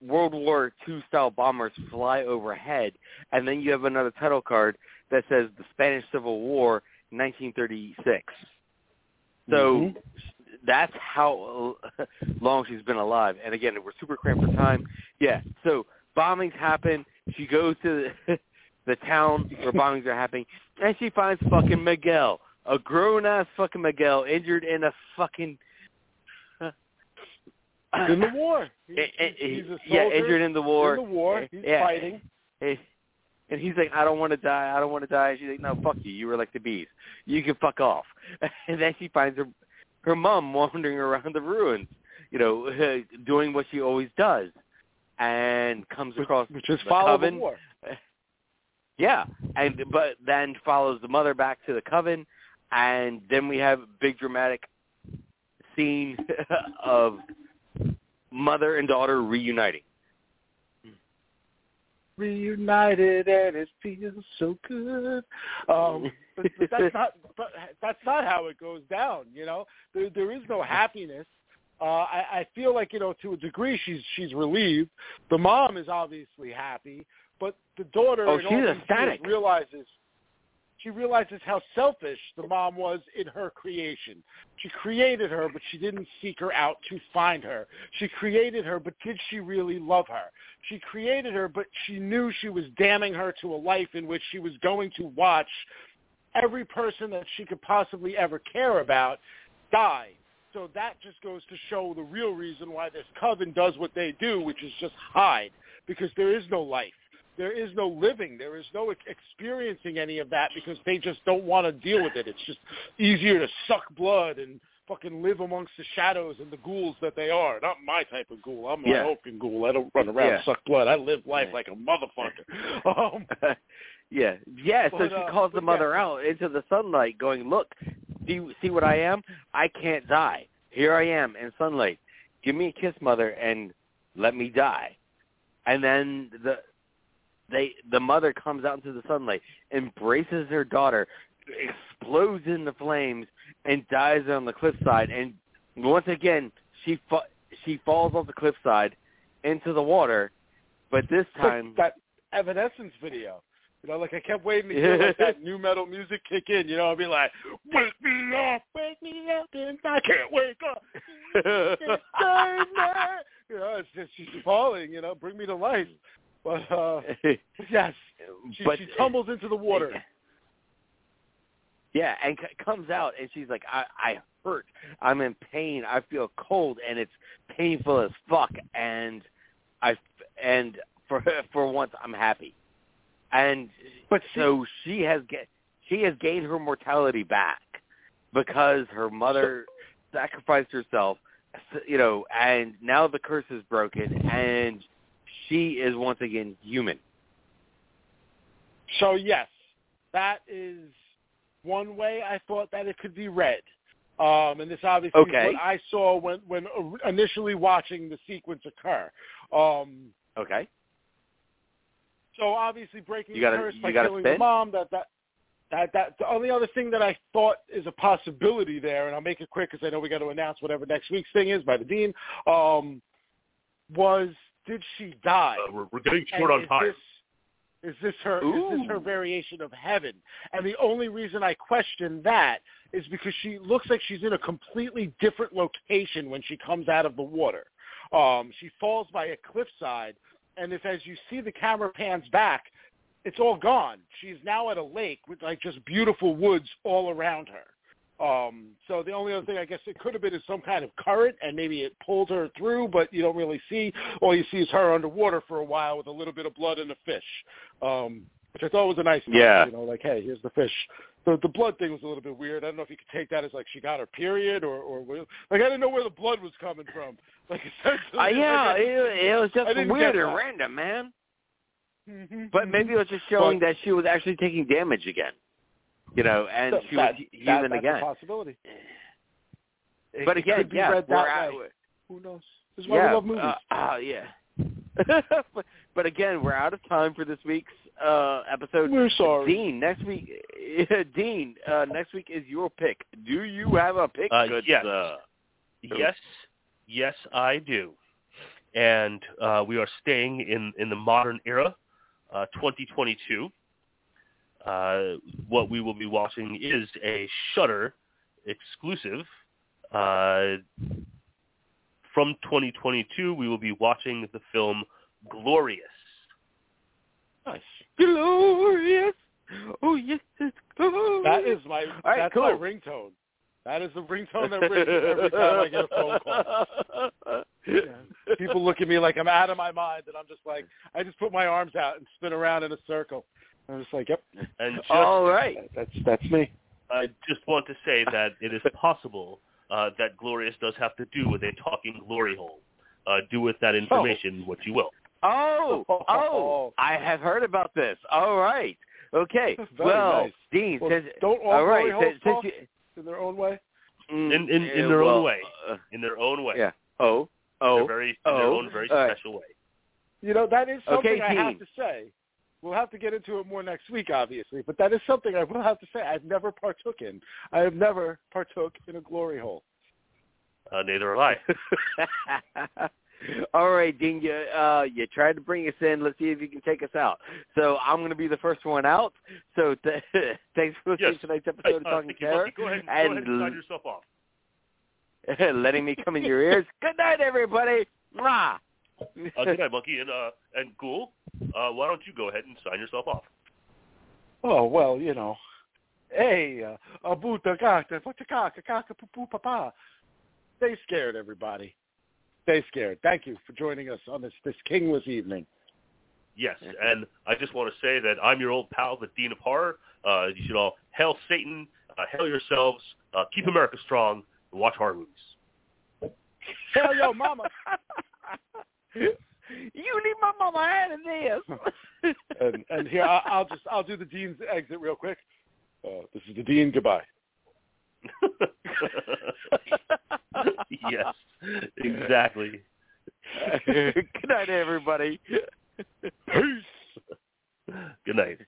World War II style bombers fly overhead, and then you have another title card that says the Spanish Civil War, 1936. So mm-hmm. that's how [LAUGHS] long she's been alive. And again, we're super cramped for time. Yeah. So bombings happen. She goes to the, [LAUGHS] the town where bombings are happening, and she finds fucking Miguel, a grown ass fucking Miguel, injured in a fucking in the war. [CLEARS THROAT] He's, he's a yeah, injured in the war. In the war, he's yeah. fighting. And he's like, I don't want to die. I don't want to die. And she's like, No, fuck you. You were like the bees. You can fuck off. [LAUGHS] And then she finds her her mom [LAUGHS] wandering around the ruins, you know, [LAUGHS] doing what she always does, and comes across which is the coven. the war. Yeah, and but then follows the mother back to the coven, and then we have a big dramatic scene of mother and daughter reuniting. Reunited and it feels so good. Um, [LAUGHS] but, but that's not. But that's not how it goes down. You know, there, there is no happiness. Uh, I, I feel like you know to a degree she's she's relieved. The mom is obviously happy, but the daughter Oh, she's ecstatic. realizes she realizes how selfish the mom was in her creation. She created her, but she didn't seek her out to find her. She created her, but did she really love her? She created her, but she knew she was damning her to a life in which she was going to watch every person that she could possibly ever care about die. So that just goes to show the real reason why this coven does what they do, which is just hide, because there is no life there is no living. There is no ex- experiencing any of that because they just don't want to deal with it. It's just easier to suck blood and fucking live amongst the shadows and the ghouls that they are. Not my type of ghoul. I'm Yeah. an open ghoul. I don't run around Yeah. suck blood. I live life Yeah. like a motherfucker. [LAUGHS] Um, [LAUGHS] yeah, yeah. So she uh, calls the mother yeah. out into the sunlight, going, "Look, do you see what I am? I can't die. Here I am in sunlight. Give me a kiss, mother, and let me die." And then the they the mother comes out into the sunlight, embraces her daughter, explodes into flames and dies on the cliffside. And once again, she fa- she falls off the cliffside into the water, but this time that Evanescence video. You know, like I kept waiting to hear like that [LAUGHS] nu metal music kick in. You know, I'd be like, "Wake me up, wake me up, and I can't wake up." [LAUGHS] you know, it's just she's falling. You know, bring me to life. But uh [LAUGHS] yes, she, but she tumbles into the water. [LAUGHS] Yeah, and c- comes out and she's like, I, I hurt. I'm in pain. I feel cold, and it's painful as fuck. And I and for [LAUGHS] for once, I'm happy. And But so she has get she has gained her mortality back because her mother sacrificed herself. s- You know, and now the curse is broken, and she is once again human. So yes, that is one way I thought that it could be read. Um, and this obviously Okay. is what I saw when when initially watching the sequence occur. Um, Okay. so obviously breaking You gotta- the curse you by killing spin? the mom. That that that that the only other thing that I thought is a possibility there, and I'll make it quick because I know we got to announce whatever next week's thing is by the dean. Um, was did she die? Uh, we're, we're getting And short on time. This, is this her? Is this her variation of heaven? And the only reason I question that is because she looks like she's in a completely different location when she comes out of the water. Um, she falls by a cliffside, and if as you see the camera pans back, it's all gone. She's now at a lake with like just beautiful woods all around her. Um, so the only other thing I guess it could have been is some kind of current, and maybe it pulled her through, but you don't really see. All you see is her underwater for a while with a little bit of blood and a fish, um, which I thought was a nice. Yeah. you know, like hey, here's the fish. The the blood thing was a little bit weird. I don't know if you could take that as like she got her period or or like I didn't know where the blood was coming from. [LAUGHS] Like essentially, Uh, yeah, like, it, it was just weird and random, man. Mhm, But maybe it was just showing But- that she was actually taking damage again. You know, and That- she was that- hu- that- human that's again. A possibility. It- But it again, could be yeah, read we're that out, way. Who knows? This is why yeah, we love movies. Uh, uh, yeah. [LAUGHS] but, but again, we're out of time for this week's uh, episode. We're sorry. Dean, next week, [LAUGHS] Dean, uh, next week is your pick. Do you have a pick? Uh, good yes. sir? Yes, yes, I do. And uh, we are staying in, in the modern era, uh, 2022. Uh, what we will be watching is a Shudder exclusive. Uh, from 2022, we will be watching the film Glorious. Nice. Glorious. Oh yes, it's glorious. That is my All right, that's cool. my ringtone. That is the ringtone that rings every time I get a phone call. Yeah. [LAUGHS] People look at me like I'm out of my mind, and I'm just like, I just put my arms out and spin around in a circle. I'm just like, yep, And [LAUGHS] just, All right. that's that's me. I just want to say that it is possible uh, that Glorious does have to do with a talking glory hole. Uh, do with that information what you will. Oh, [LAUGHS] oh, I have heard about this. All right. Okay. Very well, nice. Dean, Well, since, don't all all right, glory holes since, since talk you, in their own way? mm, In- in- in their own way. uh, In their own way. yeah. Oh, In oh. their very, in their oh. own very All right. special way. You know, that is something Okay, I have to say. We'll have to get into it more next week, obviously, but that is something I will have to say I've never partook in. I have never partook in a glory hole. Uh, neither have I. [LAUGHS] All right, Dean. You uh, you tried to bring us in. Let's see if you can take us out. So I'm going to be the first one out. So [LAUGHS] th- thanks for listening Yes. to tonight's Hey, episode of uh, Talking Mickey Terror go ahead, go and ahead and sign yourself off. [LAUGHS] letting me come in your ears. Good night, everybody. Mwah. Uh, good night, Monkey. And, uh, and Ghoul, uh, why don't you go ahead and sign yourself off? Oh, well, you know. Hey, uh, abuta gata, kaka, kaka, poo poo papa. Stay scared, everybody. Stay scared. Thank you for joining us on this, this kingless evening. Yes, and I just want to say that I'm your old pal, the Dean of Horror. Uh, you should all hail Satan, uh, hail yourselves, uh, keep America strong, and watch horror movies. Hell, yo, mama. [LAUGHS] you leave my mama hand in this. [LAUGHS] and and here I, I'll just I'll do the dean's exit real quick. Uh, this is the dean. Goodbye. [LAUGHS] yes, exactly. [LAUGHS] Good night, everybody. Peace. Good night.